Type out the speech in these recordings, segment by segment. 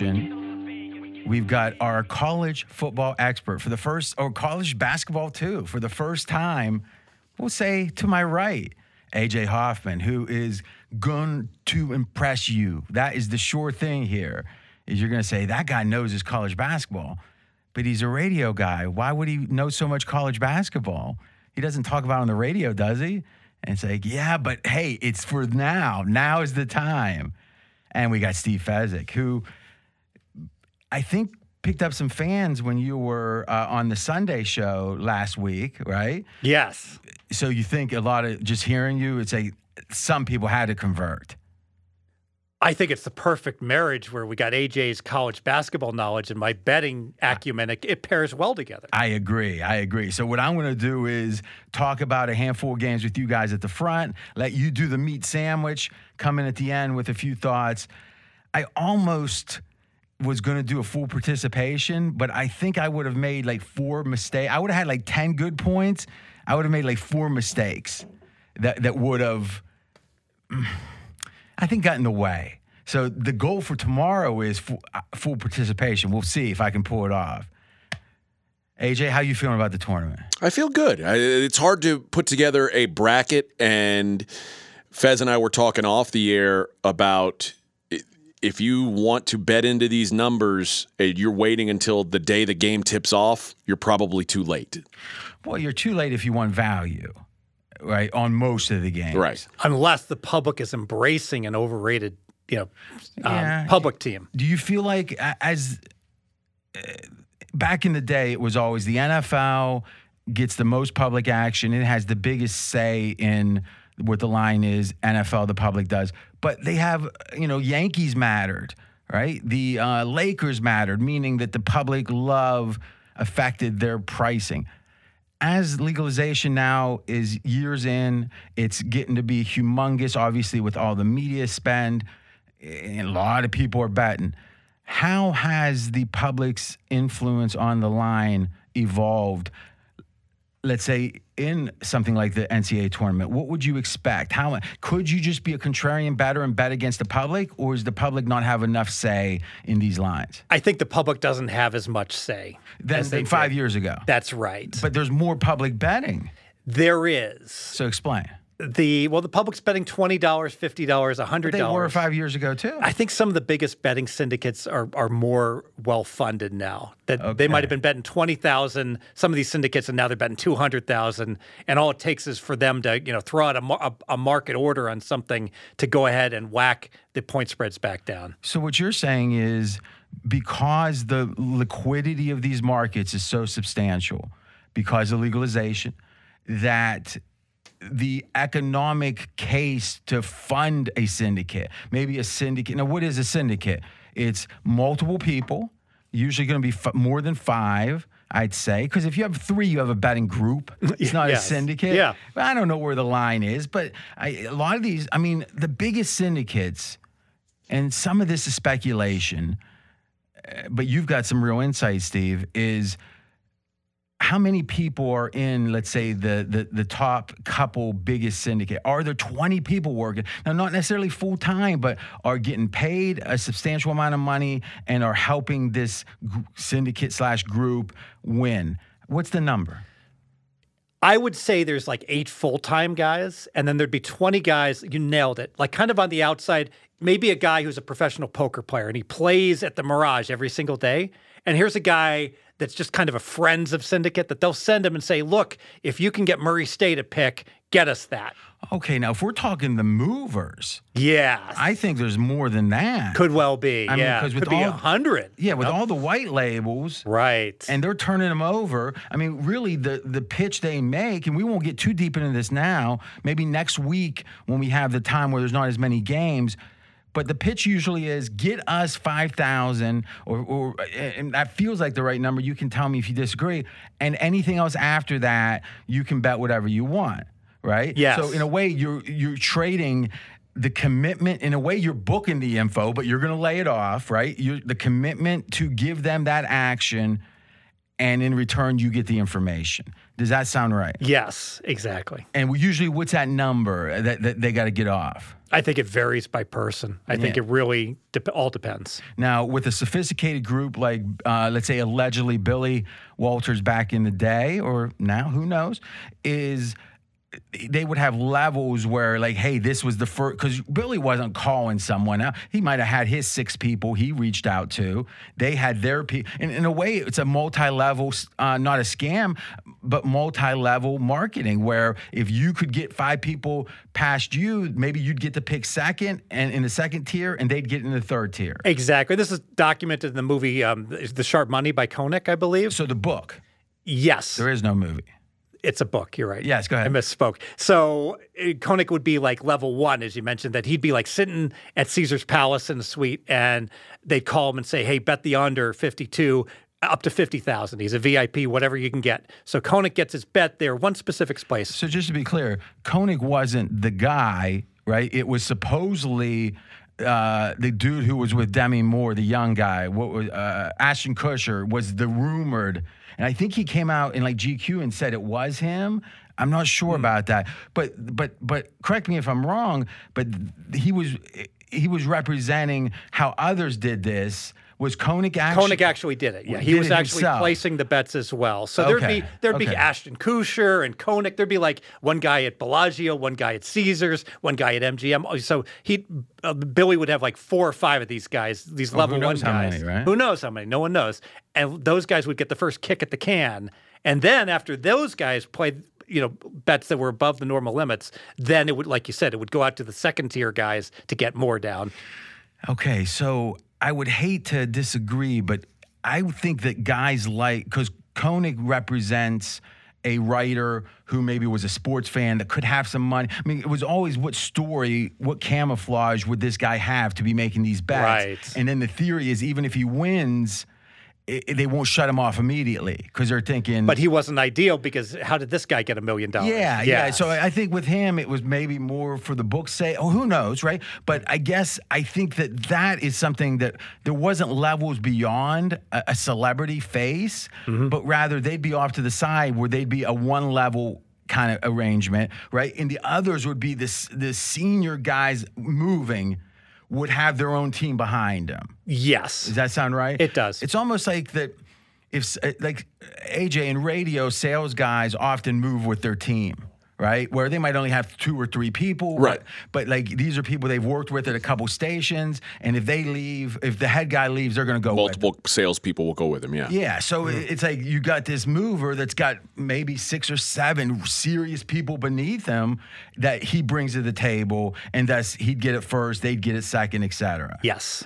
legalization, we've got our college football expert for the first, or college basketball too, for the first time. We'll say to my right, AJ Hoffman, who is going to impress you. That is the sure thing here. Is you're going to say that guy knows his college basketball, but he's a radio guy. Why would he know so much college basketball? He doesn't talk about on the radio, does he? And it's like, yeah, but hey, it's for now. Now is the time. And we got Steve Fezzik, who I think picked up some fans when you were uh, on the Sunday show last week, right? Yes. So you think a lot of just hearing you, it's like some people had to convert. I think it's the perfect marriage where we got AJ's college basketball knowledge and my betting acumen. It, it pairs well together. I agree. I agree. So what I'm going to do is talk about a handful of games with you guys at the front, let you do the meat sandwich, come in at the end with a few thoughts. I almost was going to do a full participation, but I think I would have made like four mistakes. I would have had like 10 good points. I would have made like four mistakes that that would have I think got in the way. So the goal for tomorrow is full, uh, full participation. We'll see if I can pull it off. AJ, how you feeling about the tournament? I feel good. I, it's hard to put together a bracket, and Fez and I were talking off the air about if you want to bet into these numbers, and you're waiting until the day the game tips off. You're probably too late. Well, you're too late if you want value, right? On most of the games, Right. Unless the public is embracing an overrated, you know, um, public team. Do you feel like as uh, back in the day, it was always the NFL gets the most public action. It has the biggest say in what the line is. NFL, the public does, but they have you know Yankees mattered, right? The uh, Lakers mattered, meaning that the public love affected their pricing. As legalization now is years in, it's getting to be humongous, obviously, with all the media spend. And a lot of people are betting. How has the public's influence on the line evolved? Let's say in something like the NCAA tournament, what would you expect? How could you just be a contrarian better and bet against the public, or does the public not have enough say in these lines I think the public doesn't have as much say than, as they than five did. years ago? That's right. But there's more public betting. there is So explain. The well, the public's betting twenty dollars, fifty dollars, hundred dollars. They were five years ago too. I think some of the biggest betting syndicates are are more well funded now. That they might have been betting twenty thousand. Some of these syndicates, and now they're betting two hundred thousand. And all it takes is for them to you know throw out a, a, a market order on something to go ahead and whack the point spreads back down. So what you're saying is because the liquidity of these markets is so substantial because of legalization that the economic case to fund a syndicate, maybe a syndicate. Now, what is a syndicate? It's multiple people, usually going to be f- more than five, I'd say. Because if you have three, you have a betting group. It's not Yes. a syndicate. Yeah. I don't know where the line is, but I, a lot of these, I mean, the biggest syndicates, and some of this is speculation, uh, but you've got some real insight, Steve, is how many people are in, let's say, the, the the top couple biggest syndicate? Are there 20 people working? Now, not necessarily full time, but are getting paid a substantial amount of money and are helping this syndicate slash group win. What's the number? I would say there's like eight full time guys, and then there'd be 20 guys. You nailed it. Like kind of on the outside, maybe a guy who's a professional poker player and he plays at the Mirage every single day. And here's a guy that's just kind of a friends of syndicate that they'll send him and say, look, if you can get Murray State a pick, get us that. Okay, now if we're talking the movers, Yeah. I think there's more than that. could well be. I mean, yeah. 'cause with all- hundred. yeah, with Yep. all the white labels, Right. and they're turning them over. I mean, really, the the pitch they make, and we won't get too deep into this now. Maybe next week when we have the time where there's not as many games. But the pitch usually is get us five thousand, or, or and that feels like the right number. You can tell me if you disagree, and anything else after that, you can bet whatever you want, right? Yes. So in a way, you're you're trading the commitment. In a way, you're booking the info, but you're going to lay it off, right? You're the commitment to give them that action and in return you get the information. Does that sound right? yes, exactly. And we usually, what's that number that, that they got to get off? I think it varies by person. I think it really dep all depends. Now, with a sophisticated group like, uh, let's say, allegedly Billy Walters back in the day, or now, who knows, is they would have levels where, like, hey, this was the first, because Billy wasn't calling someone out. He might have had his six people he reached out to. They had their people. And in a way, it's a multi level, uh, not a scam, but multi level marketing where if you could get five people past you, maybe you'd get to pick second and in the second tier, and they'd get in the third tier. Exactly. This is documented in the movie um, The Sharp Money by Konik, I believe. So the book, Yes. there is no movie. It's a book. You're right. Yes, go ahead. I misspoke. So uh, Konik would be like level one, as you mentioned, that he'd be like sitting at Caesar's Palace in the suite, and they'd call him and say, "Hey, bet the under 52." Up to fifty thousand. He's a VIP, whatever you can get. So Konik gets his bet there, one specific place. So just to be clear, Konik wasn't the guy, right? It was supposedly uh, the dude who was with Demi Moore, the young guy. What was uh, Ashton Kutcher was the rumored, and I think he came out in like GQ and said it was him. I'm not sure hmm. about that, but but but correct me if I'm wrong. But he was he was representing how others did this. Was Konik actually? Konik actually did it. Yeah, he was actually himself. placing the bets as well. So there'd be there'd be. Ashton Kutcher and Konik. There'd be like one guy at Bellagio, one guy at Caesars, one guy at MGM. So he uh, Billy would have like four or five of these guys, these level who one knows how guys. many, right? Who knows how many? No one knows. And those guys would get the first kick at the can. And then after those guys played you know bets that were above the normal limits then it would like you said it would go out to the second tier guys to get more down Okay, so I would hate to disagree, but I think that guys like because Konik represents a writer who maybe was a sports fan that could have some money. I mean, it was always what story, what camouflage would this guy have to be making these bets? Right. And then the theory is even if he wins, i i- they won't shut him off immediately because they're thinking. but he wasn't ideal because how did this guy get a million dollars Yeah, yeah. So I think with him, it was maybe more for the book say. Oh, who knows, right? But I guess I think that that is something that there wasn't levels beyond a, a celebrity face, mm-hmm. but rather they'd be off to the side where they'd be a one level kind of arrangement, right? And the others would be this the senior guys moving would have their own team behind them. yes Does that sound right? It does. It's almost like that. If uh, like AJ in radio, sales guys often move with their team, right? Where they might only have two or three people, Right. But, but like these are people they've worked with at a couple stations, and if they leave, if the head guy leaves, they're going to go with. Multiple salespeople will go with him. Yeah. Yeah, so Mm-hmm. it's like you got this mover that's got maybe six or seven serious people beneath him that he brings to the table, and thus he'd get it first, they'd get it second, et cetera. yes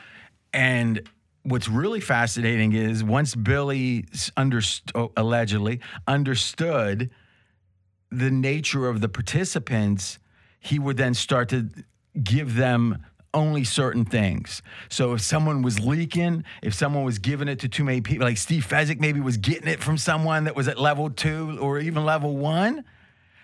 And what's really fascinating is once Billy understood, allegedly understood the nature of the participants, he would then start to give them only certain things. So if someone was leaking, if someone was giving it to too many people, like Steve Fezzik maybe was getting it from someone that was at level two or even level one,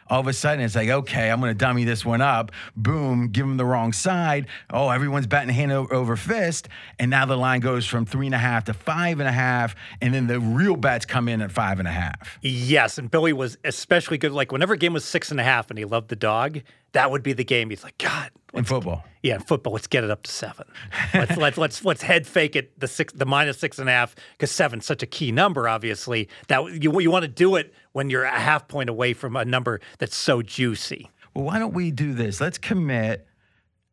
all of a sudden it's like, okay, I'm going to dummy this one up. Boom, give them the wrong side. Oh, everyone's batting hand over fist. And now the line goes from three and a half to five and a half. And then the real bets come in at five and a half. Yes, and Billy was especially good. Like whenever game was six and a half and he loved the dog, that would be the game. He's like, God, In football. yeah, in football, let's get it up to seven. Let's let's let's let's head fake it the six the minus six and a half because seven's such a key number. Obviously, that you you want to do it when you're a half point away from a number that's so juicy. Well, why don't we do this? Let's commit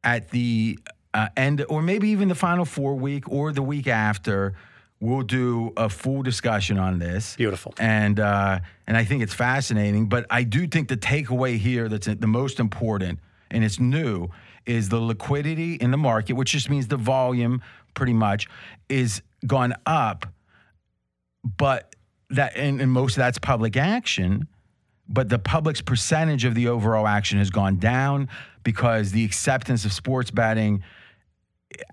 at the uh, end, or maybe even the final four week or the week after. We'll do a full discussion on this. Beautiful. and uh, and I think it's fascinating. But I do think the takeaway here that's the most important, and it's new, is the liquidity in the market, which just means the volume, pretty much, is gone up. But that and, and most of that's public action. But the public's percentage of the overall action has gone down because the acceptance of sports betting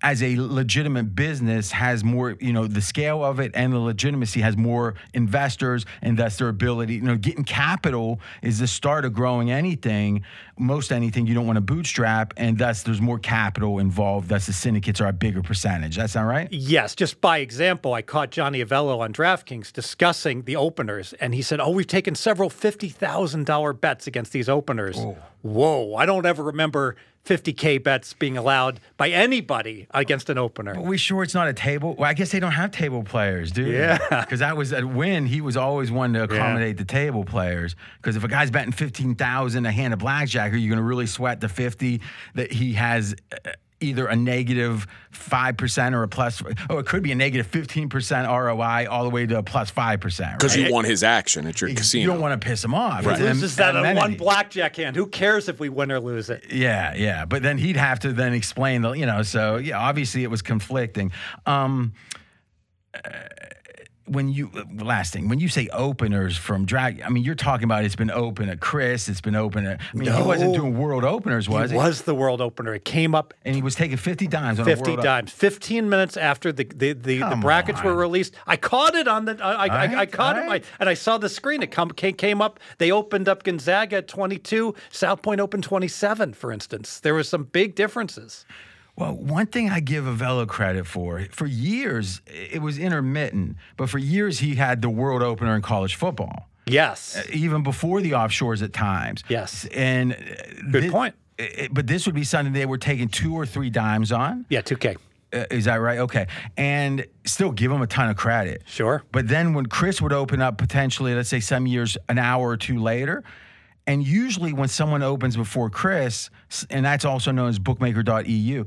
as a legitimate business has more, you know, the scale of it and the legitimacy has more investors and thus their ability, you know, getting capital is the start of growing anything. Most anything you don't want to bootstrap, and thus there's more capital involved. Thus the syndicates are a bigger percentage. That sound right? Yes, just by example, I caught Johnny Avello on DraftKings discussing the openers, and he said, "Oh, we've taken several fifty thousand dollar bets against these openers." Whoa, I don't ever remember 50K bets being allowed by anybody against an opener. Are we sure it's not a table? Well, I guess they don't have table players, do you? Yeah. Because that was a win. He was always one to accommodate the table players. Because if a guy's betting fifteen thousand a hand of blackjack, are you going to really sweat the fifty that he has? Uh, Either a negative negative five percent or a plus, oh, it could be a negative negative fifteen percent ROI all the way to a plus plus five percent. Because you want his action at your casino. You don't want to piss him off. Right. It's an Loses that on one blackjack hand. Who cares if we win or lose it? Yeah, yeah. But then he'd have to then explain the, you know, so yeah, obviously it was conflicting. Um, uh, when you uh, last thing when you say openers from drag, I mean you're talking about it's been open at CRIS, it's been open at. I mean he wasn't doing world openers, was it he? was the world opener. It came up and he was taking fifty dimes on 50 a world. dimes. 15 minutes after the the, the, the brackets were released, I caught it on the. I, I, I, I Alright, caught it. I, and I saw the screen. It come, came, came up. They opened up Gonzaga at 22, South Point opened 27, for instance. There were some big differences. Well, one thing I give Avello credit for, for years it was intermittent, but for years he had the world opener in college football. Yes. even before the offshores at times. Yes. And uh, Good thi- point. uh, But this would be something they were taking two or three dimes on. yeah, 2K. Uh, is that right? Okay. And still give them a ton of credit. Sure. But then when CRIS would open up potentially, let's say some years, an hour or two later, and usually when someone opens before CRIS, and that's also known as bookmaker.eu,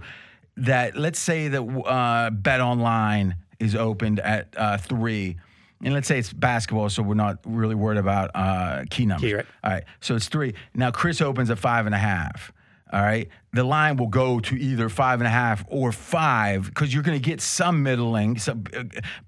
that let's say that uh, Bet Online is opened at uh, three. And let's say it's basketball, so we're not really worried about uh, key numbers. Key, right. All right. So it's three. Now CRIS opens at five and a half. All right. The line will go to either five and a half or five because you're going to get some middling. Some,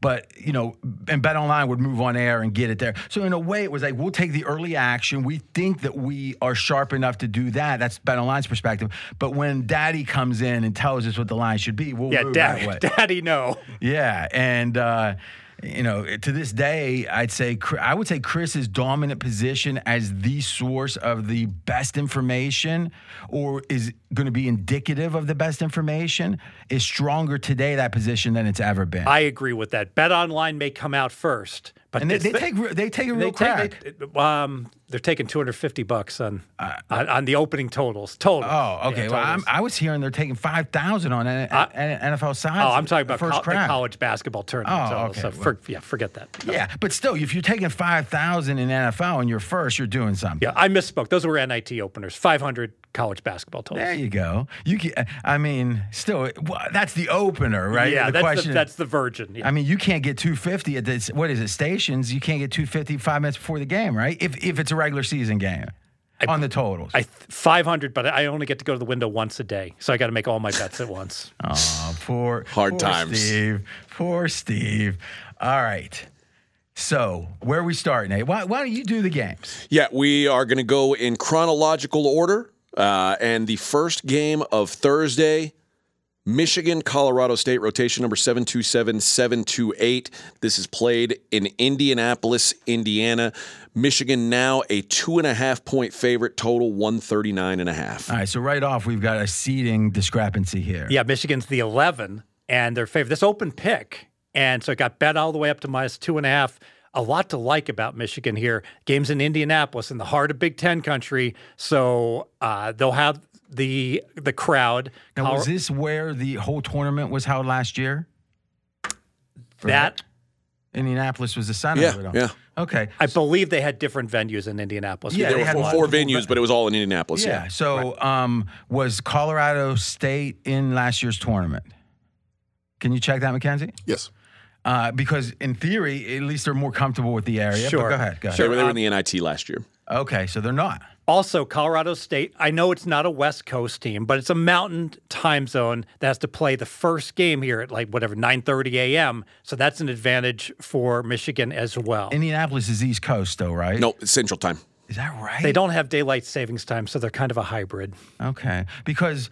but you know, and Bet Online would move on air and get it there. So in a way, it was like we'll take the early action. We think that we are sharp enough to do that. That's Bet Online's perspective. But when Daddy comes in and tells us what the line should be, we'll Yeah, move way. daddy, no. Yeah, and uh, you know, to this day, I'd say I would say CRIS's dominant position as the source of the best information, or is going to be indicative of the best information, is stronger today that position than it's ever been. I agree with that. Bet Online may come out first, but and they, they take they take a they real crack. take they, um, they're taking 250 bucks on, uh, uh, on on the opening totals. Total. oh, okay. Yeah, well, I'm. I was hearing they're taking five thousand on N- N- NFL sides. Oh, I'm talking about first col- the college basketball tournament. Oh, total. okay, So well- for, yeah, forget that. Yeah, but still, if you're taking five thousand in NFL and you're first, you're doing something. Yeah, I misspoke. Those were NIT openers. 500 college basketball totals. There you go. You can, I mean, still, well, that's the opener, right? Yeah, the that's question. the, that's the virgin. Yeah. I mean, you can't get 250 at this. What is it? Stations. You can't get 250 five minutes before the game, right? If if it's a regular season game, on the totals. I 500, but I only get to go to the window once a day, so I got to make all my bets at once. oh, poor Hard poor times. Steve. Poor Steve. All right. So where are we starting, Nate? Why, why don't you do the games? Yeah, we are going to go in chronological order. Uh, and the first game of Thursday, Michigan, Colorado State, rotation number 727 728. This is played in Indianapolis, Indiana. Michigan now a two and a half point favorite, total 139 and a half. All right. So right off, we've got a seeding discrepancy here. Yeah, Michigan's the 11, and their favorite. This open pick, and so it got bet all the way up to minus two and a half. A lot to like about Michigan here. Games in Indianapolis, in the heart of Big Ten country, so uh, they'll have the the crowd. Now, Col- was this where the whole tournament was held last year? that Indianapolis was the center Yeah, of it all. yeah. Okay. I believe they had different venues in Indianapolis. Yeah, There were four, four, one- four venues, but it was all in Indianapolis. Yeah. Yeah. So, um, was Colorado State in last year's tournament? Can you check that, Mackenzie? Yes. Uh, because in theory, at least they're more comfortable with the area. But Sure. go ahead. Go ahead. They were, they were in the NIT last year. Okay, so they're not. Also, Colorado State, I know it's not a West Coast team, but it's a mountain time zone that has to play the first game here at like whatever 9:30 a.m. So that's an advantage for Michigan as well. Indianapolis is East Coast, though, right? No, it's Central Time. Is that right? They don't have daylight savings time, so they're kind of a hybrid. Okay, because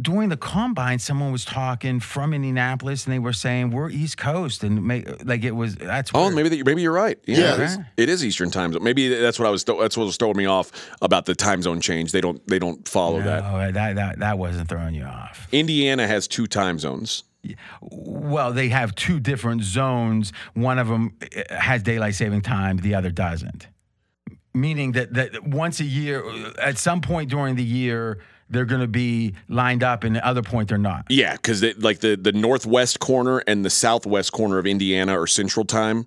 during the combine, someone was talking from Indianapolis, and they were saying we're East Coast, and make, like it was. That's Oh, weird. maybe that, maybe you're right. Yeah, Yeah. it, is, it is Eastern time zone. Maybe that's what I was. That's what was throwing me off about the time zone change. They don't. They don't follow that. Oh, that that that wasn't throwing you off. Indiana has two time zones. Well, they have two different zones. One of them eh, has daylight saving time, the other doesn't. Meaning that, that once a year, uh, at some point during the year, they're going to be lined up, and the other point they're not. Yeah, because like the the northwest corner and the southwest corner of Indiana are Central Time,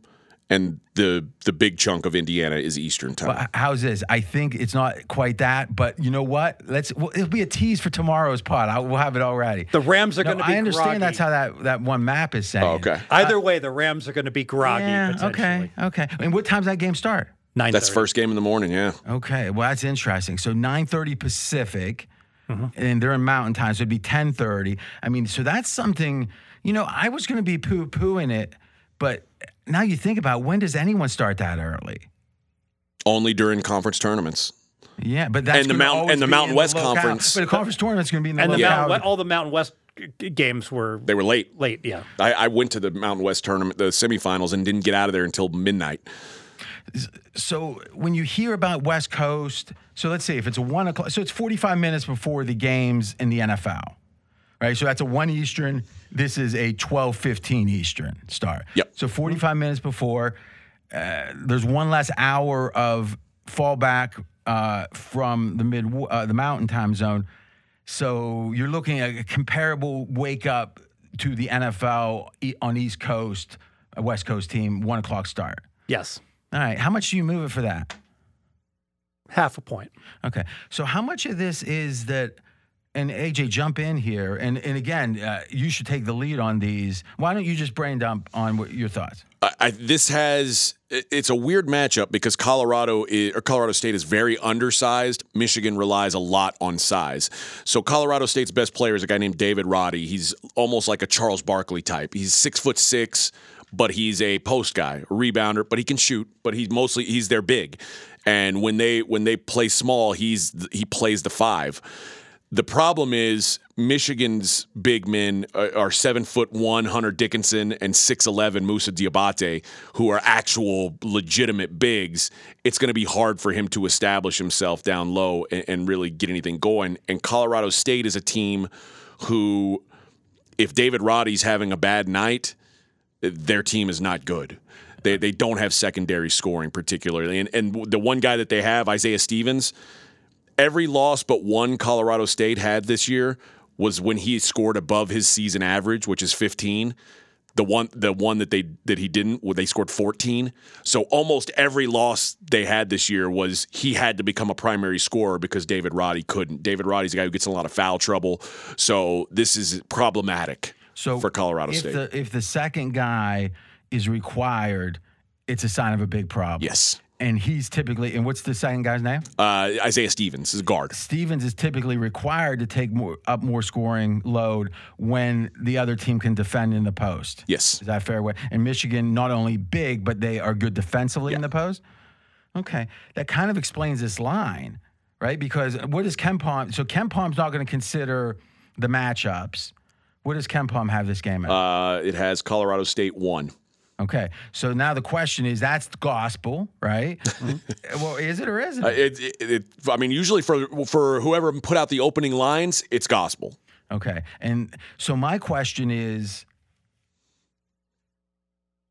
and the the big chunk of Indiana is Eastern Time. Well, how's this? I think it's not quite that, but you know what? Let's. Well, it'll be a tease for tomorrow's pod. I, we'll have it already. The Rams are No, going to be I understand groggy. that's how that, that one map is saying. Oh, okay, uh, Either way, the Rams are going to be groggy. Yeah. Okay. Okay. And what time's that game start? 9:30. that's first game in the morning. Yeah, Okay, well that's interesting. So 9:30 Pacific, Mm-hmm. and they're in Mountain Time, so it'd be 10:30. I mean, so that's something. You know, I was going to be poo pooing it, but now you think about when does anyone start that early? only during conference tournaments. Yeah, but that's And the Mountain- always and the Mountain West locale. Conference. But the conference tournament's going to be in the And the locale. Mountain, all the Mountain West games were They were late. late. Yeah. I, I went to the Mountain West tournament, the semifinals, and didn't get out of there until midnight. so when you hear about West Coast, so let's see if it's a one o'clock, so it's 45 minutes before the games in the NFL, right? So that's a one Eastern. This is a 12:15 Eastern start. Yep. So 45 minutes before, uh, there's one less hour of fallback uh, from the mid uh, the Mountain Time zone. So you're looking at a comparable wake up to the NFL on East Coast, a West Coast team, one o'clock start. Yes. All right. How much do you move it for that? Half a point. Okay. So how much of this is that? And AJ, jump in here. And and again, uh, you should take the lead on these. Why don't you just brain dump on what your thoughts? I, I, this has it's a weird matchup because Colorado is, or Colorado State is very undersized. Michigan relies a lot on size. So Colorado State's best player is a guy named David Roddy. He's almost like a Charles Barkley type. He's six foot six, but he's a post guy, a rebounder, but he can shoot. But he's mostly he's their big. And when they when they play small, he's he plays the five. The problem is Michigan's big men are, are seven foot one Hunter Dickinson and six eleven Moussa Diabate, who are actual legitimate bigs. It's going to be hard for him to establish himself down low and, and really get anything going. And Colorado State is a team who, if David Roddy's having a bad night, their team is not good. They, they don't have secondary scoring particularly. And, and the one guy that they have, Isaiah Stevens, every loss but one Colorado State had this year was when he scored above his season average, which is 15. The one the one that they that he didn't, where they scored 14. So almost every loss they had this year was he had to become a primary scorer because David Roddy couldn't. David Roddy's a guy who gets in a lot of foul trouble. So this is problematic So for Colorado if State. The, if the second guy is required, it's a sign of a big problem. yes. And he's typically, and what's the second guy's name? Uh, Isaiah Stevens is guard. Stevens is typically required to take more, up more scoring load when the other team can defend in the post. Yes. Is that fair way? And Michigan, not only big, but they are good defensively in the post. Okay, that kind of explains this line, right? Because what does KenPom? So KenPom's not going to consider the matchups. What does KenPom have this game at? Uh, it has Colorado State one. Okay, so now the question is, that's gospel, right? well, is it or isn't Uh, it? it, it, it, I mean, usually for for whoever put out the opening lines, it's gospel. Okay. And so my question is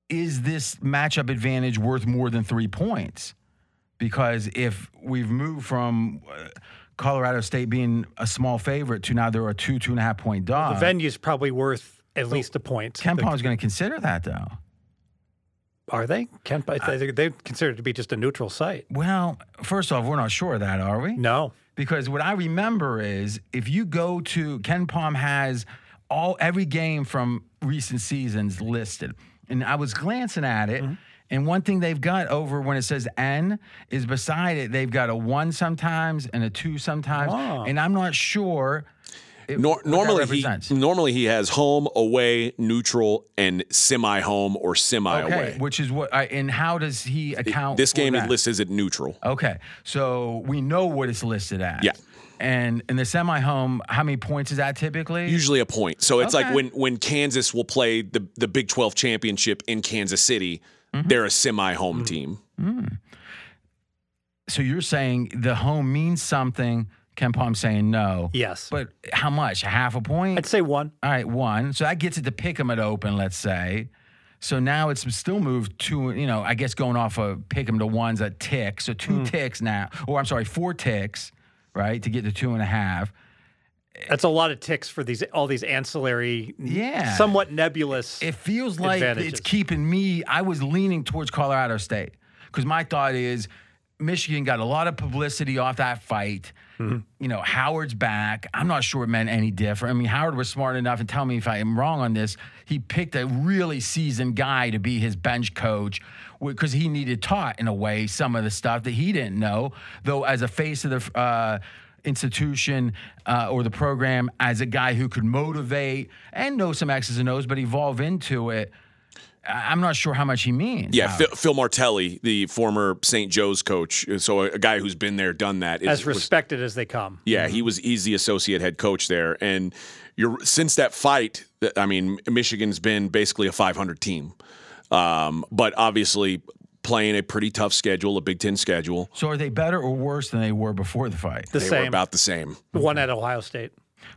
is this matchup advantage worth more than 3 points? Because if we've moved from uh, Colorado State being a small favorite to now they're a two, two and a half point dog. The venue's probably worth at least a point. Ken The- Palm's going to consider that though. Are they? Ken, they, they consider it to be just a neutral site. Well, first off, we're not sure of that, are we? No. Because what I remember is if you go to KenPom has all every game from recent seasons listed. And I was glancing at it, mm-hmm. and one thing they've got over when it says N is beside it, they've got a one sometimes and a two sometimes. Oh. And I'm not sure it, Nor- normally, he normally he has home, away, neutral, and semi-home or semi-away. which is what I, and how does he account This for game that? it lists as at neutral. Okay, so we know what it's listed at. Yeah. And in the semi-home, how many points is that typically? Usually a point. So it's like when when Kansas will play the the Big 12 championship in Kansas City, Mm-hmm. they're a semi-home team. So you're saying the home means something. KenPom saying no. Yes. But how much? A half a point? I'd say one. All right, one. So that gets it to pick 'em at open, let's say. So now it's still moved to, you know, I guess going off of pick 'em to ones a tick. So two hmm. ticks now, or I'm sorry, four ticks, right, to get to two and a half. That's a lot of ticks for these all these ancillary, Yeah. somewhat nebulous. it feels like it's keeping me. I was leaning towards Colorado State because my thought is Michigan got a lot of publicity off that fight. Mm-hmm. You know, Howard's back. I'm not sure it meant any different. I mean, Howard was smart enough, and tell me if I am wrong on this. He picked a really seasoned guy to be his bench coach because he needed taught in a way some of the stuff that he didn't know. Though, as a face of the uh, institution uh, or the program, as a guy who could motivate and know some X's and O's, but evolve into it. I- I'm not sure how much he means. Yeah, Phil, Phil Martelli, the former St. Joe's coach, so a, a guy who's been there, done that. is- as was- respected as they come. Yeah, he was he's the associate head coach there, and you're since that fight. I mean, Michigan's been basically a 500 team, um, but obviously playing a pretty tough schedule, a Big Ten schedule. So are they better or worse than they were before the fight? The They were same. about the same. one at Ohio State.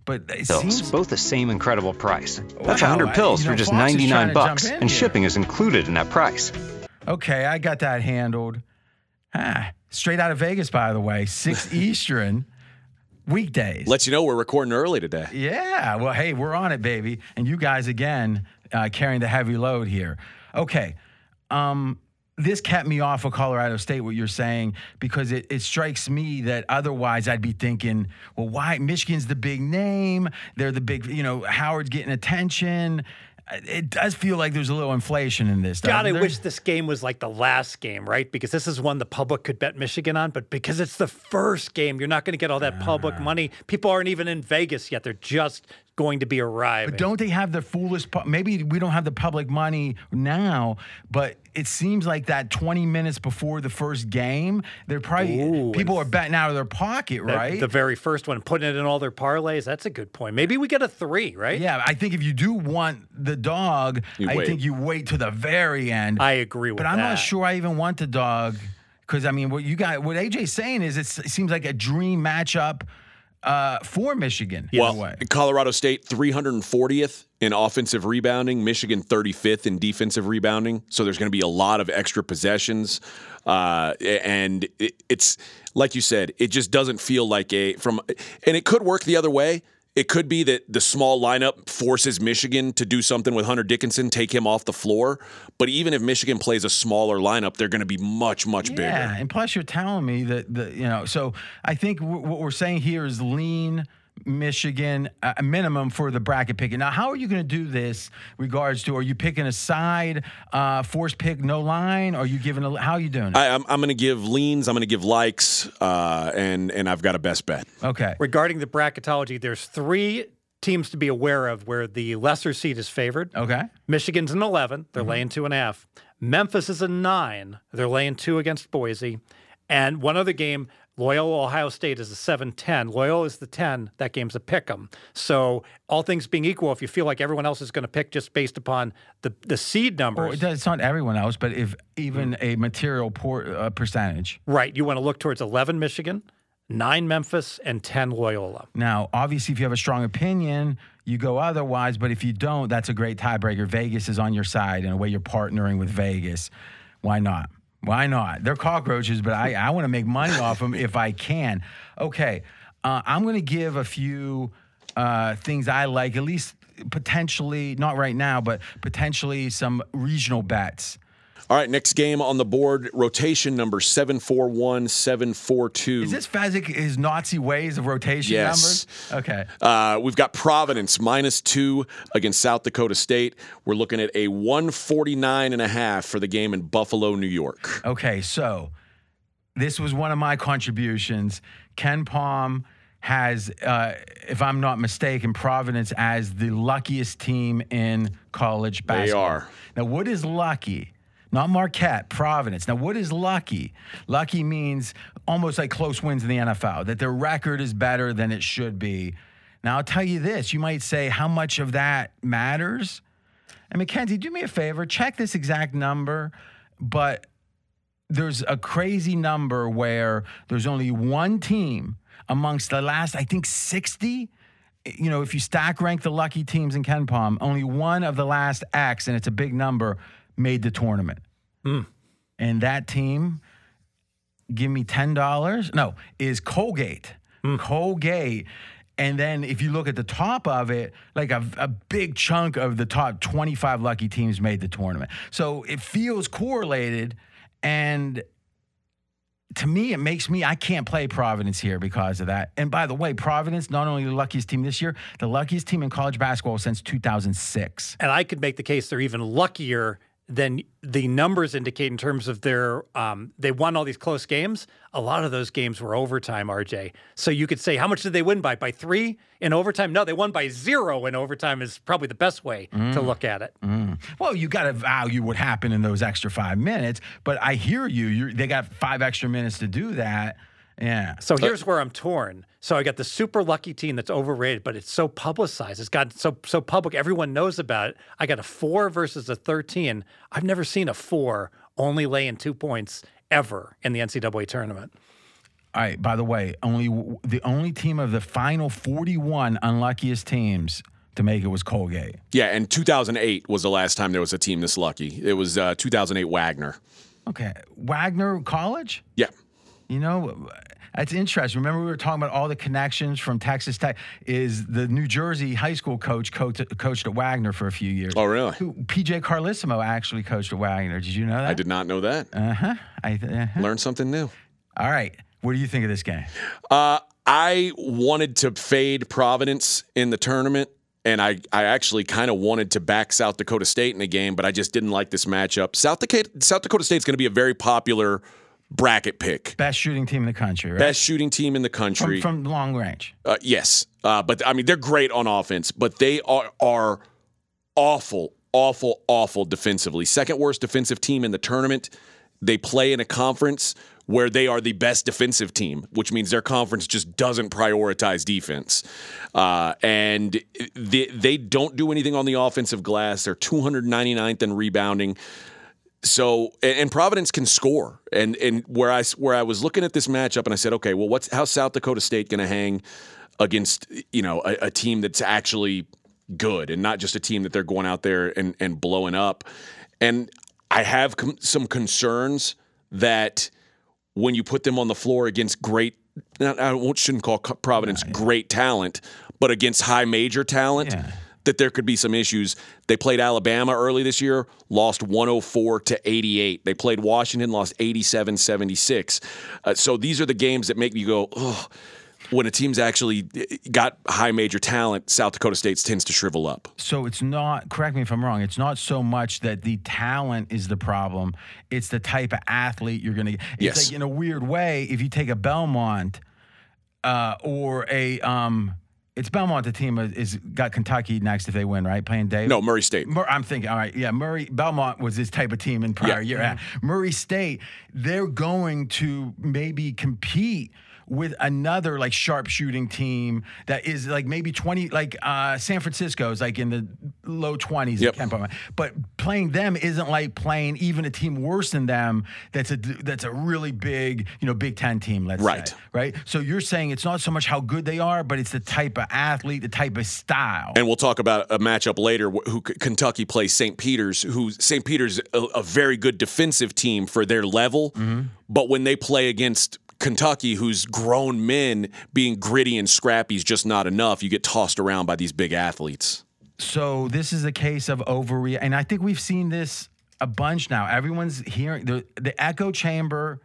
But it pills, seems both the same incredible price. That's Wow, 100 I- pills know, for just Fox 99 bucks, and here. shipping is included in that price. okay. I got that handled. Ah, straight out of Vegas, by the way, six Eastern weekdays. Lets you know we're recording early today. Yeah. Well, hey, we're on it, baby. And you guys again uh, carrying the heavy load here. Okay. Um, this kept me off of Colorado State, what you're saying, because it, it strikes me that otherwise I'd be thinking, well, why? Michigan's the big name. They're the big, you know, Howard's getting attention. It does feel like there's a little inflation in this. God, I there? wish this game was like the last game, right? Because this is one the public could bet Michigan on, but because it's the first game, you're not going to get all that Ah. public money. People aren't even in Vegas yet; they're just going to be arriving. But don't they have the foolish? pu- Maybe we don't have the public money now, but it seems like that 20 minutes before the first game, they're probably Ooh, people are betting out of their pocket, The- right? The very first one, putting it in all their parlays. That's a good point. Maybe we get a three, right? yeah, I think if you do want the dog, You I wait. think you wait to the very end. I agree with that. but I'm not sure I even want the dog because I mean, what you got, what AJ's saying is it's, it seems like a dream matchup uh, for Michigan. in a Well, way. Colorado State 340th in offensive rebounding, Michigan 35th in defensive rebounding. So there's going to be a lot of extra possessions, uh, and it, it's like you said, it just doesn't feel like a from, and it could work the other way. It could be that the small lineup forces Michigan to do something with Hunter Dickinson, take him off the floor. But even if Michigan plays a smaller lineup, they're going to be much, much Yeah, bigger. Yeah, and plus you're telling me that the you know. So I think w- what we're saying here is lean Michigan uh, a minimum for the bracket picking. Now, how are you going to do this? Regards to, are you picking a side, uh, force pick, no line? Are you giving a? How are you doing? it? I, I'm, I'm going to give leans, I'm going to give likes, uh, and and I've got a best bet. okay. Regarding the bracketology, there's three teams to be aware of where the lesser seed is favored. Okay. Michigan's an 11. They're Mm-hmm. laying two and a half. Memphis is a nine. They're laying two against Boise. And one other game, Loyola Ohio State is a 7 10. Loyola is the 10. That game's a pick 'em. So, all things being equal, if you feel like everyone else is going to pick just based upon the, the seed Or numbers, does- it's not everyone else, but if even a material por- uh, percentage. right, you want to look towards 11 Michigan, 9 Memphis, and 10 Loyola. Now, obviously, if you have a strong opinion, you go otherwise. But if you don't, that's a great tiebreaker. Vegas is on your side in a way you're partnering with Vegas. Why not? Why not? They're cockroaches, but I, I want to make money off them if I can. Okay, uh, I'm going to give a few uh, things I like, at least potentially, not right now, but potentially some regional bets. All right, next game on the board, rotation number 741 742. Is this Fezzik his Nazi ways of rotation Yes. numbers? Okay. Uh, we've got Providence minus two against South Dakota State. We're looking at a 149 and a half for the game in Buffalo, New York. Okay, so this was one of my contributions. KenPom has, uh, if I'm not mistaken, Providence as the luckiest team in college basketball. They are. Now, what is lucky? Not Marquette, Providence. Now, what is lucky? Lucky means almost like close wins in the NFL, that their record is better than it should be. Now, I'll tell you this you might say, how much of that matters? And Mackenzie, do me a favor, check this exact number, but there's a crazy number where there's only one team amongst the last, I think, 60. You know, if you stack rank the lucky teams in KenPom, only one of the last X, and it's a big number, made the tournament. Mm. And that team, give me $10. No, is Colgate. Mm. Colgate. And then if you look at the top of it, like a, a big chunk of the top 25 lucky teams made the tournament. So it feels correlated. And to me, it makes me, I can't play Providence here because of that. And by the way, Providence, not only the luckiest team this year, the luckiest team in college basketball since 2006. And I could make the case they're even luckier than the numbers indicate in terms of their um, they won all these close games. A lot of those games were overtime, RJ. So you could say how much did they win by? By three in overtime? No, they won by zero in overtime. Is probably the best way to look at it. Well, you got to value what happened in those extra five minutes. But I hear you. You're, they got five extra minutes to do that. Yeah. So here's where I'm torn. So I got the super lucky team that's overrated, but it's so publicized. It's got so so public. Everyone knows about it. I got a four versus a 13. I've never seen a four only lay in two points ever in the NCAA tournament. All right. By the way, only the only team of the final 41 unluckiest teams to make it was Colgate. Yeah, and 2008 was the last time there was a team this lucky. It was uh, 2008 Wagner. Okay. Wagner College? Yeah. You know, that's interesting. Remember, we were talking about all the connections from Texas Tech. Is the New Jersey high school coach coached, coached at Wagner for a few years? Oh, really? Who, PJ Carlesimo actually coached at Wagner. Did you know that? I did not know that. Uh huh. I, uh-huh. Learn something new. All right. What do you think of this game? Uh, I wanted to fade Providence in the tournament, and I, I actually kind of wanted to back South Dakota State in the game, but I just didn't like this matchup. South Dakota, South Dakota State's going to be a very popular bracket pick. Best shooting team in the country, right? Best shooting team in the country. from, from long range. Uh, yes, uh, but I mean they're great on offense, but they are are awful, awful, awful defensively. Second worst defensive team in the tournament. They play in a conference where they are the best defensive team, which means their conference just doesn't prioritize defense, uh, and they they don't do anything on the offensive glass. They're 299th in rebounding. So and, Providence can score, and and where I where I was looking at this matchup, and I said, okay, well, what's how's South Dakota State going to hang against you know a, a team that's actually good and not just a team that they're going out there and and blowing up, and I have com- some concerns that when you put them on the floor against great, not, I won't- shouldn't call Providence great talent, but against high major talent Yeah. That there could be some issues. They played Alabama early this year, lost 104 to 88. They played Washington, lost 87 76. Uh, so these are the games that make you go, oh, when a team's actually got high major talent, South Dakota State tends to shrivel up. So it's not, correct me if I'm wrong, it's not so much that the talent is the problem, it's the type of athlete you're going to get. It's Yes. like in a weird way, if you take a Belmont uh, or a, um, it's Belmont, the team is, got Kentucky next if they win, right? Playing Dave? No, Murray State. Mur- I'm thinking, all right, yeah, Murray Belmont was this type of team in prior Yeah. year. Yeah. Murray State, they're going to maybe compete with another like sharpshooting team that is like maybe 20 like uh San is like in the low 20s Yep. in KenPom. but playing them isn't like playing even a team worse than them that's a that's a really big you know Big 10 team let's Right. say right so you're saying it's not so much how good they are but it's the type of athlete the type of style And we'll talk about a matchup later who Kentucky plays St. Peter's, who St. Peter's a, a very good defensive team for their level, but when they play against Kentucky, who's grown men being gritty and scrappy is just not enough. You get tossed around by these big athletes. So this is a case of overreact, and I think we've seen this a bunch now. Everyone's hearing the the echo chamber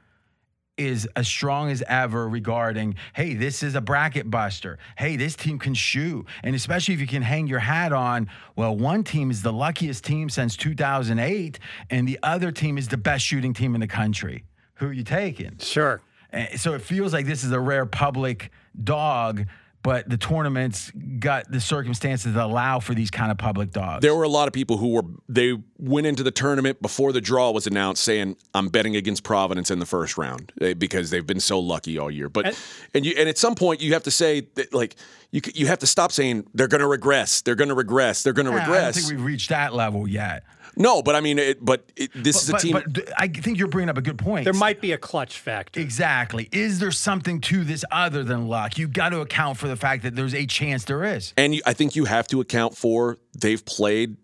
is as strong as ever regarding, hey, this is a bracket buster. Hey, this team can shoot. And especially if you can hang your hat on, well, one team is the luckiest team since 2008, and the other team is the best shooting team in the country. Who are you taking? Sure. Uh, So it feels like this is a rare public dog, but the tournament's got the circumstances that allow for these kind of public dogs. There were a lot of people who were they went into the tournament before the draw was announced, saying, "I'm betting against Providence in the first round eh, because they've been so lucky all year." But and you and at some point you have to say that like you you have to stop saying they're going to regress, they're going to regress, they're going to Yeah, I don't regress. think we've reached that level yet. No, but I mean, it, but it, this is a But, team. but I think you're bringing up a good point. There might be a clutch factor. exactly. Is there something to this other than luck? You got to account for the fact that there's a chance there is. And you, I think you have to account for they've played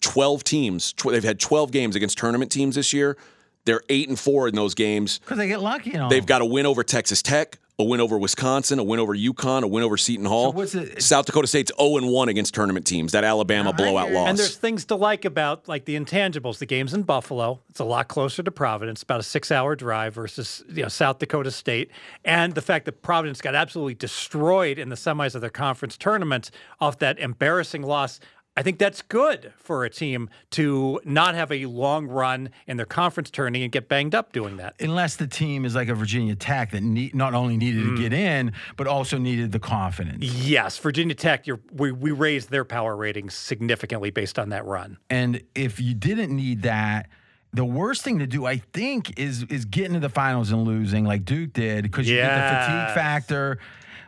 12 teams. Tw- they've had 12 games against tournament teams this year. They're eight and four in those games. Because they get lucky and all. They've got a win over Texas Tech, a win over Wisconsin, a win over UConn, a win over Seton Hall. So South Dakota State's 0 and 1 against tournament teams. That Alabama blowout loss. And there's things to like about like the intangibles. The game's in Buffalo. It's a lot closer to Providence, about a six-hour drive versus you know South Dakota State, and the fact that Providence got absolutely destroyed in the semis of their conference tournament off that embarrassing loss. I think that's good for a team to not have a long run in their conference tourney and get banged up doing that. unless the team is like a Virginia Tech that need, not only needed Mm. to get in, but also needed the confidence. Yes, Virginia Tech, you're, we, we raised their power ratings significantly based on that run. And if you didn't need that, the worst thing to do, I think, is is getting to the finals and losing like Duke did because you get the fatigue factor.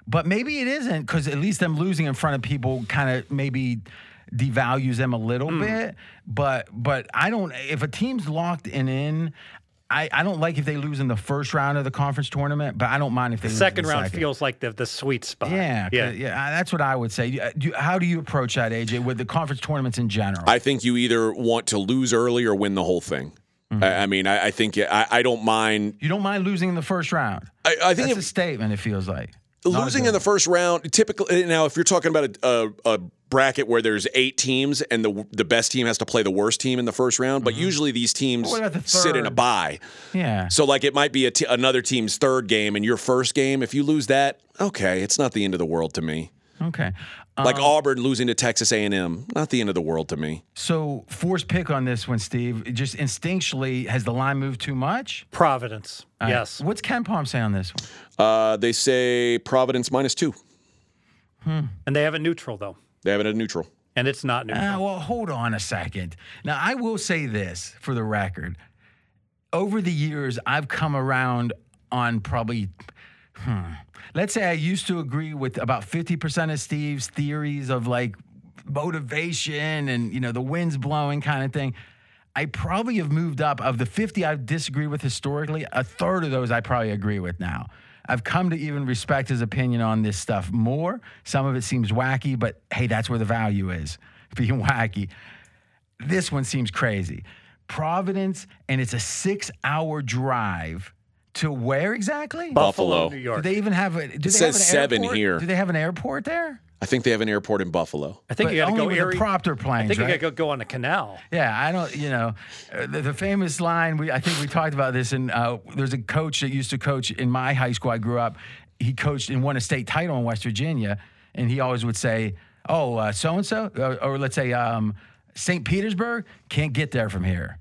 But maybe it isn't because at least them losing in front of people kind of maybe devalues them a little Hmm. bit. But but I don't. If a team's locked and in. I, I don't like if they lose in the first round of the conference tournament, but I don't mind if they lose in Second the round second. feels like the, the sweet spot. Yeah, yeah. yeah, yeah. That's what I would say. Uh, do- How do you approach that, AJ, with the conference tournaments in general? I think you either want to lose early or win the whole thing. Mm-hmm. I, I mean, I, I think I, I don't mind. you don't mind losing in the first round. I, I think That's if, a statement. It feels like Not a losing in the first round, typically now, if you're talking about a, a, a bracket where there's eight teams and the the best team has to play the worst team in the first round, but usually these teams Mm-hmm. The sit in a bye. Yeah. So like it might be a t- another team's third game and your first game. If you lose that, okay, it's not the end of the world to me. Okay. Like Um, Auburn losing to Texas A&M, not the end of the world to me. So force pick on this one, Steve. Just instinctually, has the line moved too much? Providence. All right. yes. What's KenPom say on this one? Uh, they say Providence minus two. And they have a neutral, though. They have it at neutral. And it's not neutral. Uh, well, hold on a second. Now, I will say this for the record. Over the years, I've come around on probably, hmm, let's say I used to agree with about 50% of Steve's theories of like motivation and, you know, the wind's blowing kind of thing. I probably have moved up. Of the 50 I've disagreed with historically, a third of those I probably agree with now. I've come to even respect his opinion on this stuff more. Some of it seems wacky, but hey, that's where the value is being wacky. This one seems crazy. Providence, and it's a six hour drive to where exactly? Buffalo. New York. Do they even have a? Do they says have an seven airport? here. Do they have an airport there? I think they have an airport in Buffalo. I think But you got to only go with Erie. the propter planes, I think right? you got to go on a canal. Yeah, I don't. You know, uh, the, the famous line. We I think we talked about this. And uh, there's a coach that used to coach in my high school. I grew up. He coached and won a state title in West Virginia, and he always would say, "Oh, so and so," or let's say um, St. Petersburg can't get there from here.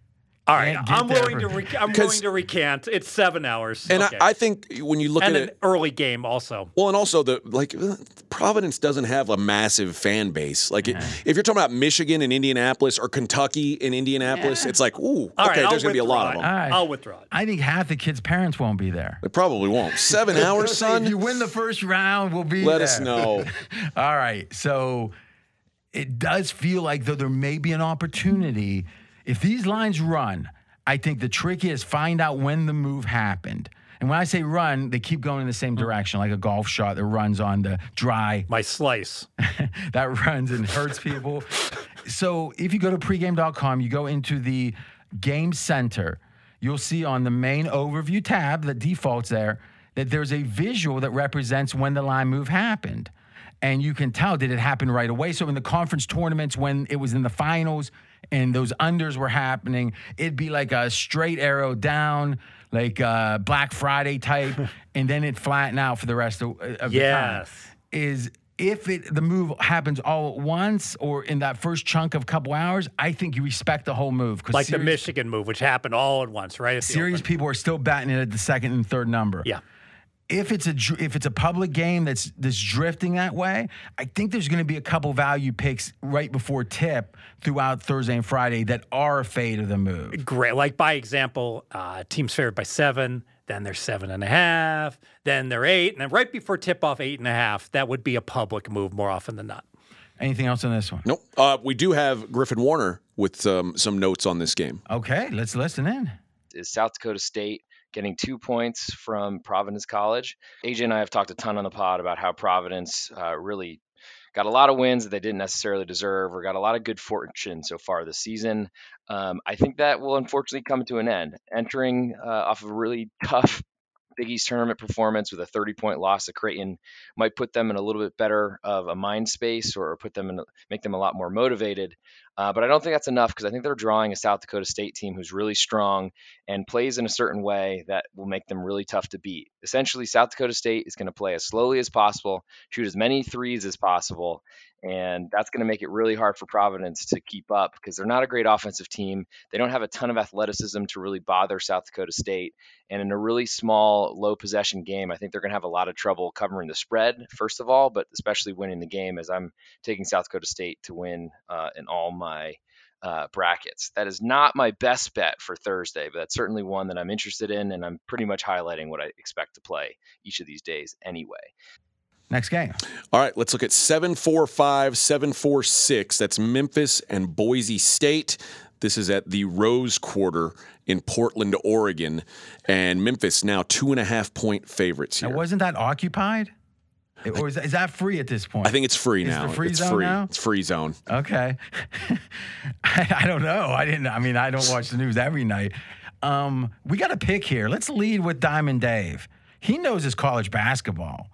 All right, I'm there willing to for- re- I'm 'Cause- willing to recant. It's seven hours, And Okay. I, I think when you look and at an it, early game also. well, and also the like uh, Providence doesn't have a massive fan base. Like it, if you're talking about Michigan and Indianapolis or Kentucky and Indianapolis, it's like, ooh, All okay, right, there's I'll gonna be a lot of them. it. All right. I'll withdraw it. I think half the kids' parents won't be there. They probably won't. Seven hours, If you win the first round, we'll be Let there. us know. All right. So it does feel like though there may be an opportunity. If these lines run, I think the trick is find out when the move happened. And when I say run, they keep going in the same mm. direction, like a golf shot that runs on the dry My slice. that runs and hurts people. So if you go to pregame.com, you go into the game center, you'll see on the main overview tab that defaults there that there's a visual that represents when the line move happened. And you can tell, did it happen right away? So in the conference tournaments, when it was in the finals and those unders were happening, it'd be like a straight arrow down, like a Black Friday type, and then it flatten out for the rest of, of the time Yes. is if it the move happens all at once or in that first chunk of a couple hours, I think you respect the whole move Like the Michigan move, which happened all at once, right? At serious people are still batting it at the second and third number. Yeah. If it's a if it's a public game that's that's drifting that way, I think there's going to be a couple value picks right before tip throughout Thursday and Friday that are a fade of the move. Great. Like by example, uh, teams favored by seven, then they're seven and a half, then they're eight, and then right before tip off eight and a half, that would be a public move more often than not. Anything else on this one? Nope. Uh, we do have Griffin Warner with um, some notes on this game. Okay, let's listen in. is South Dakota State getting two points from Providence College. AJ and I have talked a ton on the pod about how Providence uh, really got a lot of wins that they didn't necessarily deserve or got a lot of good fortune so far this season. Um, I think that will unfortunately come to an end. Entering uh, off of a really tough Big East tournament performance with a 30 point loss to Creighton might put them in a little bit better of a mind space or put them in, make them a lot more motivated. Uh, but I don't think that's enough because I think they're drawing a South Dakota State team who's really strong and plays in a certain way that will make them really tough to beat. Essentially, South Dakota State is going to play as slowly as possible, shoot as many threes as possible, and that's going to make it really hard for Providence to keep up because they're not a great offensive team. They don't have a ton of athleticism to really bother South Dakota State. And in a really small, low possession game, I think they're going to have a lot of trouble covering the spread, first of all, but especially winning the game as I'm taking South Dakota State to win uh, in all my uh, brackets. That is not my best bet for Thursday, but that's certainly one that I'm interested in, and I'm pretty much highlighting what I expect to play each of these days anyway. Next game. All right, let's look at 745, 746. That's Memphis and Boise State. This is at the Rose Quarter in Portland, Oregon. And Memphis now two and a half point favorites here. Now, wasn't that occupied? It- Or is that, is that free at this point? I think it's free Is now. the free it's zone free. now? It's free zone. Okay. I, I don't know. I didn't. I mean, I don't watch the news every night. Um, we got a pick here. Let's lead with Diamond Dave. He knows his college basketball.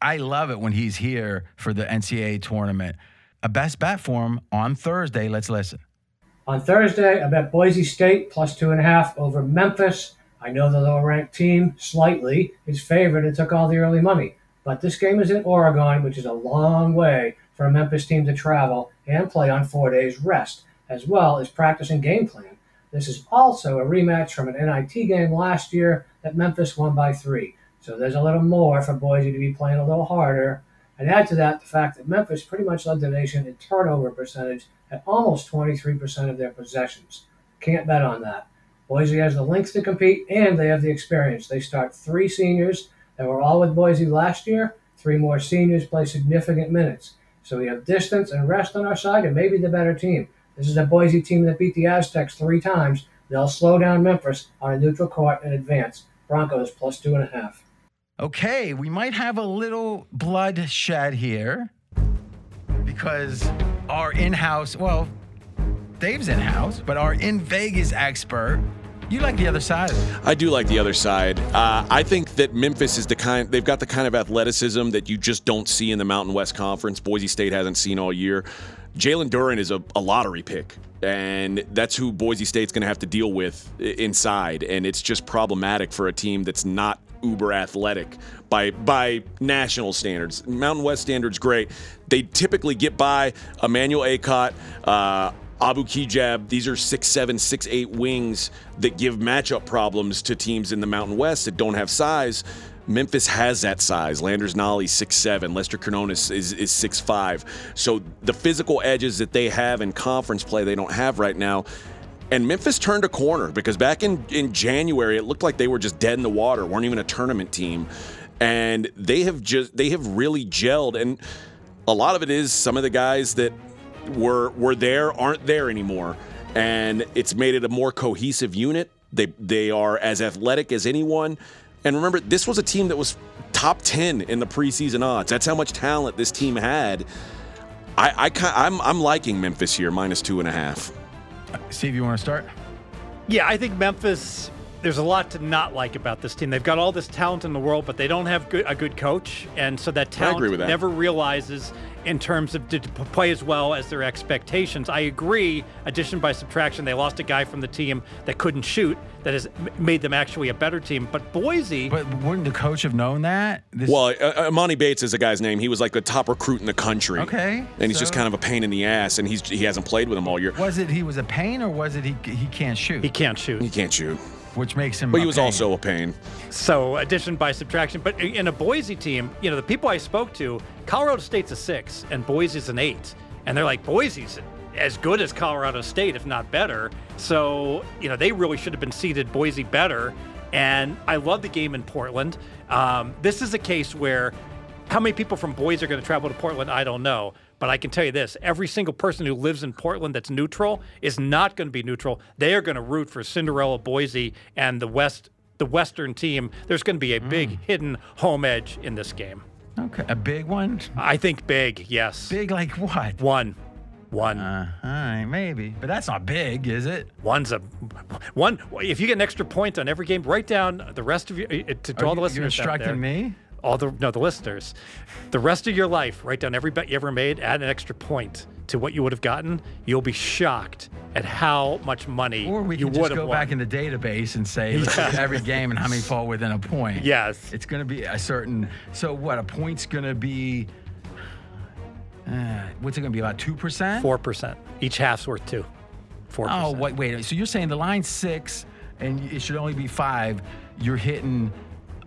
I love it when he's here for the NCAA tournament. A best bet for him on Thursday. Let's listen. On Thursday, I bet Boise State plus two and a half over Memphis. I know the lower ranked team slightly is favored and took all the early money. But this game is in Oregon, which is a long way for a Memphis team to travel and play on four days rest, as well as practicing game plan. This is also a rematch from an NIT game last year that Memphis won by three. So there's a little more for Boise to be playing a little harder. And add to that the fact that Memphis pretty much led the nation in turnover percentage at almost 23% of their possessions. Can't bet on that. Boise has the length to compete and they have the experience. They start three seniors that were all with Boise last year. Three more seniors play significant minutes. So we have distance and rest on our side and maybe the better team. This is a Boise team that beat the Aztecs three times. They'll slow down Memphis on a neutral court and advance. Broncos plus two and a half. Okay, we might have a little bloodshed here because our in-house, well, Dave's in-house, but our in Vegas expert, you like the other side. I do like the other side. Uh, I think that Memphis is the kind, they've got the kind of athleticism that you just don't see in the Mountain West Conference. Boise State hasn't seen all year. Jalen Duren is a, a lottery pick, and that's who Boise State's going to have to deal with inside. And it's just problematic for a team that's not uber athletic by by national standards. Mountain West standards, great. They typically get by Emmanuel Akot, uh, Abu Kigab, these are six seven, six eight wings that give matchup problems to teams in the Mountain West that don't have size. Memphis has that size. Landers Nolley six seven. Lester Quinones is is six five. So the physical edges that they have in conference play they don't have right now. And Memphis turned a corner because back in, in January it looked like they were just dead in the water, weren't even a tournament team. And they have just they have really gelled and a lot of it is some of the guys that were were there aren't there anymore and it's made it a more cohesive unit they they are as athletic as anyone and remember this was a team that was top 10 in the preseason odds that's how much talent this team had i i ki- i'm i'm liking memphis here minus two and a half Steve, you want to start? Yeah, I think Memphis. There's a lot to not like about this team. They've got all this talent in the world, but they don't have good, a good coach, and so that talent that. never realizes in terms of to to play as well as their expectations. I agree. Addition by subtraction, they lost a guy from the team that couldn't shoot. That has made them actually a better team. But Boise, But wouldn't the coach have known that? This, well uh, Emoni Bates is a guy's name he was like the top recruit in the country Okay, and he's just kind of a pain in the ass and he's he hasn't played with him all year was it he was a pain or was it he he can't shoot, he can't shoot. he can't shoot which makes him. but a he was pain. also a pain So addition by subtraction. But in a Boise team, you know, the people I spoke to, Colorado State's a six and Boise's an eight. And they're like, Boise's as good as Colorado State, if not better. So, you know, they really should have been seeded Boise better. And I love the game in Portland. Um, this is a case where how many people from Boise are going to travel to Portland? I don't know. But I can tell you this every single person who lives in Portland that's neutral is not going to be neutral. They are going to root for Cinderella Boise and the West. The Western team, there's going to be a big hidden home edge in this game. Okay, a big one. I think big, yes. Big like what? One. One. Uh, all right, maybe, but that's not big, is it? One's a one. If you get an extra point on every game, write down the rest of your uh, to, to all the listeners. You're instructing me. All the no the listeners the rest of your life write down every bet you ever made add an extra point to what you would have gotten you'll be shocked at how much money Or we you can would just go won. back in the database and say at every game and how many fall within a point. yes It's going to be a certain. So what? A point's going to be. Uh, what's it going to be? About two percent. four percent each half's worth two four Oh percent Oh wait, wait. So you're saying the line's six, and it should only be five. You're hitting.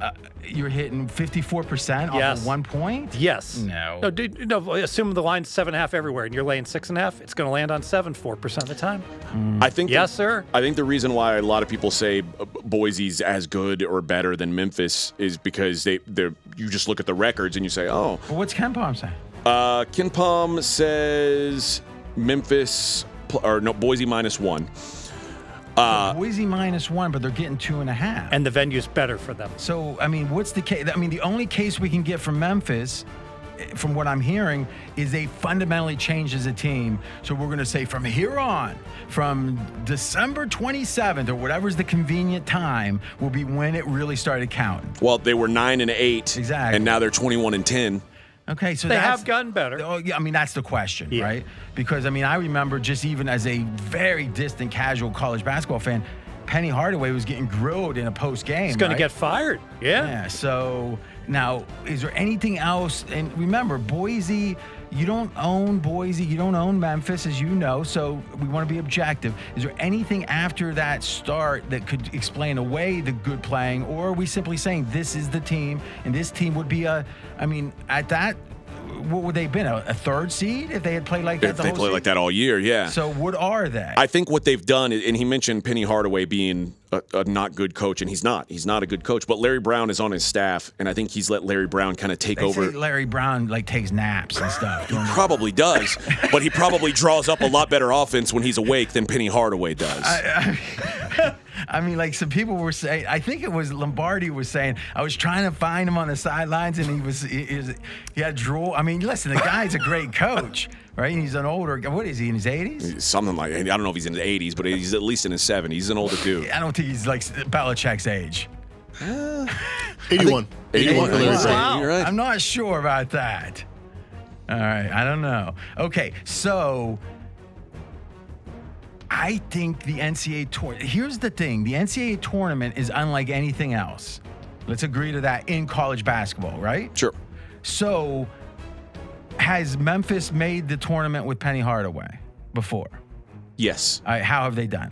Uh, you're hitting 54% off Yes. of one point? yes No. no dude no assume the line's seven and a half everywhere and you're laying six and a half it's going to land on seven four percent of the time I think. yes sir I think the reason why a lot of people say Boise's as good or better than Memphis is because they they you just look at the records and you say, oh, Well, what's KenPom saying? uh, KenPom says Memphis pl- or no Boise minus one. Uh, Boise minus one, but they're getting two and a half. and the venue's better for them So, I mean, what's the case? I mean, the only case we can get from Memphis, eh, from what I'm hearing, is they fundamentally changed as a team. So we're going to say from here on, from December 27th or whatever's the convenient time, will be when it really started counting. well, they were nine and eight, Exactly. and now they're twenty-one and ten. Okay, so they have gotten better Oh, yeah, I mean, that's the question, Yeah. right? Because, I mean, I remember just even as a very distant casual college basketball fan, Penny Hardaway was getting grilled in a post game. he's going right? to get fired yeah. Yeah. So now, is there anything else? And remember, Boise, you don't own Boise, you don't own Memphis, as you know. So we want to be objective. Is there anything after that start that could explain away the good playing, or are we simply saying this is the team, and this team would be a? I mean, at that, what would they have been? A, a third seed if they had played like that? If the they whole play like that all year, yeah. So what are they? I think what they've done, and he mentioned Penny Hardaway being a, a not good coach, and he's not. He's not a good coach. But Larry Brown is on his staff, and I think he's let Larry Brown kind of take they over. Larry Brown like takes naps and stuff. the- Probably does, but he probably draws up a lot better offense when he's awake than Penny Hardaway does. I mean, like some people were saying. I think it was Lombardi was saying. I was trying to find him on the sidelines, and he was he, he was- he had drool. I mean, listen, the guy's a great coach, right? And he's an older. What is he in his eighties? Something like I don't know if he's in his 80s, but he's at least in his 70s. He's an older dude. I don't think he's like Belichick's age. 81. 81 for Larry Wow. You're right. I'm not sure about that. All right, I don't know. Okay, so I think the NCAA tournament. Here's the thing: the NCAA tournament is unlike anything else. Let's agree to that in college basketball, right? Sure. So, has Memphis made the tournament with Penny Hardaway before? Yes. All right, how have they done?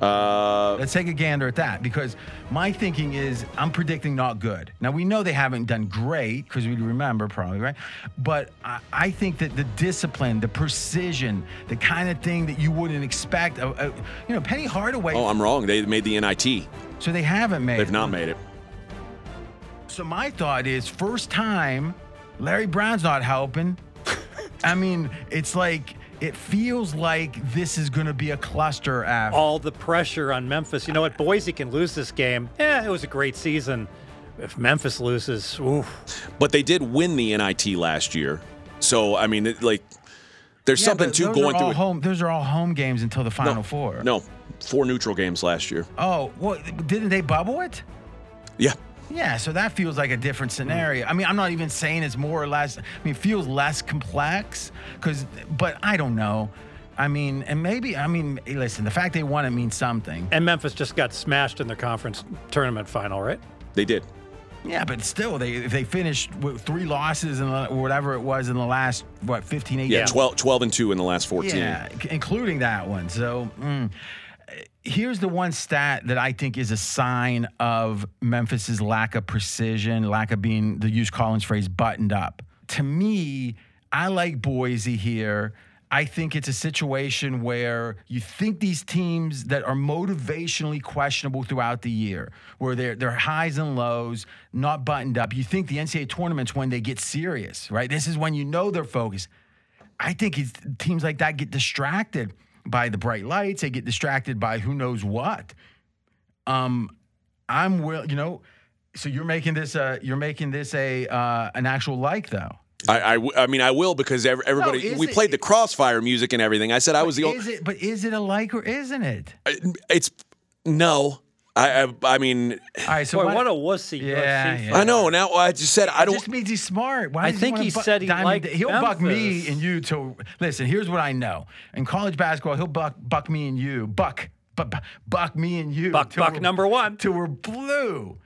Uh, Let's take a gander at that because my thinking is I'm predicting not good. Now we know they haven't done great because we remember probably right, but I, I think that the discipline, the precision, the kind of thing that you wouldn't expect. Uh, uh, you know, Penny Hardaway. oh, I'm wrong. They made the NIT. so they haven't made. It. They've it. not made it. So my thought is, first time, Larry Brown's not helping. I mean, it's like it feels like this is going to be a cluster after. all the pressure on Memphis. You know what? Boise can lose this game. Yeah, it was a great season. If Memphis loses, oof. But they did win the NIT last year. So, I mean, it, like, there's Yeah, something but to going through home. Those are all home games until the final four. No, four neutral games last year. Oh, well, didn't they bubble it? Yeah. Yeah, so that feels like a different scenario. I mean, I'm not even saying it's more or less. I mean, it feels less complex because, but I don't know. I mean, and maybe I mean, listen, the fact they won it means something. And Memphis just got smashed in the conference tournament final, right? They did. Yeah, but still, they if they finished with three losses and whatever it was in the last what 15, 18 Yeah, 12, 12 and 2 in the last 14. Yeah, including that one. So mm, here's the one stat that I think is a sign of Memphis's lack of precision, lack of being, the use Collins phrase, buttoned up. To me, I like Boise here. I think it's a situation where you think these teams that are motivationally questionable throughout the year, where they're, they're highs and lows, not buttoned up, you think the NCAA tournament's when they get serious, right? This is when you know they're focused. I think teams like that get distracted by the bright lights. They get distracted by who knows what. Um, I'm will you know. So you're making this a you're making this a uh, an actual like though. I, I w- I mean, I will because ev- everybody. is we it- played the Crossfire music and everything. I said I was the only. Is it? But is it a like or isn't it? It's no. I, I I mean, All right. So Boy, what? what a wussy. Yeah, yeah. I know. Now I just said I don't. just means he's smart. Why I think wanna he buck said he Diamond liked Da- He'll buck me and you to listen. Here's what I know: in college basketball, he'll buck buck me and you, buck, buck, buck me and you, Buck, buck number one. till we're blue.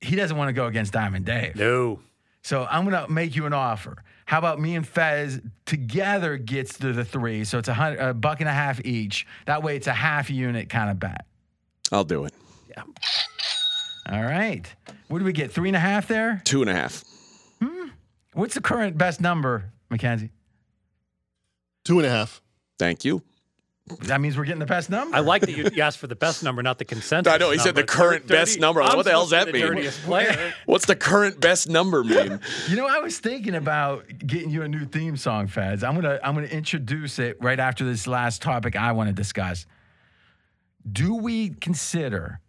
He doesn't want to go against Diamond Dave. No. So I'm gonna make you an offer. How about me and Fez together gets to the three? So it's a, hundred, a buck and a half each. That way, it's a half unit kind of bet. I'll do it. All right. What do we get? Three and a half there. Two and a half. Hmm. What's the current best number, Mackenzie? Two and a half. Thank you. That means we're getting the best number. I like that you, you asked for the best number, not the consensus. I know, he said the number. current Dirty- best number. I'm What the hell does that the mean? What's the current best number mean? You know, I was thinking about getting you a new theme song, Fez. I'm gonna I'm gonna introduce it right after this last topic I want to discuss. Do we consider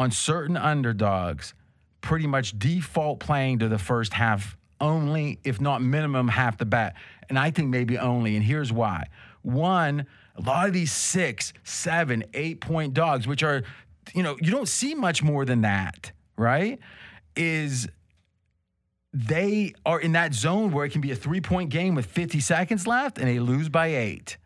on certain underdogs pretty much default playing to the first half only, if not minimum half the bet? And I think maybe only, and here's why. One, a lot of these six, seven, eight point dogs, which are, you know, you don't see much more than that, right? Is they are in that zone where it can be a three point game with 50 seconds left and they lose by eight.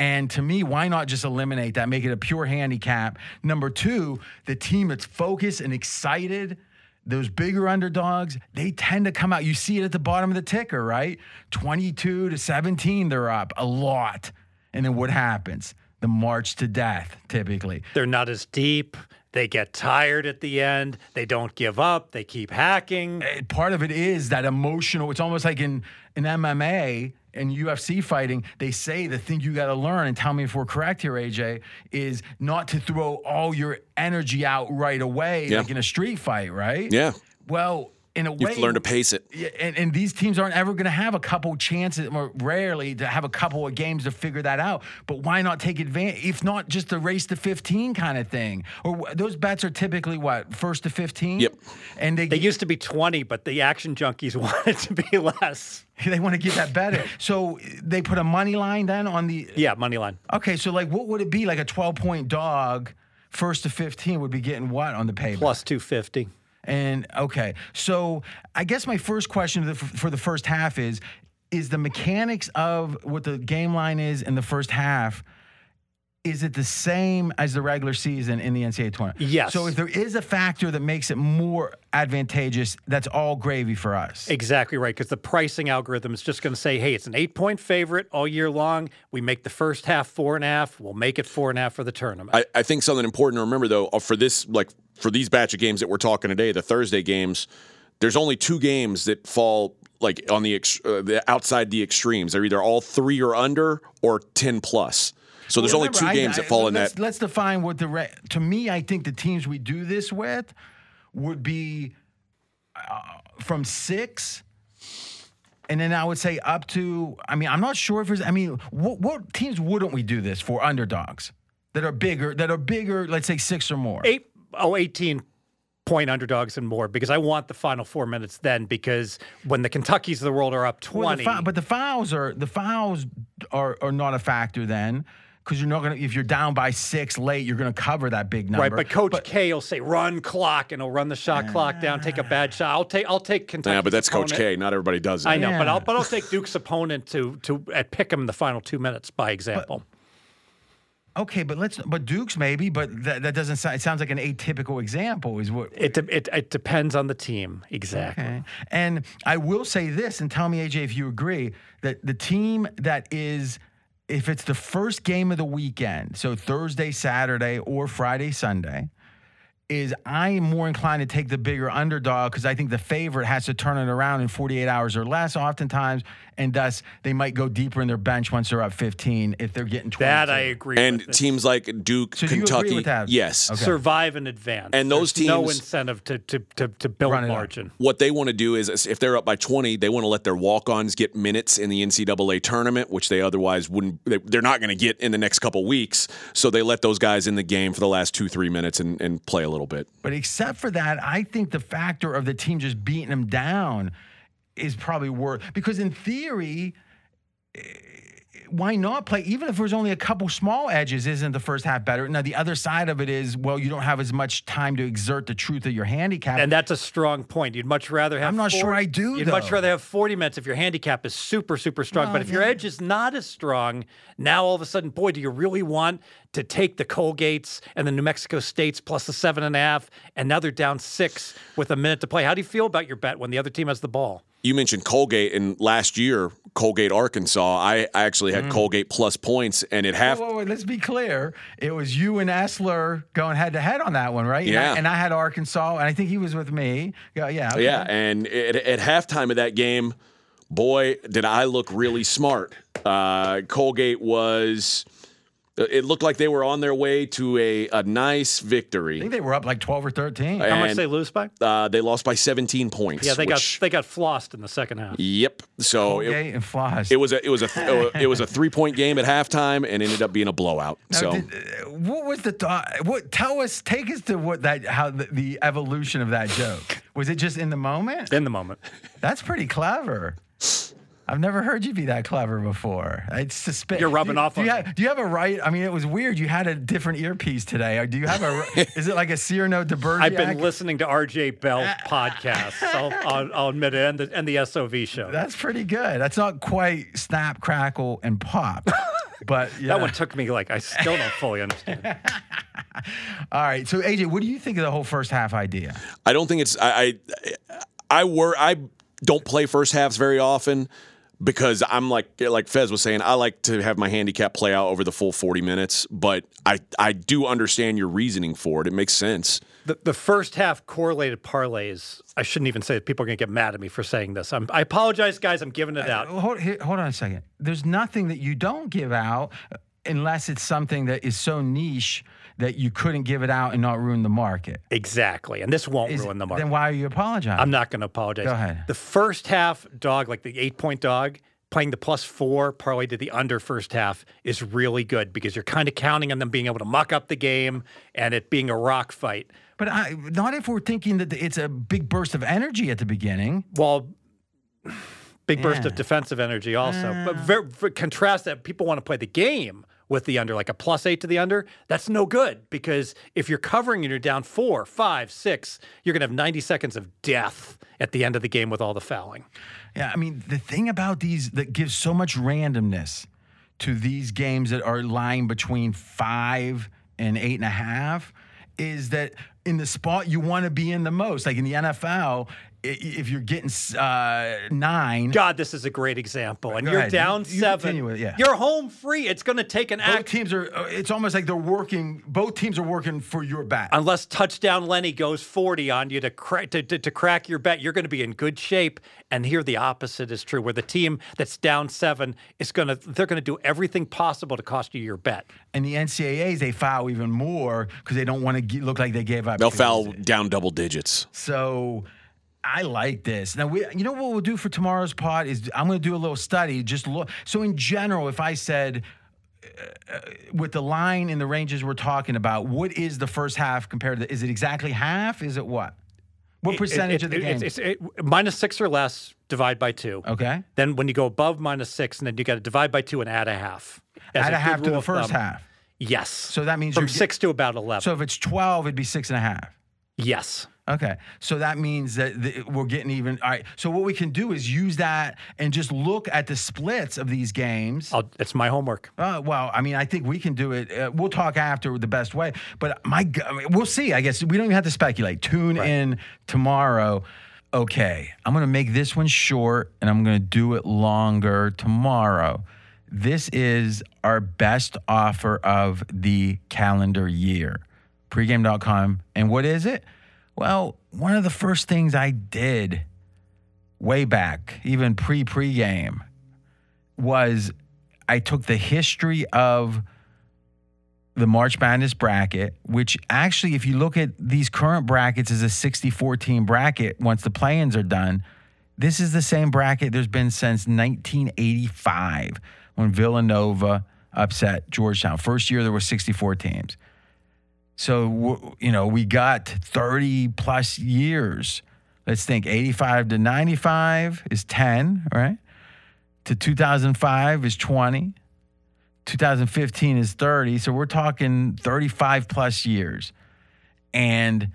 And to me, why not just eliminate that, make it a pure handicap? Number two, the team that's focused and excited, those bigger underdogs, they tend to come out. You see it at the bottom of the ticker, right? 22 to 17, they're up a lot. And then what happens? The march to death, typically. They're not as deep. They get tired at the end. They don't give up. They keep hacking. Uh, part of it is that emotional. It's almost like in in MMA and UFC fighting, they say the thing you got to learn, and tell me if we're correct here, AJ, is not to throw all your energy out right away, Yeah. like in a street fight, right? Yeah. Well, in a you have to learn to pace it. and, and these teams aren't ever going to have a couple chances, or rarely to have a couple of games to figure that out. But why not take advantage? If not just a race to 15 kind of thing, or those bets are typically what first to 15. Yep. And they They used to be 20, but the action junkies wanted to be less. They want to get that better. So they put a money line then on the. Yeah, money line. Okay, so like, what would it be? Like a 12 point dog, first to 15 would be getting what on the pay? Plus 250. And okay, so I guess my first question for the- first half is: Is the mechanics of what the game line is in the first half? Is it the same as the regular season in the NCAA tournament? Yes. So if there is a factor that makes it more advantageous, that's all gravy for us. Exactly right, because the pricing algorithm is just going to say, hey, it's an eight point favorite all year long. We make the first half four and a half. We'll make it four and a half for the tournament. I, I think something important to remember though uh, for this like for these batch of games that we're talking today, the Thursday games, there's only two games that fall like on the, ex, uh, the outside the extremes. They're either all three or under or ten plus. So there's Well, only remember, two games I- that fall in let's, that. Let's define what the re- to me. I think the teams we do this with would be uh, from six, and then I would say up to. I mean, I'm not sure if there's. I mean, what, what teams wouldn't we do this for? Underdogs that are bigger. That are bigger. Let's say six or more. Eight, oh, 18 point underdogs and more, because I want the final four minutes then, because when the Kentuckies of the world are up Well, 20. the fou- but the fouls are the fouls are are not a factor then. Because you're not gonna, if you're down by six late, you're gonna cover that big number. Right, but Coach K will say run clock, and he'll run the shot clock down, take a bad shot. I'll take, I'll take Kentucky. Yeah, but that's Coach K. Not everybody does that. I know, but I'll, but I'll take Duke's opponent to to at pick him the final two minutes by example. Okay, but let's. But Duke's maybe, but that, that doesn't sound. It sounds like an atypical example. Is what. it, de- it it depends on the team exactly. Okay. And I will say this, and tell me, AJ, if you agree that the team that is, if it's the first game of the weekend, so Thursday, Saturday, or Friday, Sunday, is I am more inclined to take the bigger underdog because I think the favorite has to turn it around in 48 hours or less, oftentimes, and thus they might go deeper in their bench once they're up 15 if they're getting 20. That I agree. And with. It's teams like Duke, So do you agree Kentucky, with that? yes. Okay. survive in advance, And those There's no incentive to to to, to build Run it up. margin. What they want to do is, is if they're up by 20, they want to let their walk-ons get minutes in the NCAA tournament, which they otherwise wouldn't. they- They're not going to get in the next couple weeks. So they let those guys in the game for the last two, three minutes and, and play a little bit. But except for that, I think the factor of the team just beating them down is probably worth because in theory why not play even if there's only a couple small edges isn't the first half better now the other side of it is well you don't have as much time to exert the truth of your handicap And that's a strong point. You'd much rather have. I'm not sure I do, You'd much rather have 40 minutes if your handicap is super, super strong. No, but if your edge is not as strong, now all of a sudden, boy, do you really want to take the Colgates and the New Mexico States plus the seven and a half, and now they're down six with a minute to play. How do you feel about your bet when the other team has the ball? You mentioned Colgate, and last year, Colgate, Arkansas, I, I actually Mm. had Colgate plus points, and it half. Whoa, whoa, whoa, let's be clear. It was you and Essler going head to head on that one, right? And I- Yeah. And I, had Arkansas, and I think he was with me. Yeah, yeah. okay. Yeah, and at, at halftime of that game, boy, did I look really smart. Uh, Colgate was. It looked like they were on their way to a, a nice victory. I think they were up like 12 or 13. How much And- they lose by? Uh, they lost by 17 points. Yeah, they got they got flossed in the second half. Yep. So it, Colgate and Floss. it was a it was a it was a three point game at halftime and ended up being a blowout. Now, So did- uh, what was the thought? What tell us? Take us to what that how the, the evolution of that joke was. It just in the moment? In the moment. That's pretty clever. I've never heard you be that clever before. It's suspicious. You're rubbing do, off Do you, on have, do you have a right? I mean, it was weird. You had a different earpiece today. Or Do you have a? is it like a Cyrano de Bergerac? I've been listening to RJ Bell's podcasts. I'll, I'll, I'll admit it, and the, and the SOV show. That's pretty good. That's not quite snap, crackle, and pop. But yeah. That one took me like I still don't fully understand. All right. So AJ, what do you think of the whole first half idea? I don't think it's I I, I were I don't play first halves very often because I'm like like Fez was saying I like to have my handicap play out over the full 40 minutes, but I I do understand your reasoning for it. It makes sense. The, the first half correlated parlays. I shouldn't even say it. People are going to get mad at me for saying this. I'm, I apologize, guys. I'm giving it out. Hold, here, hold on a second. There's nothing that you don't give out uh, unless it's something that is so niche that you couldn't give it out and not ruin the market. Exactly. And this won't Is- ruin the market. Then why are you apologizing? I'm not going to apologize. Go ahead. The first half dog, like the eight point dog, playing the plus four parlay to the under first half is really good because you're kind of counting on them being able to muck up the game and it being a rock fight. But I, not if we're thinking that it's a big burst of energy at the beginning. Well, big burst of defensive energy also. But eh. ver ver- contrast that people want to play the game with the under, like a plus eight to the under. That's no good because if you're covering and you're down four, five, six, you're going to have 90 seconds of death at the end of the game with all the fouling. Yeah, I mean, the thing about these that gives so much randomness to these games that are lying between five and eight and a half is that in the spot you want to be in the most, like in the NFL, if you're getting uh, nine, God, this is a great example. And Go you're ahead. down You- you seven. continue yeah. You're home free. It's going to take an act. both act. teams are. uh, It's almost like they're working. Both teams are working for your back. Unless touchdown Lenny goes 40 on you to, cra- to, to, to crack your bet, you're going to be in good shape. And here the opposite is true, where the team that's down seven is going to, they're going to do everything possible to cost you your bet. And the NCAAs they foul even more because they don't want to look like they gave up. They'll foul down double digits. So I like this. Now we you know what we'll do for tomorrow's pod is I'm going to do a little study just look. So in general if I said uh, uh, with the line and the ranges we're talking about, what is the first half compared to is it exactly half? Is it what? What percentage It- of the it- game? It's, it's, it, minus six or less, divide by two. okay. Then when you go above minus six, and then you got to divide by two and add a half. As Add a good half to the first half. Yes. So that means from six to about 11. So if it's 12, it'd be six and a half. yes. Okay, so that means that the, we're getting even. All right, so what we can do is use that and just look at the splits of these games. I'll, it's my homework. Uh, well, I mean, I think we can do it. Uh, we'll talk after the best way, but my, I mean, we'll see. I guess we don't even have to speculate. Tune in tomorrow. Okay, I'm gonna make this one short, and I'm gonna do it longer tomorrow. This is our best offer of the calendar year. Pregame.com. And what is it? Well, one of the first things I did way back, even pre pregame, was I took the history of the March Madness bracket, which actually, if you look at these current brackets, is a 64 team bracket once the play ins are done. This is the same bracket there's been since 1985 when Villanova upset Georgetown. First year there were 64 teams. So, you know, we got 30 plus years. let's think 85 to 95 is 10, right? To 2005 is 20. 2015 is 30. So we're talking 35 plus years. And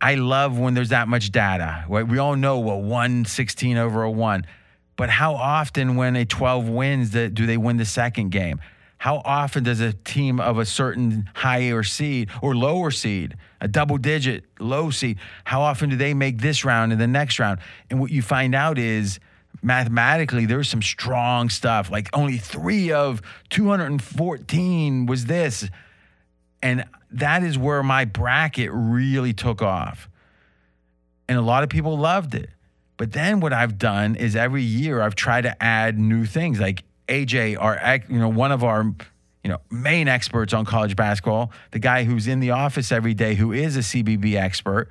I love when there's that much data. Right? We all know what 116 over a 1. But how often when a 12 wins do they win the second game? How often does a team of a certain higher seed or lower seed, a double digit low seed, how often do they make this round and the next round? And what you find out is mathematically there's some strong stuff. Like only 3 of 214 was this. And that is where my bracket really took off. And a lot of people loved it. But then what I've done is every year I've tried to add new things. Like AJ, our you know one of our you know main experts on college basketball, the guy who's in the office every day, who is a CBB expert,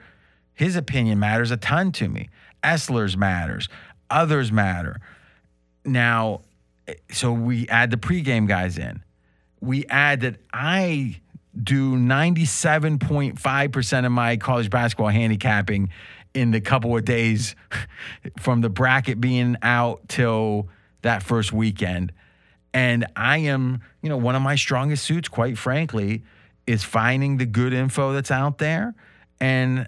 his opinion matters a ton to me. Essler's matters, others matter. Now, eh, so we add the pregame guys in. We add that I do 97.5% of my college basketball handicapping in the couple of days from the bracket being out till that first weekend. And I am, you know, one of my strongest suits, quite frankly, is finding the good info that's out there and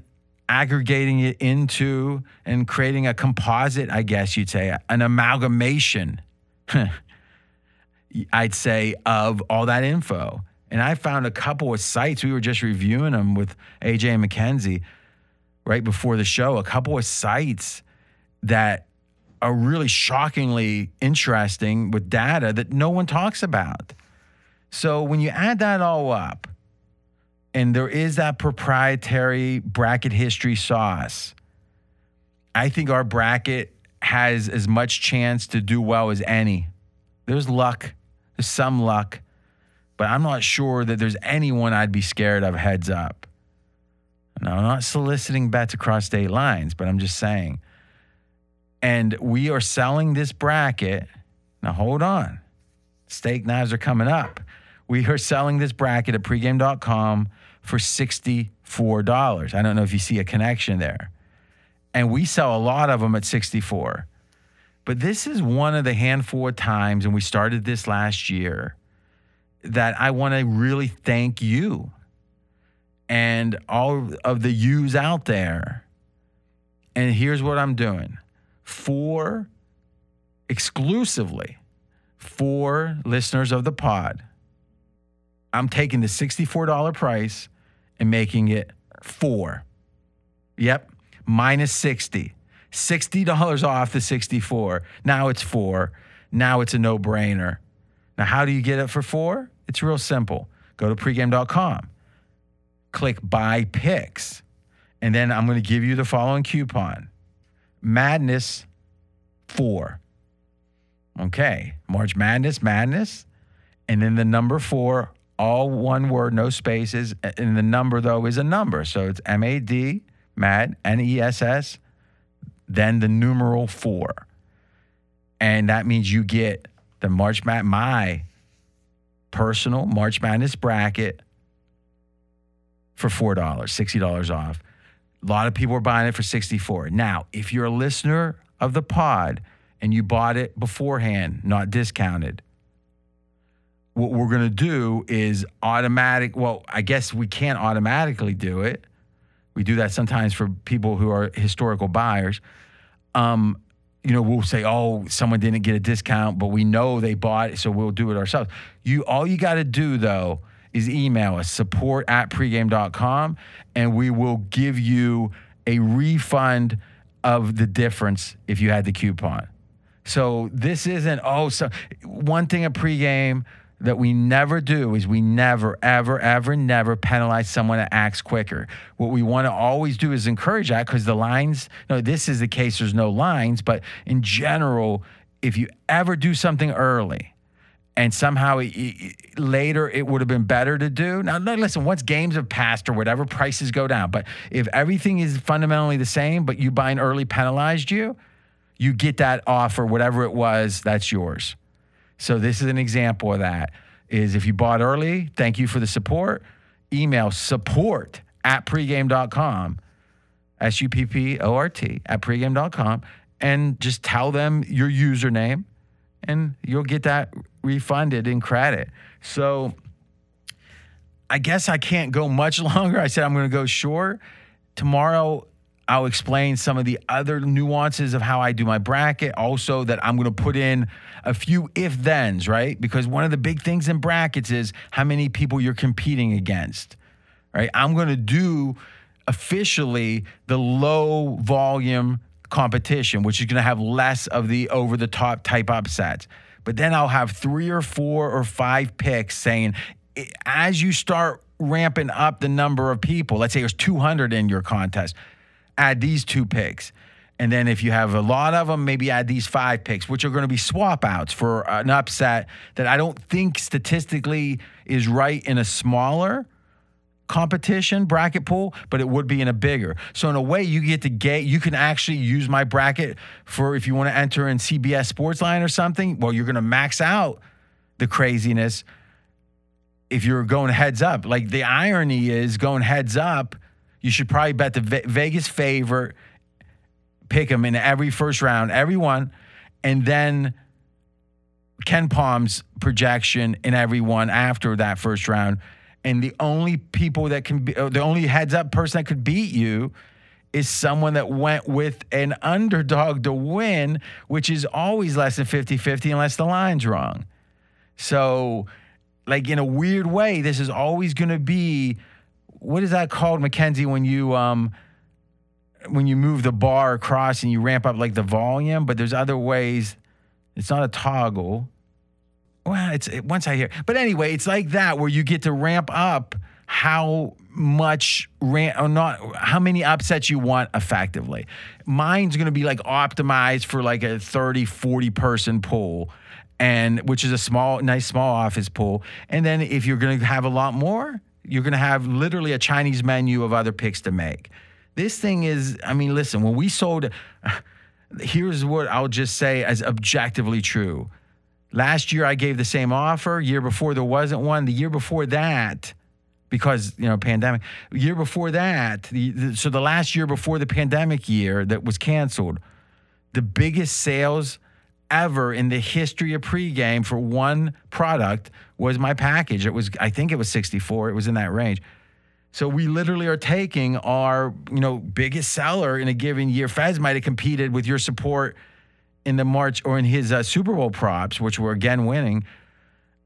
aggregating it into and creating a composite, I guess you'd say, an amalgamation, I'd say, of all that info. And I found a couple of sites, we were just reviewing them with AJ and Mackenzie right before the show, a couple of sites that are really shockingly interesting with data that no one talks about. So when you add that all up, and there is that proprietary bracket history sauce, I think our bracket has as much chance to do well as any. There's luck, there's some luck, but I'm not sure that there's anyone I'd be scared of heads up. Now, I'm not soliciting bets across state lines, but I'm just saying. And we are selling this bracket. Now, hold on. Steak knives are coming up. We are selling this bracket at pregame.com for $64. I don't know if you see a connection there. And we sell a lot of them at 64. But this is one of the handful of times, and we started this last year, that I want to really thank you and all of the yous out there. And here's what I'm doing for exclusively for listeners of the pod. I'm taking the $64 price and making it four. Yep, minus 60. $60 off the 64. Now it's four. Now it's a no brainer. Now, how do you get it for four? It's real simple. Go to pregame.com, click buy picks, and then I'm going to give you the following coupon Madness four. Okay, March Madness, Madness, and then the number four, all one word, no spaces. And the number, though, is a number. So it's M A D, MAD, N E S S, then the numeral four. And that means you get the March Mad my personal March Madness bracket for four dollars, sixty dollars off. A lot of people are buying it for 64. Now, if you're a listener of the pod and you bought it beforehand, not discounted, what we're going to do is automatic. Well, I guess we can't automatically do it. We do that sometimes for people who are historical buyers. Um, you know, we'll say, "Oh, someone didn't get a discount, but we know they bought it, so we'll do it ourselves." You all you got to do though is email us support at pregame.com and we will give you a refund of the difference if you had the coupon. So this isn't oh so one thing at pregame that we never do is we never ever ever never penalize someone that acts quicker. What we want to always do is encourage that because the lines. No, this is the case. There's no lines, but in general, if you ever do something early and somehow it, it, later it would have been better to do. Now, listen, once games have passed or whatever, prices go down. But if everything is fundamentally the same, but you buy an early penalized you, you get that offer, whatever it was, that's yours. So this is an example of that. Is if you bought early, thank you for the support. Email support at pregame.com S U P P O R T, at pregame.com, and just tell them your username, and you'll get that refunded in credit. So I guess I can't go much longer. I said I'm going to go short. Tomorrow, I'll explain some of the other nuances of how I do my bracket. Also, that I'm going to put in a few if thens, right? Because one of the big things in brackets is how many people you're competing against, right? I'm going to do officially the low volume competition, which is going to have less of the over the top type upsets. But then I'll have three or four or five picks saying, as you start ramping up the number of people, let's say there's 200 in your contest, add these two picks. And then if you have a lot of them, maybe add these five picks, which are going to be swap outs for an upset that I don't think statistically is right in a smaller competition bracket pool, but it would be in a bigger. So in a way, you get to get you can actually use my bracket for if you want to enter in CBS Sportsline or something. Well, you're going to max out the craziness if you're going heads up. Like the irony is going heads up, you should probably bet the Ve- Vegas favorite, pick them in every first round, everyone, and then KenPom's projection in everyone after that first round. And the only people that can be, uh, the only heads up person that could beat you is someone that went with an underdog to win, which is always less than 50 50 unless the line's wrong. So, like in a weird way, this is always going to be what is that called, Mackenzie? When you um when you move the bar across and you ramp up like the volume, but there's other ways. It's not a toggle. Well, it's it, once I hear, but anyway, it's like that where you get to ramp up how much ran or not how many upsets you want effectively. Mine's going to be like optimized for like a 30 40 person pool and which is a small nice small office pool. And then if you're going to have a lot more, you're going to have literally a Chinese menu of other picks to make. This thing is I mean, listen, when we sold here's what I'll just say as objectively true. Last year I gave the same offer. Year before there wasn't one. The year before that, because you know pandemic. Year before that, the, the, so the last year before the pandemic year that was canceled, the biggest sales ever in the history of pregame for one product was my package. It was I think it was 64. It was in that range. So we literally are taking our, you know, biggest seller in a given year. Fez might have competed with your support in the March or in his uh, Super Bowl props, which were again winning.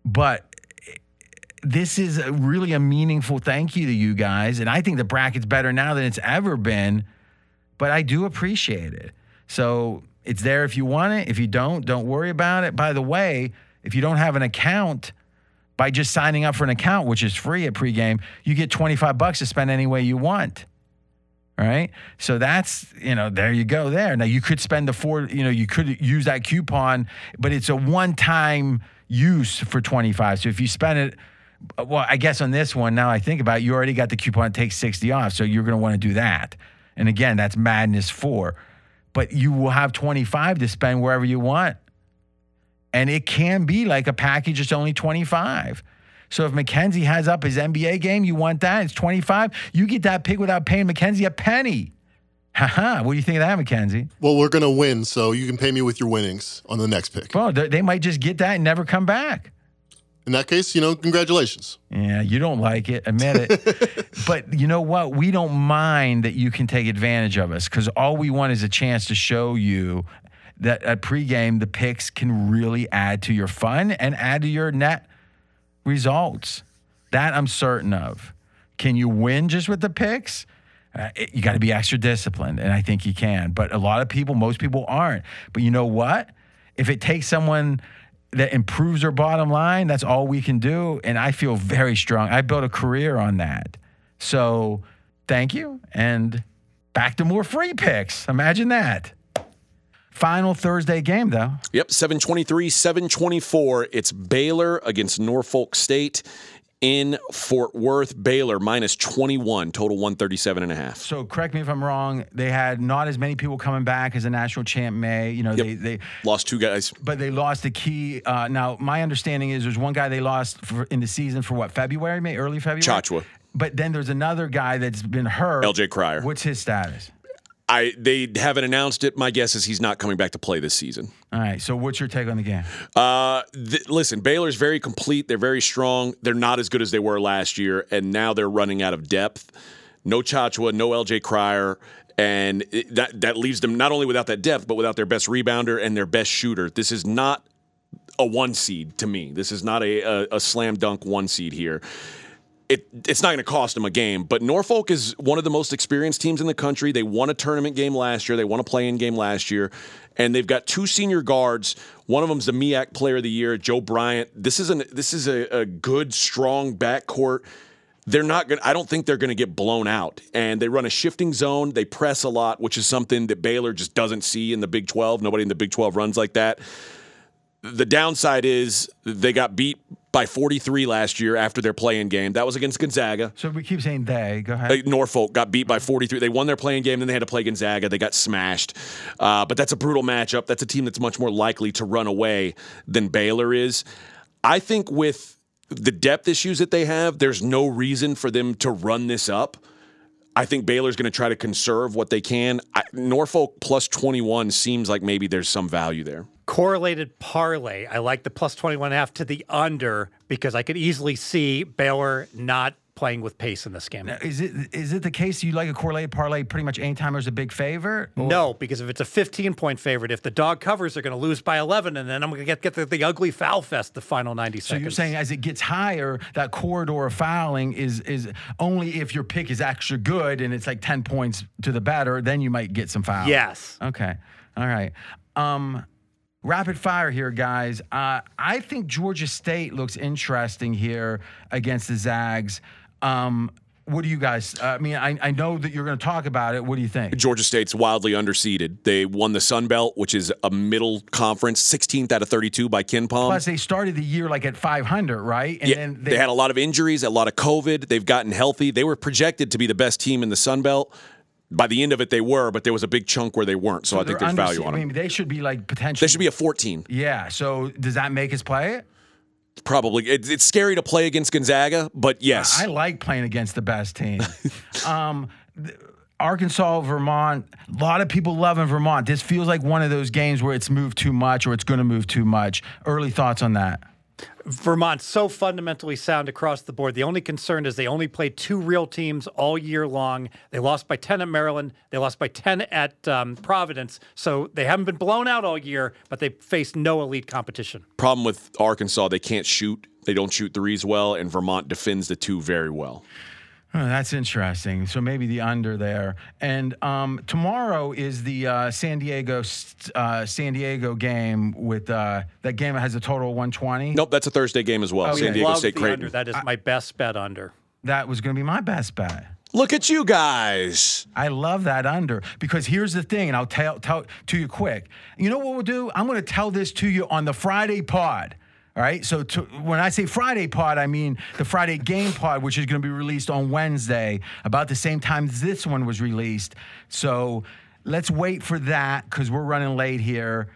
But this is a, really a meaningful thank you to you guys, and I think the bracket's better now than it's ever been. But I do appreciate it. So it's there if you want it. If you don't, don't worry about it. By the way, if you don't have an account, by just signing up for an account, which is free at pregame, you get 25 bucks to spend any way you want. Right. So that's, you know, there you go there. Now you could spend the four, you know, you could use that coupon, but it's a one time use for 25. So if you spend it, well, I guess on this one, now I think about it, you already got the coupon, take 60 off. So you're going to want to do that. And again, that's Madness 4. But you will have 25 to spend wherever you want. And it can be like a package that's only 25. So if Mackenzie has up his NBA game, you want that? It's 25. You get that pick without paying Mackenzie a penny. Haha. What do you think of that, Mackenzie? Well, we're going to win, so you can pay me with your winnings on the next pick. Well, they they might just get that and never come back. In that case, you know, congratulations. Yeah, you don't like it, admit it. but you know what? We don't mind that you can take advantage of us because all we want is a chance to show you that at pregame, the picks can really add to your fun and add to your net results. That I'm certain of. Can you win just with the picks? Uh, it- you got to be extra disciplined, and I think you can. But a lot of people, most people aren't. But you know what? If it takes someone that improves their bottom line, that's all we can do. And I feel very strong. I built a career on that. So thank you. And back to more free picks. Imagine that. Final Thursday game, though. Yep, 723, 724. It's Baylor against Norfolk State in Fort Worth. Baylor minus 21, total 137 and a half. So correct me if I'm wrong. They had not as many people coming back as a national champ may. You know, Yep. they they Lost two guys. but they lost a key. Uh, now my understanding is there's one guy they lost for, in the season for what February, May, early February. Tchatchoua. But then there's another guy that's been hurt. LJ Cryer. What's his status? I they haven't announced it. My guess is he's not coming back to play this season. All right. So what's your take on the game? Uh, th- listen, Baylor's very complete. They're very strong. They're not as good as they were last year, and now they're running out of depth. No Tchatchoua, no LJ Cryer, and it, that that leaves them not only without that depth, but without their best rebounder and their best shooter. This is not a one seed to me. This is not a, a, a slam dunk one seed here. It, it's not going to cost them a game, but Norfolk is one of the most experienced teams in the country. They won a tournament game last year. They won a play-in game last year, and they've got two senior guards. One of them's the MEAC Player of the Year, Joe Bryant. This is an this is a, a good, strong backcourt. They're not going. I don't think they're going to get blown out. And they run a shifting zone. They press a lot, which is something that Baylor just doesn't see in the Big 12. Nobody in the Big 12 runs like that the downside is they got beat by 43 last year after their play-in game. That was against Gonzaga. So we keep saying they. Go ahead. Norfolk got beat by 43. They won their play-in game, then they had to play Gonzaga. They got smashed. Uh, but that's a brutal matchup. That's a team that's much more likely to run away than Baylor is. I think with the depth issues that they have, there's no reason for them to run this up. I think Baylor's going to try to conserve what they can. I, Norfolk plus 21 seems like maybe there's some value there correlated parlay. I like the plus 21 half to the under because I could easily see Baylor not playing with pace in this game. Now, is it is it the case you like a correlated parlay pretty much anytime there's a big favor? Or- No, because if it's a 15 point favorite, if the dog covers, they're going to lose by 11, and then I'm going to get get the, the ugly foul fest the final 90 So seconds. you're saying as it gets higher, that corridor of fouling is is only if your pick is extra good and it's like ten points to the better, then you might get some fouls. yes. Okay. All right. Um, rapid fire here, guys. Uh, I think Georgia State looks interesting here against the Zags. Um, what do you guys? Uh, I mean, I, I know that you're going to talk about it. What do you think? Georgia State's wildly underseeded. They won the Sun Belt, which is a middle conference, 16th out of 32 by KenPom. Plus, they started the year like at 500, right? And yeah, then they, had a lot of injuries, a lot of COVID. They've gotten healthy. They were projected to be the best team in the Sun Belt. By the end of it, they were, but there was a big chunk where they weren't. So, I think there's value on on I mean, they should be like potentially. They should be a 14. Yeah. So does that make us play it? Probably. It's, it's scary to play against Gonzaga, but yes. I like playing against the best team. um, th- Arkansas, Vermont. A lot of people loving Vermont. This feels like one of those games where it's moved too much or it's going to move too much. Early thoughts on that? Vermont's so fundamentally sound across the board. The only concern is they only played two real teams all year long. They lost by 10 at Maryland. They lost by 10 at um, Providence. So they haven't been blown out all year, but they faced no elite competition. Problem with Arkansas, they can't shoot. They don't shoot threes well, and Vermont defends the two very well. Oh, that's interesting. So maybe the under there. And um, tomorrow is the uh, San Diego uh, San Diego game with uh, that game has a total of 120. Nope, that's a Thursday game as well. Oh, San yeah. Diego Love State the Creighton. under. That is my best bet under. That was going to be my best bet. Look at you guys. I love that under because here's the thing, and I'll tell tell to you quick. You know what we'll do? I'm going to tell this to you on the Friday pod. All right. So to, when I say Friday pod, I mean the Friday game pod, which is going to be released on Wednesday, about the same time this one was released. So let's wait for that because we're running late here.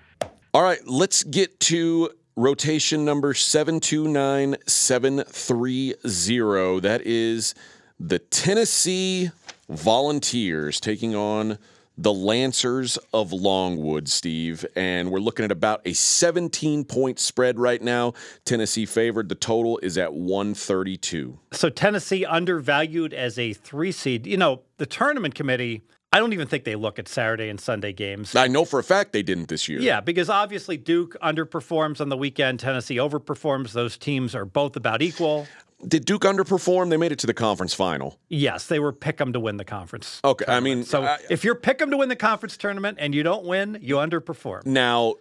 All right, let's get to rotation number 729730. That is the Tennessee Volunteers taking on the Lancers of Longwood, Steve. And we're looking at about a 17 point spread right now. Tennessee favored. The total is at 132. So Tennessee undervalued as a three seed. You know, the tournament committee, I don't even think they look at Saturday and Sunday games. I know for a fact they didn't this year. Yeah, because obviously Duke underperforms on the weekend, Tennessee overperforms. Those teams are both about equal. Did Duke underperform? They made it to the conference final. Yes, they were pick 'em to win the conference. Okay, I mean, So I- if you're pick 'em to win the conference tournament and you don't win, you underperform. Now,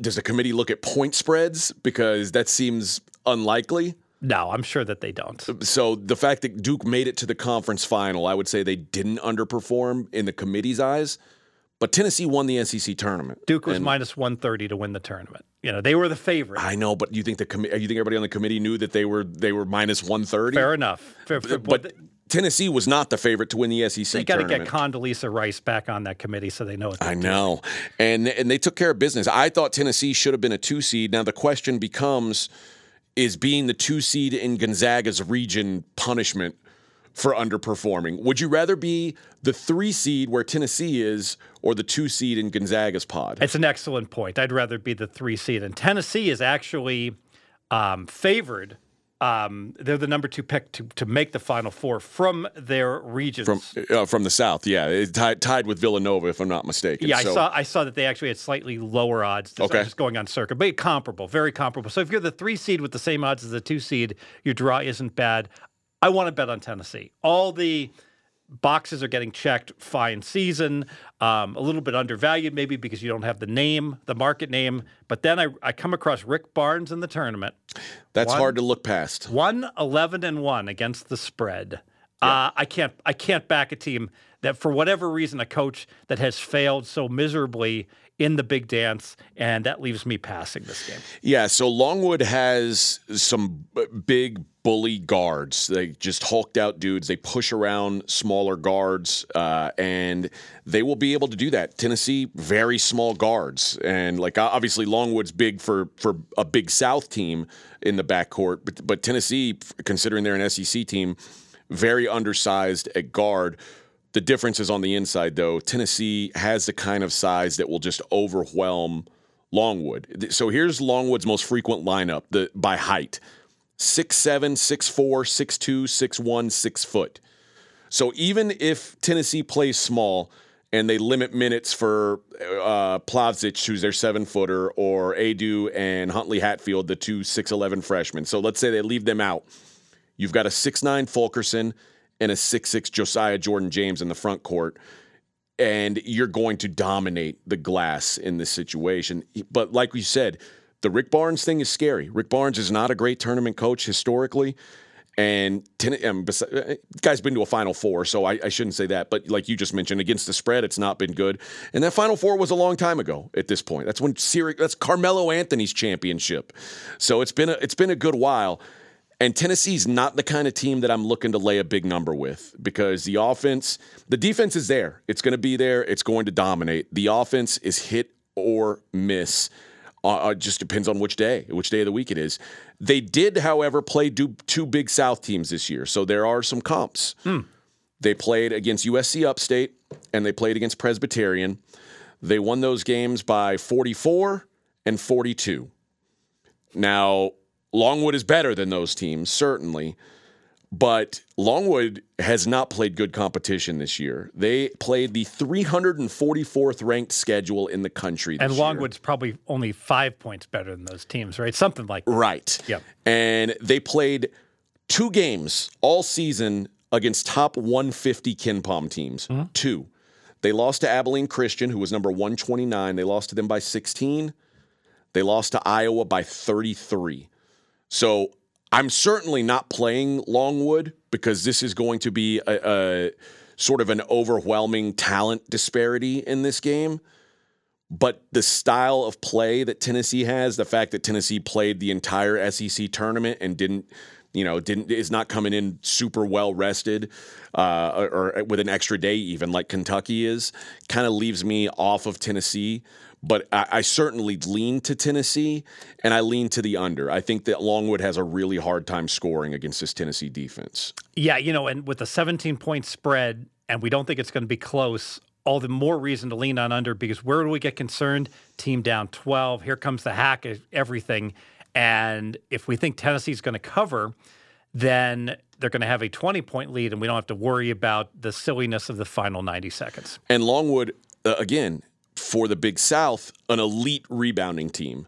does the committee look at point spreads? Because that seems unlikely. No, I'm sure that they don't. So the fact that Duke made it to the conference final, I would say they didn't underperform in the committee's eyes. But Tennessee won the SEC tournament. Duke was And minus 130 to win the tournament. You know, they were the favorite. I know, but you think the commi- you think everybody on the committee knew that they were they were minus one thirty? Fair enough. Fair, fair- But Tennessee was not the favorite to win the SEC they got to get Condoleezza Rice back on that committee so they know what I doing. know. And and they took care of business. I thought Tennessee should have been a two seed. Now the question becomes is being the two seed in Gonzaga's region punishment for underperforming. Would you rather be the three seed where Tennessee is or the two seed in Gonzaga's pod? It's an excellent point. I'd rather be the three seed. And Tennessee is actually um, favored. Um, they're the number two pick to, to make the Final Four from their regions. From uh, from the South, yeah, it tied, tied with Villanova, if I'm not mistaken. yeah, I saw I saw that they actually had slightly lower odds. Just, Okay. just going on circuit, but comparable, very comparable. So if you're the three seed with the same odds as the two seed, your draw isn't bad. I want to bet on Tennessee. All the boxes are getting checked. Fine season, um, a little bit undervalued maybe because you don't have the name, the market name. But then I, I come across Rick Barnes in the tournament. That's One- hard to look past. One 11 and 1 against the spread. Uh, I can't I can't back a team that for whatever reason a coach that has failed so miserably in the big dance and that leaves me passing this game. Yeah, so Longwood has some big bully guards. They just hulked out dudes. They push around smaller guards, uh, and they will be able to do that. Tennessee, very small guards, and like obviously Longwood's big for for a big South team in the backcourt, but but Tennessee, considering they're an SEC team, very undersized at guard. The difference is on the inside, though. Tennessee has the kind of size that will just overwhelm Longwood. So here's Longwood's most frequent lineup the, by height 6'7, 6'4, 6'2, 6'1, 6 foot. So even if Tennessee plays small and they limit minutes for uh, Plavsic, who's their seven footer, or Aidoo and Huntley Hatfield, the two 6'11 freshmen. So let's say they leave them out. You've got a 6'9 Fulkerson and a 6'6 Josiah Jordan James in the front court. And you're going to dominate the glass in this situation. But like we said, the Rick Barnes thing is scary. Rick Barnes is not a great tournament coach historically. And ten, um, uh, guy's been to a Final Four, so I, I shouldn't say that. But like you just mentioned, against the spread, it's not been good. And that Final Four was a long time ago. At this point, that's when Syri- that's Carmelo Anthony's championship. So it's been a, it's been a good while. And Tennessee's not the kind of team that I'm looking to lay a big number with because the offense, the defense is there. It's going to be there. It's going to dominate. The offense is hit or miss. Uh, it just depends on which day, which day of the week it is. They did, however, play do, two big South teams this year, so there are some comps. They played against USC Upstate and they played against Presbyterian. They won those games by 44 and 42. Now, Longwood is better than those teams, certainly, but Longwood has not played good competition this year. They played the 344th ranked schedule in the country. This And year. Longwood's probably only five points better than those teams, right? Something like that. Right. Yep. And they played two games all season against top 150 KenPom teams. Mm-hmm. Two. They lost to Abilene Christian, who was number 129. They lost to them by 16. They lost to Iowa by 33. So I'm certainly not playing Longwood because this is going to be a, a sort of an overwhelming talent disparity in this game. But the style of play that Tennessee has, the fact that Tennessee played the entire SEC tournament and didn't, you know, didn't is not coming in super well rested, uh, or, or with an extra day even like Kentucky is, kind of leaves me off of Tennessee. But I, I certainly lean to Tennessee, and I lean to the under. I think that Longwood has a really hard time scoring against this Tennessee defense. Yeah, you know, and with a 17 point spread, and we don't think it's going to be close, all the more reason to lean on under because where do we get concerned? Team down 12. Here comes the hack of everything. And if we think Tennessee's going to cover, then they're going to have a 20 point lead, and we don't have to worry about the silliness of the final 90 seconds. And Longwood, uh, again, for the Big South, an elite rebounding team.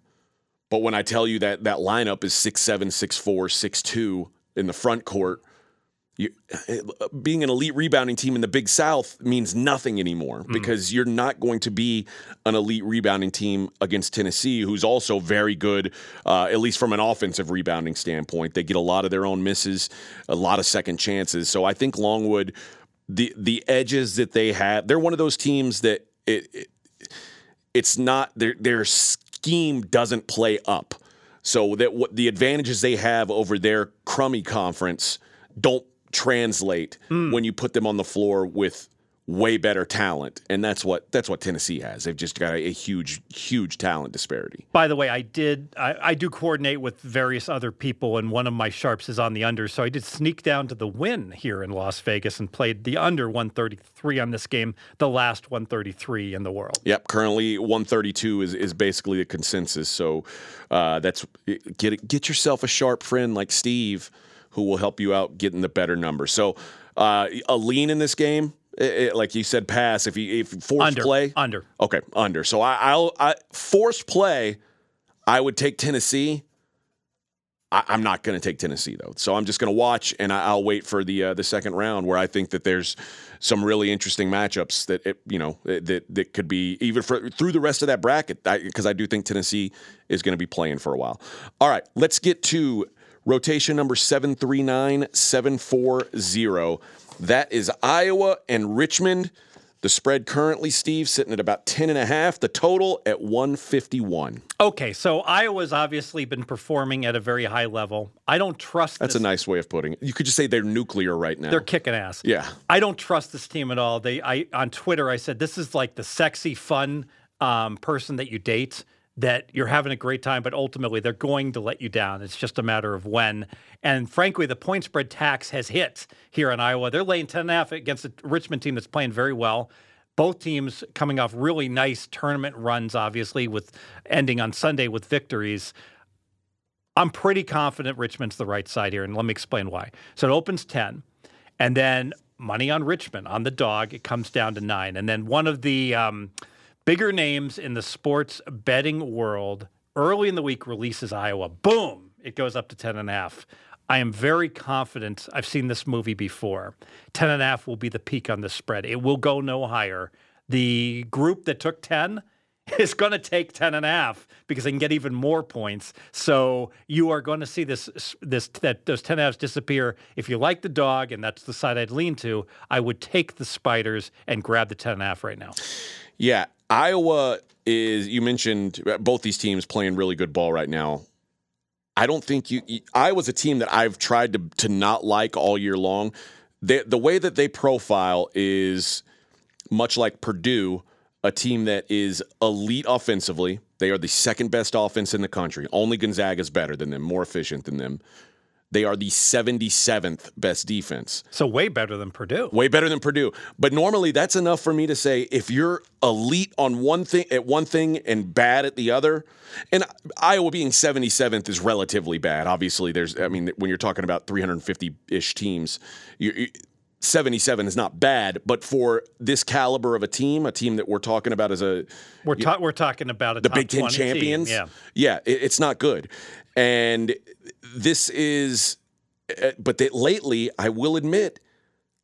But when I tell you that that lineup is 6'7, 6'4, 6'2 in the front court, you, uh, being an elite rebounding team in the Big South means nothing anymore because you're not going to be an elite rebounding team against Tennessee, who's also very good, uh, at least from an offensive rebounding standpoint. They get a lot of their own misses, a lot of second chances. So I think Longwood, the the edges that they have, they're one of those teams that it, it it's not their their scheme doesn't play up. So that what the advantages they have over their crummy conference don't translate hmm. when you put them on the floor with way better talent, and that's what that's what Tennessee has. They've just got a, a huge, huge talent disparity. By the way, I did I, I do coordinate with various other people, and one of my sharps is on the under, so I did sneak down to the Wynn here in Las Vegas and played the under 133 on this game, the last 133 in the world. Yep, currently 132 is is basically the consensus. So uh, that's get get yourself a sharp friend like Steve, who will help you out getting the better number. So uh, a lean in this game. It, it- like you said, pass. If you if forced Under. play, Under. Okay, under. So I, I'll I, forced play. I would take Tennessee. I, I'm not going to take Tennessee though, so I'm just going to watch and I, I'll wait for the uh, the second round where I think that there's some really interesting matchups that it, you know that that could be even for through the rest of that bracket because I, do think Tennessee is going to be playing for a while. All right, let's get to rotation number seven three nine seven four zero. That is Iowa and Richmond. The spread currently, Steve, sitting at about 10 and a half. The total at 151. Okay, so Iowa's obviously been performing at a very high level. I don't trust That's this. a nice way of putting it. You could just say they're nuclear right now. They're kicking ass. Yeah. I don't trust this team at all. They, I on Twitter, I said this is like the sexy, fun um, person that you date. That you're having a great time, but ultimately they're going to let you down. It's just a matter of when. And frankly, the point spread tax has hit here in Iowa. They're laying 10 and a half against a Richmond team that's playing very well. Both teams coming off really nice tournament runs, obviously, with ending on Sunday with victories. I'm pretty confident Richmond's the right side here, and let me explain why. So it opens 10, and then money on Richmond on the dog, it comes down to nine. And then one of the um, bigger names in the sports betting world early in the week releases Iowa. Boom, it goes up to 10 and a half. I am very confident. I've seen this movie before. 10 and a half will be the peak on the spread. It will go no higher. The group that took 10 is going to take 10 and a half because they can get even more points. So you are going to see this this that those 10 and a halves disappear. If you like the dog and that's the side I'd lean to, I would take the spiders and grab the 10 and a half right now. Yeah, Iowa is. You mentioned both these teams playing really good ball right now. I don't think you. you- Iowa's a team that I've tried to to not like all year long. They, the way that they profile is much like Purdue, a team that is elite offensively. They are the second best offense in the country. Only Gonzaga is better than them, more efficient than them. They are the 77th best defense. So way better than Purdue. Way better than Purdue. But normally that's enough for me to say if you're elite on one thing at one thing and bad at the other, and Iowa being 77th is relatively bad. Obviously, there's I mean when you're talking about 350-ish teams, you, you 77 is not bad, but for this caliber of a team, a team that we're talking about as a We're ta- we're talking about a the Big Ten 20 team. champions. Yeah. yeah, it, it's not good. And this is, uh, but lately, I will admit,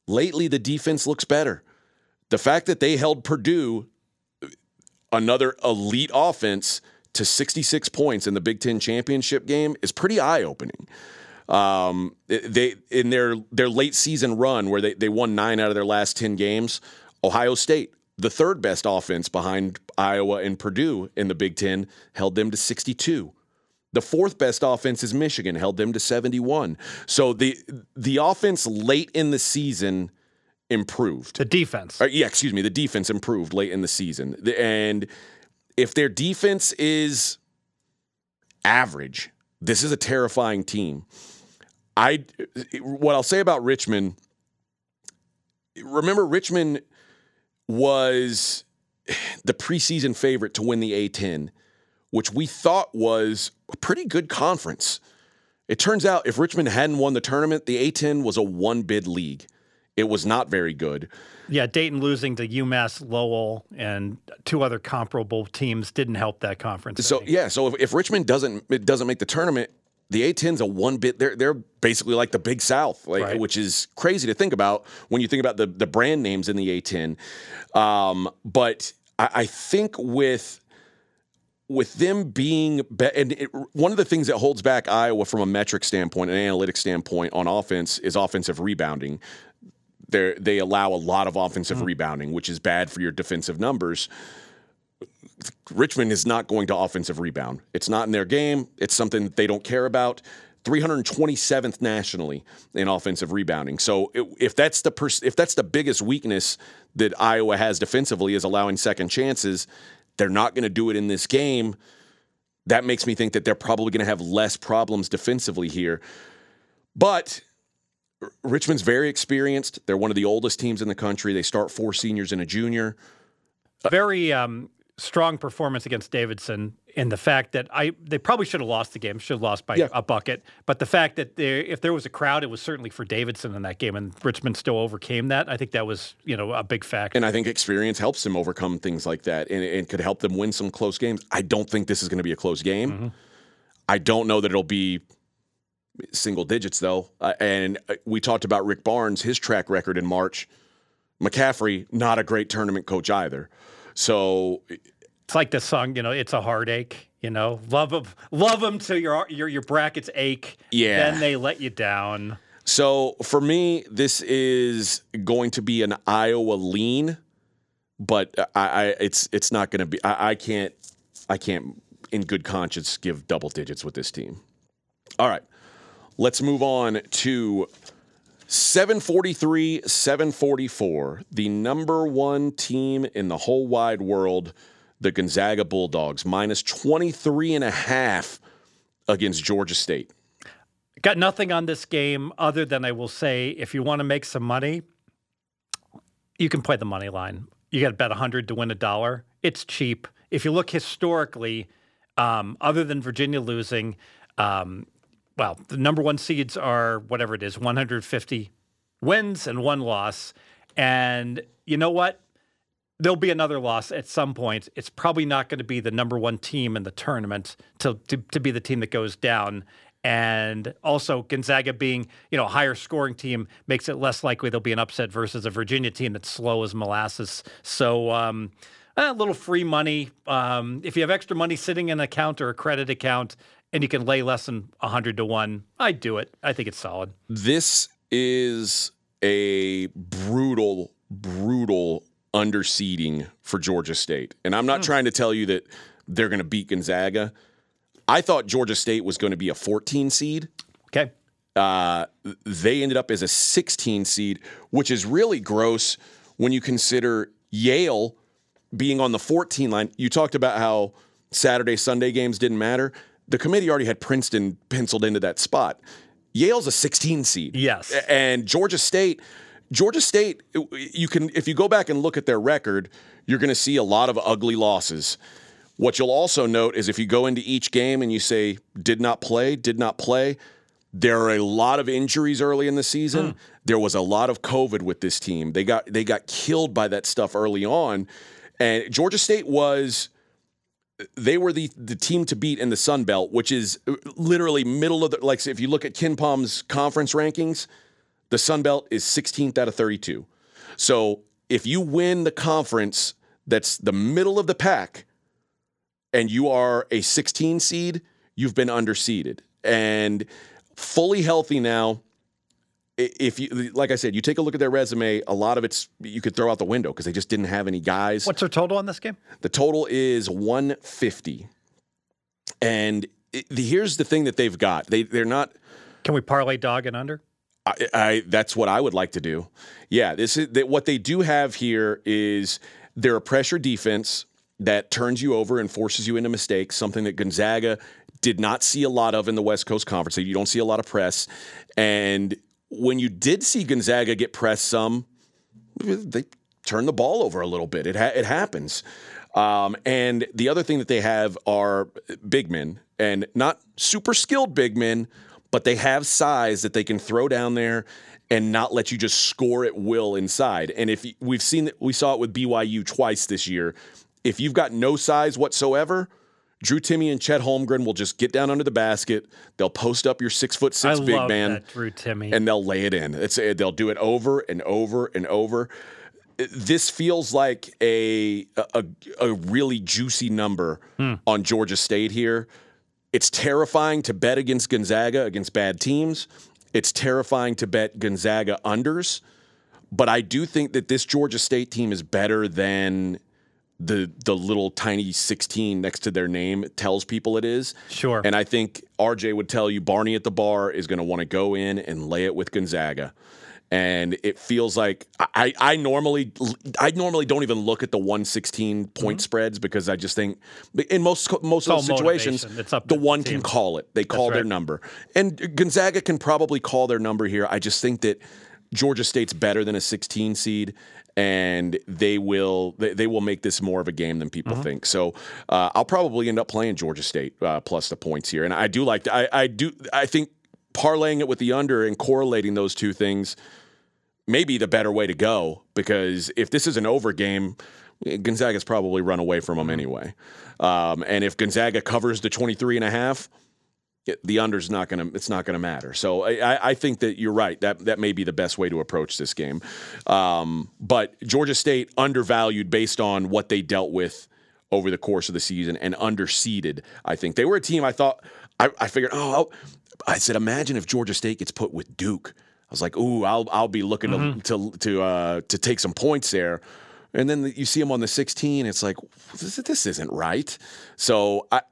lately the defense looks better. The fact that they held Purdue, another elite offense, to 66 points in the Big Ten championship game is pretty eye opening. Um, they in their their late season run where they, they won nine out of their last 10 games, Ohio State, the third best offense behind Iowa and Purdue in the Big Ten, held them to 62. The fourth best offense is Michigan, held them to 71. So the the offense late in the season improved. The defense. Uh, yeah, excuse me. The defense improved late in the season, and if their defense is average, this is a terrifying team. I what I'll say about Richmond. Remember, Richmond was the preseason favorite to win the A10, which we thought was a pretty good conference. It turns out if Richmond hadn't won the tournament, the A10 was a one bid league. It was not very good. Yeah, Dayton losing to UMass Lowell and two other comparable teams didn't help that conference. So yeah, so if, if Richmond doesn't it doesn't make the tournament, the A10's a one bit. They're they're basically like the Big South, like, Right. which is crazy to think about when you think about the the brand names in the A10. Um, but I, I think with with them being be- and it, one of the things that holds back Iowa from a metric standpoint, an analytic standpoint on offense is offensive rebounding. They they allow a lot of offensive mm. rebounding, which is bad for your defensive numbers. Richmond is not going to offensive rebound. It's not in their game. It's something that they don't care about. 327th nationally in offensive rebounding. So if that's the pers- if that's the biggest weakness that Iowa has defensively is allowing second chances, they're not going to do it in this game. That makes me think that they're probably going to have less problems defensively here. But Richmond's very experienced. They're one of the oldest teams in the country. They start four seniors and a junior. Very um, strong performance against Davidson in the fact that I they probably should have lost the game, should have lost by Yeah. a bucket. But the fact that there, if there was a crowd, it was certainly for Davidson in that game, and Richmond still overcame that. I think that was you know a big factor. And I think experience helps them overcome things like that and, and could help them win some close games. I don't think this is going to be a close game. I don't know that it'll be single digits, though. Uh, and uh, we talked about Rick Barnes, his track record in March. McCaffery, not a great tournament coach either. So It's like the song, you know, it's a heartache. You know, love them, love them till your your your brackets ache. Yeah. Then they let you down. So for me, this is going to be an Iowa lean, but I, I it's it's not going to be. I, I can't I can't in good conscience give double digits with this team. All right, let's move on to 743 744 the number one team in the whole wide world the gonzaga bulldogs minus 23 and a half against georgia state Got nothing on this game other than I will say if you want to make some money, you can play the money line. You got to bet 100 to win a dollar. It's cheap. If you look historically, um, other than Virginia losing, um, well, the number one seeds are whatever it is 150 wins and one loss. And you know what? There'll be another loss at some point. It's probably not going to be the number one team in the tournament to, to, to be the team that goes down. And also, Gonzaga being you know a higher scoring team makes it less likely there'll be an upset versus a Virginia team that's slow as molasses. So um, a little free money. Um, if you have extra money sitting in an account or a credit account, and you can lay less than hundred to one, I'd do it. I think it's solid. This is a brutal, brutal underseeding for Georgia State. And I'm not trying to tell you that they're going to beat Gonzaga. I thought Georgia State was going to be a 14 seed. Okay. Uh, they ended up as a 16 seed, which is really gross when you consider Yale being on the 14 line. You talked about how Saturday, Sunday games didn't matter. The committee already had Princeton penciled into that spot. Yale's a 16 seed. Yes. And Georgia State, Georgia State, you can if you go back and look at their record, you're going to see a lot of ugly losses. What you'll also note is if you go into each game and you say did not play, did not play, there are a lot of injuries early in the season. Hmm. There was a lot of COVID with this team. They got they got killed by that stuff early on. And Georgia State was they were the the team to beat in the Sun Belt, which is uh, literally middle of the like if you look at KenPom's conference rankings, the Sun Belt is 16th out of 32. So if you win the conference that's the middle of the pack and you are a 16 seed, you've been underseeded. And fully healthy now, if you like I said, you take a look at their resume, a lot of it's you could throw out the window because they just didn't have any guys. What's their total on this game? The total is 150. And it, the, here's the thing that they've got. They they're not Can we parlay dog and under? I, I that's what I would like to do. Yeah, this is that what they do have here is they're a pressure defense that turns you over and forces you into mistakes, something that Gonzaga did not see a lot of in the West Coast Conference. You don't see a lot of press. And when you did see Gonzaga get pressed some, they turn the ball over a little bit. It ha- it happens. Um, and the other thing that they have are big men, and not super skilled big men, but they have size that they can throw down there and not let you just score at will inside. And if we've seen we saw it with BYU twice this year, if you've got no size whatsoever. Drew Timme and Chet Holmgren will just get down under the basket. They'll post up your six foot six I big love man that Drew Timme. and they'll lay it in. It's eh, they'll do it over and over and over. Eh, this feels like a a, a really juicy number hmm. on Georgia State here. It's terrifying to bet against Gonzaga against bad teams. It's terrifying to bet Gonzaga unders, but I do think that this Georgia State team is better than the the little tiny 16 next to their name tells people it is. Sure. And I think RJ would tell you Barney at the bar is going to want to go in and lay it with Gonzaga. And it feels like I, I normally I normally don't even look at the 116 point spreads because I just think in most most of those situations motivation. It's up the to the one can call it. They call their number. And Gonzaga can probably call their number here. I just think that Georgia State's better than a 16 seed and they will they, they will make this more of a game than people think. So uh, I'll probably end up playing Georgia State uh, plus the points here. And I do like I, I do I think parlaying it with the under and correlating those two things may be the better way to go because if this is an over game, Gonzaga's probably run away from them anyway. Um, and if Gonzaga covers the 23 and a half, it- the under's not going to it's not going to matter. So I, I- I think that you're right. That that may be the best way to approach this game. Um, but Georgia State undervalued based on what they dealt with over the course of the season and underseeded. I think they were a team. I thought I, I figured. Oh, I said, imagine if Georgia State gets put with Duke. I was like, ooh, I'll I'll be looking to to to uh, to take some points there. And then you see them on the 16. It's like this, this isn't right. So I.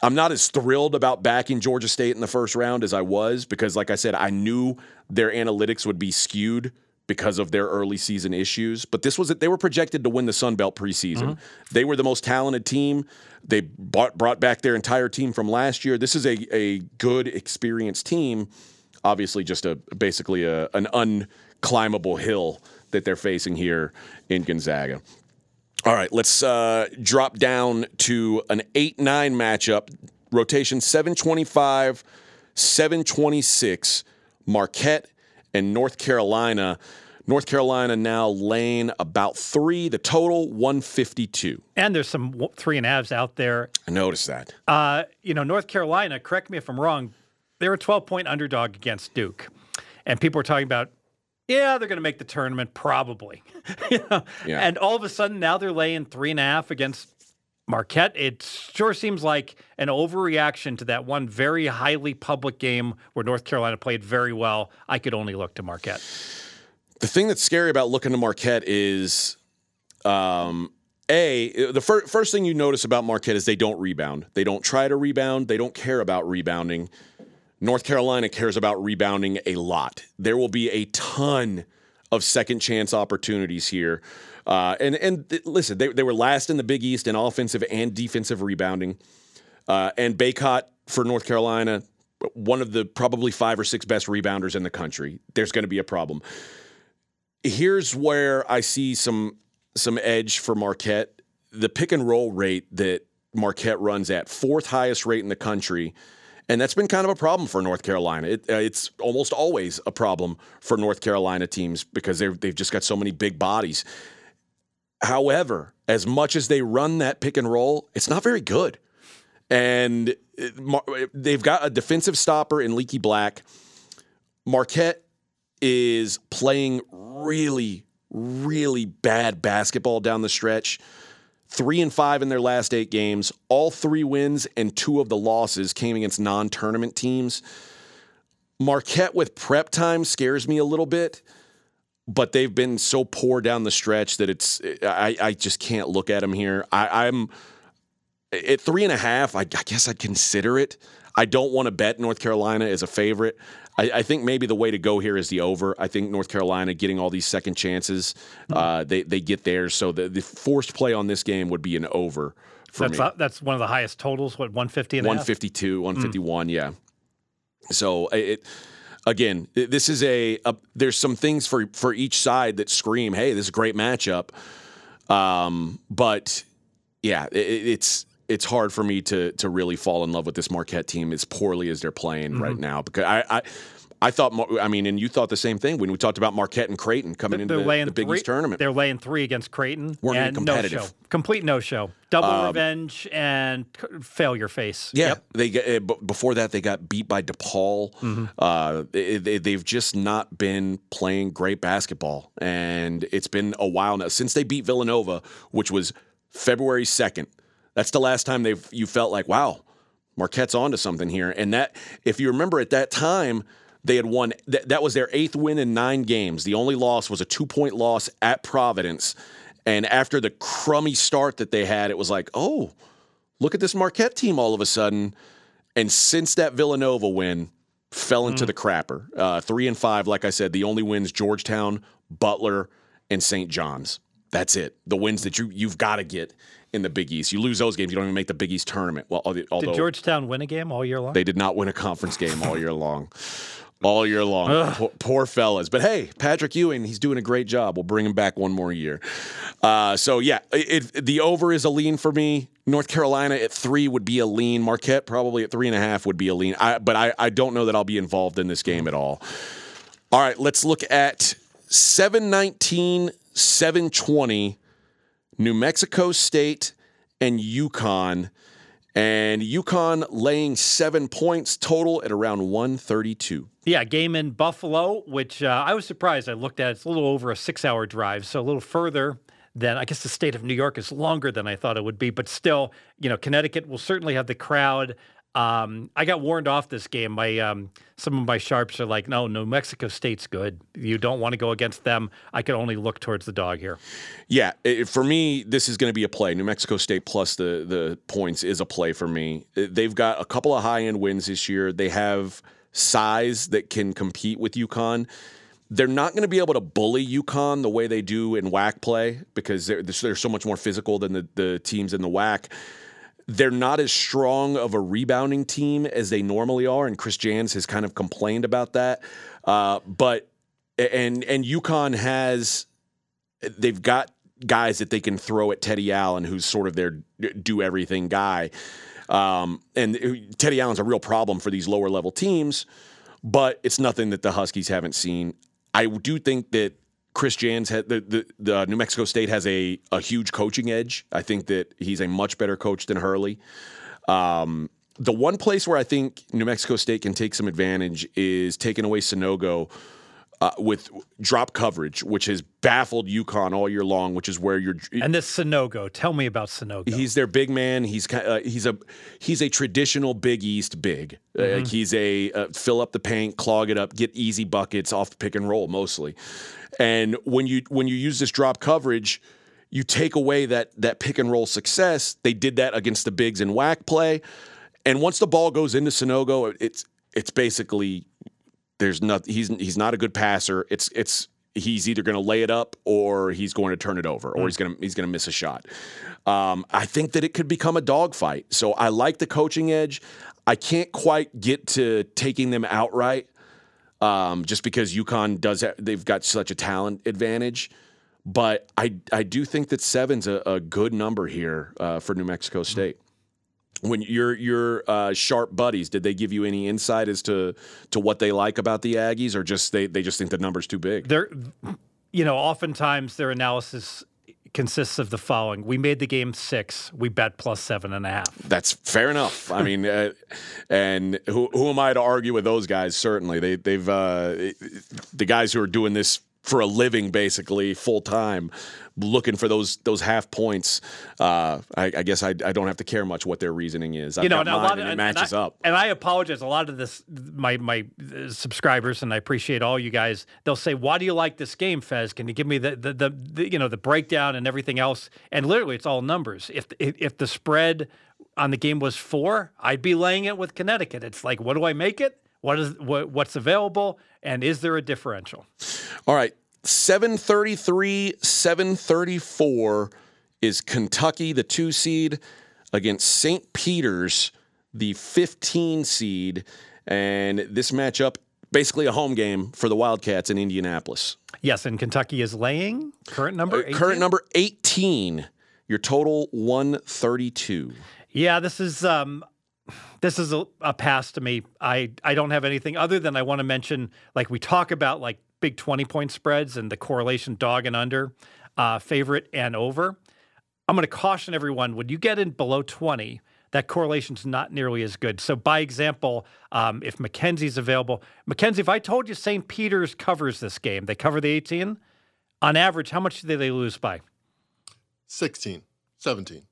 I'm not as thrilled about backing Georgia State in the first round as I was because, like I said, I knew their analytics would be skewed because of their early season issues. But this was they were projected to win the Sun Belt preseason. They were the most talented team. They brought, brought back their entire team from last year. This is a a good, experienced team. Obviously, just a basically a, an unclimbable hill that they're facing here in Gonzaga. All right, let's uh, drop down to an 8 9 matchup. Rotation 725, 726, Marquette and North Carolina. North Carolina now laying about three, the total 152. And there's some three and halves out there. I noticed that. Uh, you know, North Carolina, correct me if I'm wrong, they were a 12 point underdog against Duke. And people were talking about, yeah, they're going to make the tournament, probably. You know? Yeah. And all of a sudden, now they're laying three and a half against Marquette. It sure seems like an overreaction to that one very highly public game where North Carolina played very well. I could only look to Marquette. The thing that's scary about looking to Marquette is, um, a the fir- first thing you notice about Marquette is they don't rebound. They don't try to rebound. They don't care about rebounding. North Carolina cares about rebounding a lot. There will be a ton of second chance opportunities here. Uh, and and th- listen, they, they were last in the Big East in offensive and defensive rebounding. Uh, and Bacot for North Carolina, one of the probably five or six best rebounders in the country. There's going to be a problem. Here's where I see some some edge for Marquette. The pick and roll rate that Marquette runs at, fourth highest rate in the country. And that's been kind of a problem for North Carolina. It, uh, it's almost always a problem for North Carolina teams because they've, just got so many big bodies. However, as much as they run that pick and roll, it's not very good. And it- they've got a defensive stopper in Leaky Black. Marquette is playing really, really bad basketball down the stretch. Three and five in their last eight games. All three wins and two of the losses came against non tournament teams. Marquette with prep time scares me a little bit, but they've been so poor down the stretch that it's I, I just can't look at them here. I, I'm at three and a half. I, I guess I'd consider it. I don't want to bet North Carolina as a favorite. I, I think maybe the way to go here is the over. I think North Carolina getting all these second chances, uh, they they get there. So the, the forced play on this game would be an over for That's, me. uh, that's one of the highest totals, what, 150 and 152, 151. yeah. So it again, this is a, a there's some things for for each side that scream, "Hey, this is a great matchup." Um, but yeah, it, it's it's hard for me to to really fall in love with this Marquette team as poorly as they're playing right now because I. I I thought, I mean, and you thought the same thing when we talked about Marquette and Creighton coming into They're the, laying the Big three, East tournament. They're laying three against Creighton. Weren't and competitive. No show. Complete no show. Double Um, revenge and failure face. Yeah, Yep. they get uh, before that they got beat by DePaul. Uh, they, they, they've just not been playing great basketball, and it's been a while now since they beat Villanova, which was February second. That's the last time they've you felt like wow, Marquette's onto something here. And that, if you remember, at that time they had won. That, that was their eighth win in nine games. The only loss was a two point loss at Providence. And after the crummy start that they had, it was like, oh, look at this Marquette team all of a sudden. And since that Villanova win, fell into the crapper. Uh, three and five, like I said, the only wins Georgetown, Butler, and St. John's. That's it. The wins that you you've got to get in the Big East. You lose those games, you don't even make the Big East tournament. Well, although Did Georgetown win a game all year long? they did not win a conference game all year long. All year long. Poor, poor fellas. But hey, Patrick Ewing, he's doing a great job. We'll bring him back one more year. Uh, so, yeah, it, it- the over is a lean for me. North Carolina at three would be a lean. Marquette probably at three and a half would be a lean. I, but I, I don't know that I'll be involved in this game at all. All right, let's look at 719, 720, New Mexico State and UConn. And UConn laying seven points total at around 132. Yeah, game in Buffalo, which uh, I was surprised. I looked at it's a little over a six-hour drive, so a little further than I guess the state of New York is longer than I thought it would be. But still, you know, Connecticut will certainly have the crowd. Um, I got warned off this game. My um, some of my sharps are like, no, New Mexico State's good. You don't want to go against them. I could only look towards the dog here. Yeah, it, for me, this is going to be a play. New Mexico State plus the the points is a play for me. They've got a couple of high end wins this year. They have size that can compete with UConn. They're not going to be able to bully UConn the way they do in WAC play because they're, they're so much more physical than the, the teams in the WAC. They're not as strong of a rebounding team as they normally are, and Chris Jans has kind of complained about that. Uh, but and and UConn has they've got guys that they can throw at Teddy Allen, who's sort of their do everything guy. Um, and Teddy Allen's a real problem for these lower level teams, but it's nothing that the Huskies haven't seen. I do think that Chris Jans had the, the, the New Mexico State has a, a huge coaching edge. I think that he's a much better coach than Hurley. Um, the one place where I think New Mexico State can take some advantage is taking away Sanogo uh, with drop coverage, which has baffled UConn all year long. Which is where you're. And this Sanogo, tell me about Sanogo. He's their big man. He's uh, he's a he's a traditional Big East big. Uh, Mm-hmm. like he's a uh, fill up the paint, clog it up, get easy buckets off the pick and roll mostly. And when you when you use this drop coverage, you take away that that pick and roll success. They did that against the bigs in WAC play, and once the ball goes into Sanogo, it's it's basically there's not he's he's not a good passer. It's it's he's either going to lay it up or he's going to turn it over or he's going to he's going to miss a shot. Um, I think that it could become a dogfight. So I like the coaching edge. I can't quite get to taking them outright, um, just because UConn does ha- they've got such a talent advantage. But I I do think that seven's a, a good number here uh, for New Mexico State when your your uh, sharp buddies did they give you any insight as to to what they like about the Aggies or just they they just think the number's too big? They're, you know, oftentimes their analysis consists of the following: We made the game six. We bet plus seven and a half. That's fair enough. I mean, uh, and who who am I to argue with those guys? Certainly, they they've uh, the guys who are doing this for a living, basically full time, looking for those those half points. Uh, I, I guess I, I don't have to care much what their reasoning is. I've you know, got and a lot and of it matches and I, up. And I apologize. A lot of this, my my uh, subscribers, and I appreciate all you guys. They'll say, "Why do you like this game, Fez? Can you give me the the, the, the you know the breakdown and everything else?" And literally, it's all numbers. If if, if the spread on the game was four, I'd be laying it with Connecticut. It's like, what do I make it? What is what, what's available? And is there a differential? All right. 733, 734 is Kentucky, the two seed, against St. Peter's, the 15 seed. And this matchup, basically a home game for the Wildcats in Indianapolis. Yes, and Kentucky is laying current number. Uh, Current 18? number 18. Your total 132. Yeah, this is um, this is a, a pass to me. I I don't have anything other than I want to mention like we talk about like big twenty point spreads and the correlation dog and under, uh, favorite and over. I'm going to caution everyone when you get in below twenty. That correlation's not nearly as good. So, by example, um, if Mackenzie's available, Mackenzie, if I told you St. Peter's covers this game, they cover the 18, on average, how much do they lose by? 16, 17.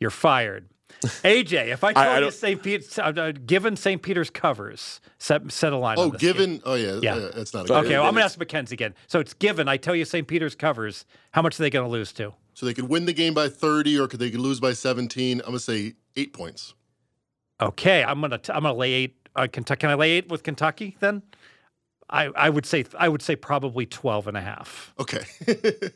You're fired. AJ, if I told I you St. Peter's, uh, uh, given St. Peter's covers, set, set a line. Oh, on this game. given. Oh yeah, Yeah. yeah. That's not a Okay, good- well, I'm gonna ask Mackenzie again. So it's given. I tell you, St. Peter's covers. How much are they going to lose to? So they could win the game by 30, or could they could lose by 17? I'm gonna say eight points. Okay, I'm gonna I'm gonna lay eight. Uh, Kentucky. Can I lay eight with Kentucky then? I, I would say I would say probably 12 and a half. Okay.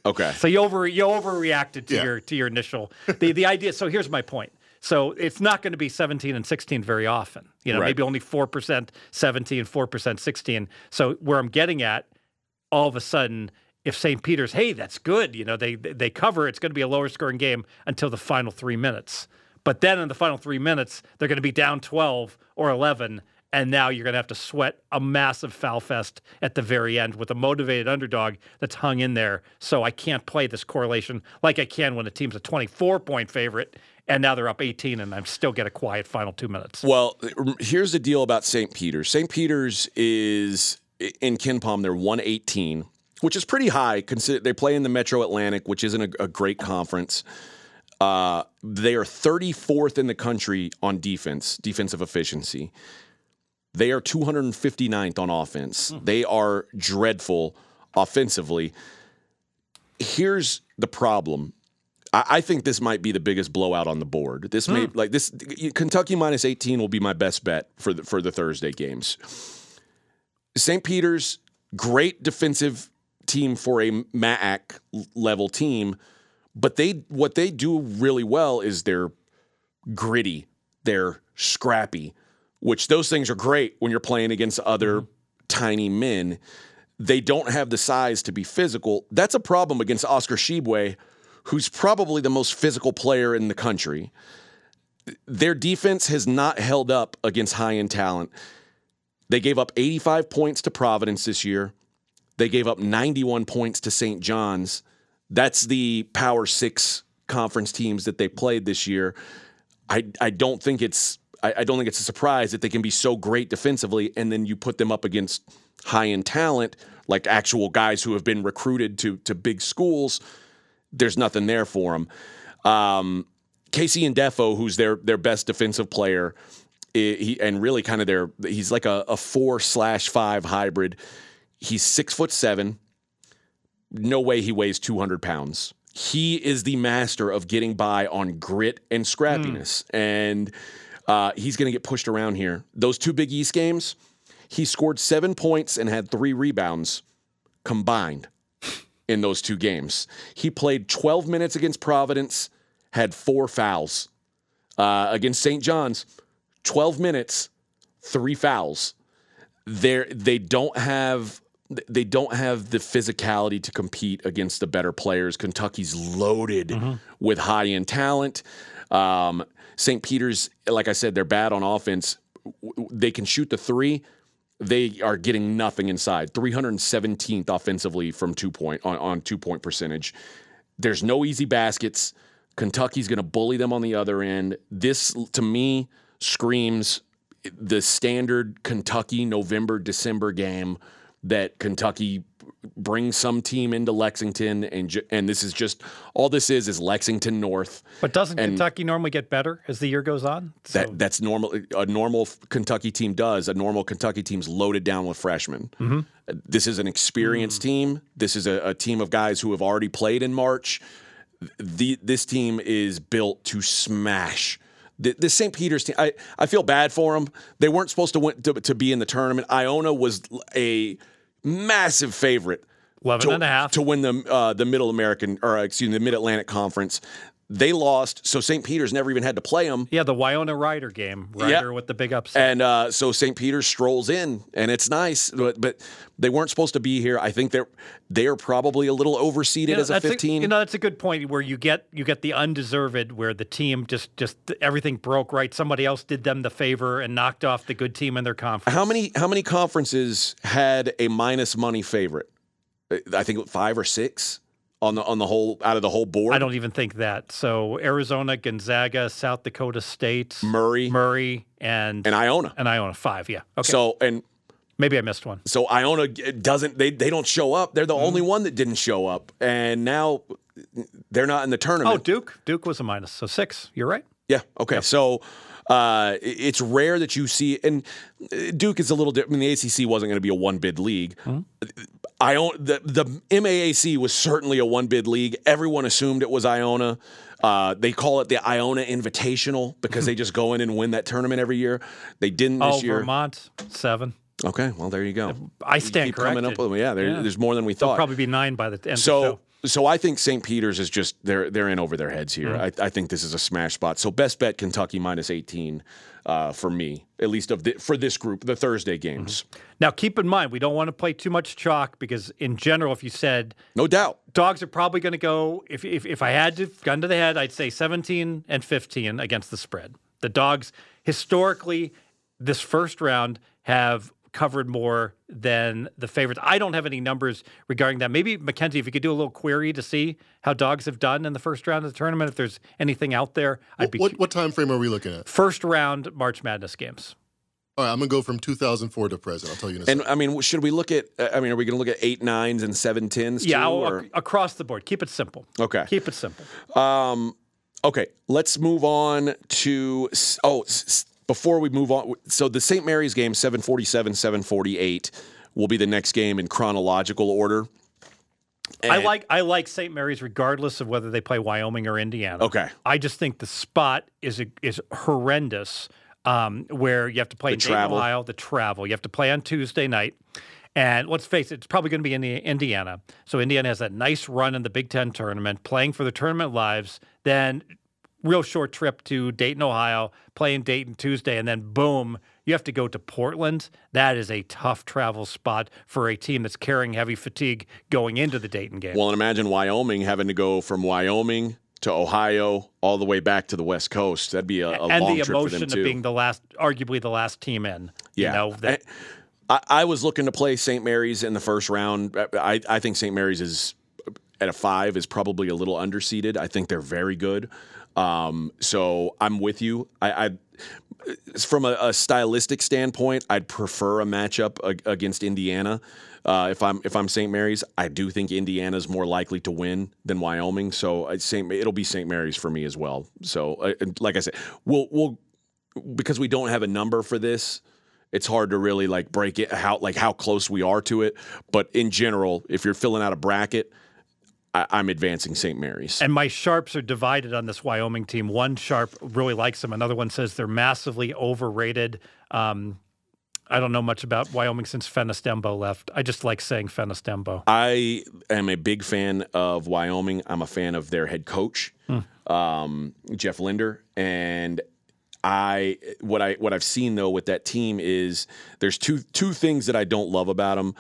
Okay. So you over you overreacted to Yeah. your to your initial the the idea. So here's my point. So it's not going to be 17 and 16 very often. You know, Right. maybe only four percent 17, four percent 16. So where I'm getting at, all of a sudden, if St. Peter's, hey, that's good. You know, they they cover. It's going to be a lower scoring game until the final three minutes. But then in the final three minutes, they're going to be down 12 or 11. And now you're going to have to sweat a massive foul fest at the very end with a motivated underdog that's hung in there. So I can't play this correlation like I can when a team's a 24 point favorite and now they're up 18 and I'm still get a quiet final two minutes. Well, here's the deal about St. Peter's. St. Peter's is in KenPom. They're 118, which is pretty high. Consider they play in the Metro Atlantic, which isn't a, a great conference. Uh, they are 34th in the country on defense, defensive efficiency. They are 259th on offense. They are dreadful offensively. Here's the problem. I, I think this might be the biggest blowout on the board. This may hmm. like this Kentucky minus 18 will be my best bet for the for the Thursday games. St. Peter's great defensive team for a MAAC level team, but they what they do really well is they're gritty, they're scrappy, which those things are great when you're playing against other mm-hmm. tiny men. They don't have the size to be physical. That's a problem against Oscar Tshiebwe, who's probably the most physical player in the country. Their defense has not held up against high end talent. They gave up 85 points to Providence this year. They gave up 91 points to St. John's. That's the Power Six conference teams that they played this year. I, I don't think it's I, I don't think it's a surprise that they can be so great defensively, and then you put them up against high end talent, like actual guys who have been recruited to to big schools. There's nothing there for him. Um, KC Ndefo, who's their their best defensive player, he and really kind of their he's like a, a four slash five hybrid. He's six foot seven. No way he weighs 200 pounds. He is the master of getting by on grit and scrappiness. And uh, he's going to get pushed around here. Those two Big East games, he scored seven points and had three rebounds combined in those two games. He played 12 minutes against Providence, had four fouls. Uh, against St. John's, 12 minutes, three fouls. They're, they don't have they don't have the physicality to compete against the better players. Kentucky's loaded with high end talent. Um, St. Peter's, like I said, they're bad on offense. They can shoot the three. They are getting nothing inside. 317th offensively from two point on, on two point percentage. There's no easy baskets. Kentucky's going to bully them on the other end. This, to me, screams the standard Kentucky November December game that Kentucky brings some team into Lexington and ju- and this is just all this is is Lexington North. But doesn't And- Kentucky normally get better as the year goes on? So- That that's normal. A normal Kentucky team does. A normal Kentucky team's loaded down with freshmen. Mm-hmm. Uh, This is an experienced Mm. team. This is a, a team of guys who have already played in March. The this team is built to smash. The, the St. Peter's team. I, I feel bad for them. They weren't supposed to, win, to to be in the tournament. Iona was a massive favorite 11 to, and a half. to win the uh, the Middle American or excuse me the Mid Atlantic Conference. They lost, so St. Peter's never even had to play them. yeah, the Wyona Ryder game. Rider with the big upset. And uh, so St. Peter's strolls in, and it's nice, but, but they weren't supposed to be here. I think they're they are probably a little overseeded You know, as a fifteen. you know, that's a good point where you get you get the undeserved, where the team just just everything broke right. Somebody else did them the favor and knocked off the good team in their conference. how many how many conferences had a minus money favorite? I think five or six on the on the whole out of the whole board. I don't even think that. So Arizona, Gonzaga, South Dakota State, Murray Murray, and and Iona. and Iona five. Yeah. Okay. So and maybe I missed one. so Iona doesn't they they don't show up. They're the Mm-hmm. only one that didn't show up, and now they're not in the tournament. Oh. Duke. Duke was a minus. So six. You're right. Yeah. Okay. So uh, it's rare that you see, and uh, Duke is a little different. I mean, the ACC wasn't going to be a one bid league. I own the the MAAC was certainly a one bid league. Everyone assumed it was Iona. Uh, they call it the Iona Invitational because they just go in and win that tournament every year. They didn't this Oh, year. Vermont seven. Okay, well there you go. I stand keep coming up corrected. with yeah, there, Yeah. There's more than we thought. probably be nine by the end. of the So show. So I think St. Peter's is just they're they're in over their heads here. Mm-hmm. I, I think this is a smash spot. So best bet Kentucky minus 18 uh, for me, at least of the, for this group, the Thursday games. now keep in mind we don't want to play too much chalk because in general, if you said No doubt. dogs are probably going to go if, if if I had to gun to the head, I'd say 17 and 15 against the spread. The dogs historically this first round have covered more than the favorites. I don't have any numbers regarding that. Maybe Mackenzie, if you could do a little query to see how dogs have done in the first round of the tournament, if there's anything out there, I'd be What what time frame are we looking at? first round March Madness games. All right, I'm gonna go from 2004 to present. I'll tell you in a And second. I mean, should we look at? I mean, are we going to look at eight nines and seven tens? Yeah, too, or- ac- across the board. Keep it simple. Okay. Keep it simple. Um, okay, let's move on to oh, s- s- before we move on, so the St. Mary's game, seven forty seven, seven forty eight, will be the next game in chronological order. I like I like St. Mary's regardless of whether they play Wyoming or Indiana. Okay. I just think the spot is a, is horrendous. Um, where you have to play The travel. The travel. You have to play on Tuesday night. And let's face it, it's probably going to be in Indiana. So Indiana has that nice run in the Big Ten tournament, playing for the tournament lives. Then real short trip to Dayton, Ohio, playing Dayton Tuesday, and then boom, you have to go to Portland. That is a tough travel spot for a team that's carrying heavy fatigue going into the Dayton game. Well, and imagine Wyoming having to go from Wyoming to Ohio all the way back to the West Coast. That'd be a, a and long the trip for them emotion of being the last, arguably the last team in. Yeah. You know, that, I, I was looking to play St. Mary's in the first round. I, I think St. Mary's is at a five is probably a little underseeded. I think they're very good. Um, so I'm with you. I, I from a, a stylistic standpoint, I'd prefer a matchup ag- against Indiana. Uh, if I'm if I'm St. Mary's, I do think Indiana's more likely to win than Wyoming. So I St. it'll be St. Mary's for me as well. So uh, like I said, we'll we'll because we don't have a number for this. It's hard to really like break it how like how close we are to it. But in general, if you're filling out a bracket, I, I'm advancing St. Mary's. and my sharps are divided on this Wyoming team. One sharp really likes them. Another one says they're massively overrated. Um, I don't know much about Wyoming since Fennis Dembo left. I just like saying Fennis Dembo. I am a big fan of Wyoming. I'm a fan of their head coach, um, Jeff Linder, and I what I what I've seen though with that team is there's two two things that I don't love about them.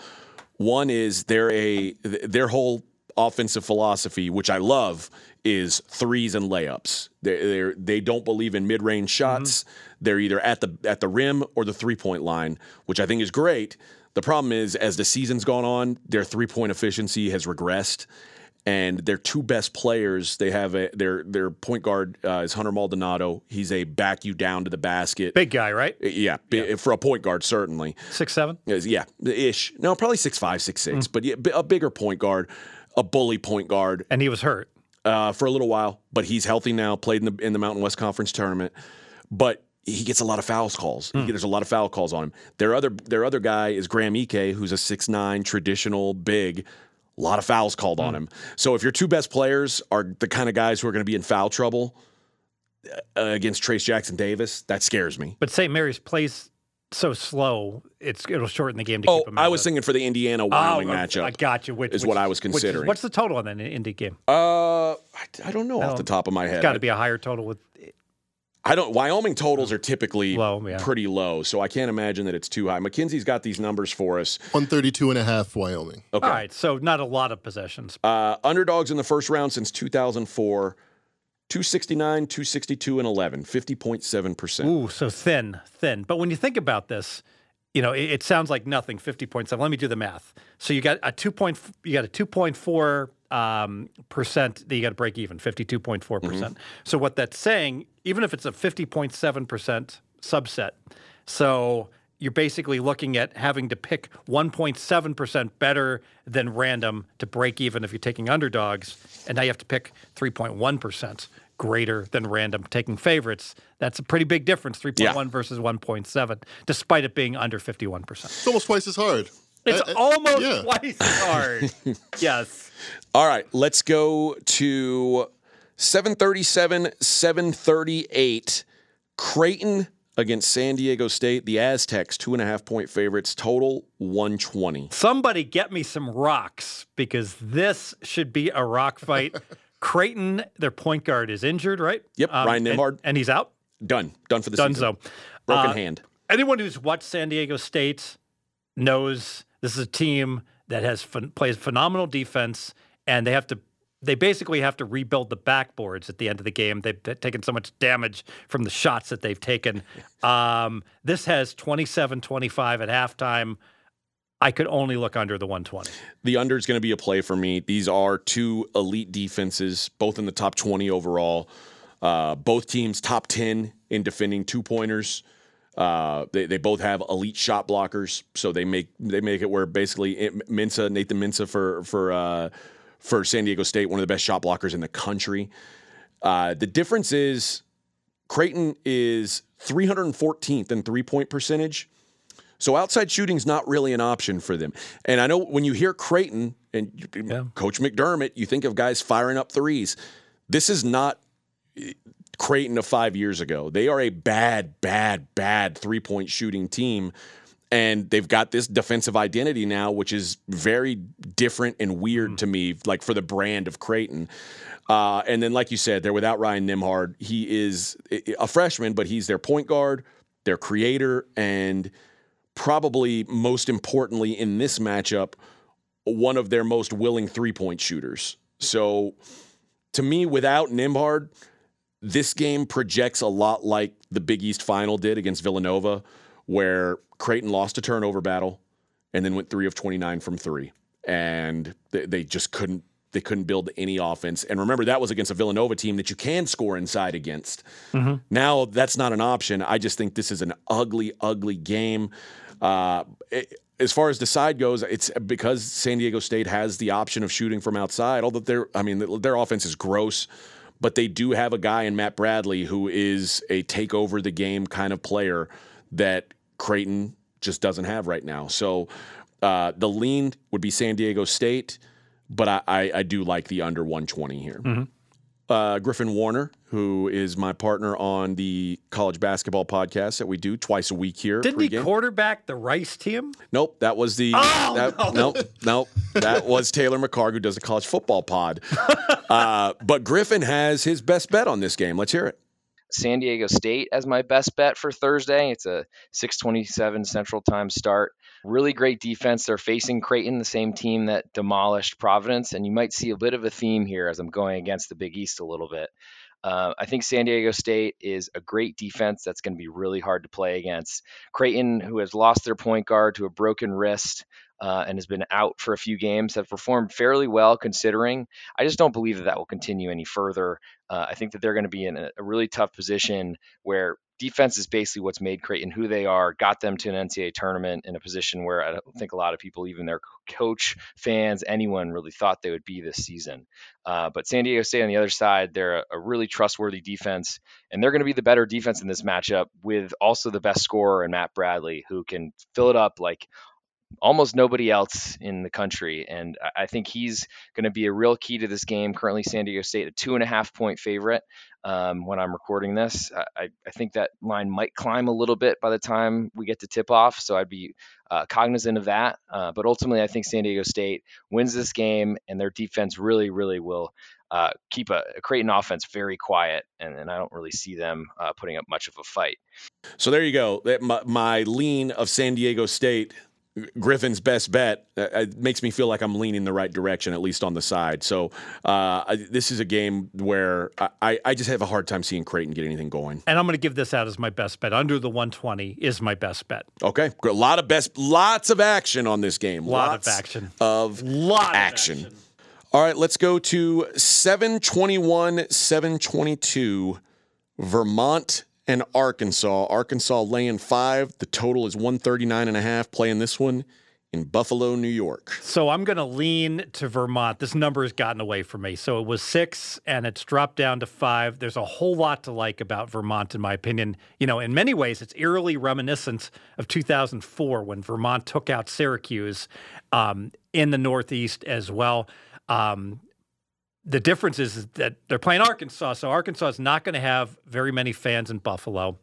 One is they're a their whole offensive philosophy, which I love, is threes and layups. They they don't believe in mid range shots. Mm-hmm. They're either at the at the rim or the three point line, which I think is great. The problem is, as the season's gone on, their three point efficiency has regressed, and their two best players they have a, their their point guard uh, is Hunter Maldonado. He's a back you down to the basket. Big guy, right? Uh, yeah, bi- for a point guard certainly. Six seven. Yeah, ish. No, probably six five, six six, mm. but yeah, a bigger point guard, a bully point guard And he was hurt. uh, for a little while, but he's healthy now. Played in the in the Mountain West Conference tournament, but he gets a lot of fouls calls. He There's a lot of foul calls on him. Their other their other guy is Graham Ike, who's a six nine traditional big. A lot of fouls called on him. So if your two best players are the kind of guys who are going to be in foul trouble uh, against Trayce Jackson-Davis, that scares me. But St. Mary's plays so slow, it's it'll shorten the game to Oh, keep them I was of- thinking for the Indiana Oh, Wyoming uh, matchup. I got you. Which, is which- what I was which is- considering. what's the total on that Indy game? Uh, I, I don't know off No, the top of my head. It's got to be a higher total with I don't. Wyoming totals are typically Low, yeah. pretty low, so I can't imagine that it's too high. Mackenzie's got these numbers for us. 132 and a half Wyoming. Okay. All right, so not a lot of possessions. Uh, underdogs in the first round since 2004, 269, 262, and 11, 50.7%. Ooh, so thin, thin. But when you think about this, you know, it, it sounds like nothing. Fifty point seven. Let me do the math. So you got a two point. You got a two point four um, percent that you got to break even. Fifty two point four percent. So what that's saying, even if it's a fifty point seven percent subset, so you're basically looking at having to pick 1.7% better than random to break even if you're taking underdogs, and now you have to pick 3.1% greater than random taking favorites. That's a pretty big difference 3.1 Yeah. versus 1.7, despite it being under 51%. It's almost twice as hard. It's I- I- almost yeah. twice as hard. yes. All right, let's go to 737, 738. Creighton against San Diego State. The Aztecs, two and a half point favorites, total 120. Somebody get me some rocks because this should be a rock fight. Creighton, their point guard, is injured, right? Um, Yep, Ryan and- Nembhard. And, he's out. Done. Done for the season. Dunzo. Broken Uh, hand. anyone who's watched San Diego State knows this is a team that has phen- plays phenomenal defense, and they have to. They basically have to rebuild the backboards at the end of the game. They've taken so much damage from the shots that they've taken. Um, this has 27 25 at halftime. I could only look under the 120. The under is going to be a play for me. These are two elite defenses, both in the top 20 overall. Uh, both teams top 10 in defending two pointers. Uh, they, they both have elite shot blockers, so they make they make it where basically it, Mensah Nathan Mensah for for uh, for San Diego State, one of the best shot blockers in the country. Uh, the difference is Creighton is 314th in three point percentage. So outside shooting's not really an option for them. And I know when you hear Creighton and you- Coach McDermott, you think of guys firing up threes. This is not eh, Creighton of five years ago. They are a bad, bad, bad three point shooting team. And they've got this defensive identity now, which is very different and weird to me, like for the brand of Creighton. Uh, and then, like you said, they're without Ryan Nembhard. He is a freshman, but he's their point guard, their creator, and probably most importantly in this matchup, one of their most willing three point shooters. So to me, without Nembhard, this game projects a lot like the Big East final did against Villanova, where Creighton lost a turnover battle and then went three of 29 from three. And they just couldn't they couldn't build any offense. And remember, that was against a Villanova team that you can score inside against. Now that's not an option. I just think this is an ugly, ugly game. Uh, it- as far as the side goes, it's because San Diego State has the option of shooting from outside. Although their, I mean, their offense is gross, but they do have a guy in Matt Bradley who is a take over the game kind of player that Creighton just doesn't have right now. So uh, the lean would be San Diego State, but I, I, I do like the under 120 here. Uh, Griffin Warner, who is my partner on the college basketball podcast that we do twice a week here. Didn't he quarterback the Rice team? Nope, that was the. Oh, that, no. Nope, nope. That was Taylor McCarg, who does the college football pod. uh, but Griffin has his best bet on this game. Let's hear it. San Diego State as my best bet for Thursday. It's a 627 Central Time start. Really great defense. They're facing Creighton, the same team that demolished Providence, and you might see a bit of a theme here as I'm going against the Big East a little bit. Uh, I think San Diego State is a great defense that's going to be really hard to play against. Creighton, who has lost their point guard to a broken wrist uh, and has been out for a few games, have performed fairly well considering. I just don't believe that that will continue any further. Uh, I think that they're going to be in a, a really tough position where defense is basically what's made Creighton who they are, got them to an NCAA tournament in a position where I don't think a lot of people, even their coach, fans, anyone really thought they would be this season. Uh, but San Diego State on the other side, they're a, a really trustworthy defense, and they're going to be the better defense in this matchup with also the best scorer in Matt Bradley, who can fill it up like almost nobody else in the country. And I- think he's going to be a real key to this game. Currently, San Diego State, a two and a half point favorite um, when I'm recording this. I, I- think that line might climb a little bit by the time we get to tip off. So I'd be uh, cognizant of that. Uh, but ultimately, I think San Diego State wins this game, and their defense really, really will. Uh, keep a, a Creighton offense very quiet, and, and I don't really see them uh, putting up much of a fight. So there you go. My, my lean of San Diego State, Griffin's best bet, uh, it makes me feel like I'm leaning the right direction, at least on the side. So uh, I, this is a game where I- I, just have a hard time seeing Creighton get anything going. And I'm going to give this out as my best bet. Under the 120 is my best bet. Okay, a lot of best, lots of action on this game. Lot of action. Of Lot of action. All right, let's go to 721, 722, Vermont and Arkansas. Arkansas laying five. The total is 139 and a half. Playing this one in Buffalo, New York. So I'm going to lean to Vermont. This number has gotten away from me. So it was six and it's dropped down to five. There's a whole lot to like about Vermont, in my opinion. You know, in many ways, it's eerily reminiscent of 2004 when Vermont took out Syracuse um, in the Northeast as well. Um, the difference is that they're playing Arkansas. So Arkansas is not going to have very many fans in Buffalo.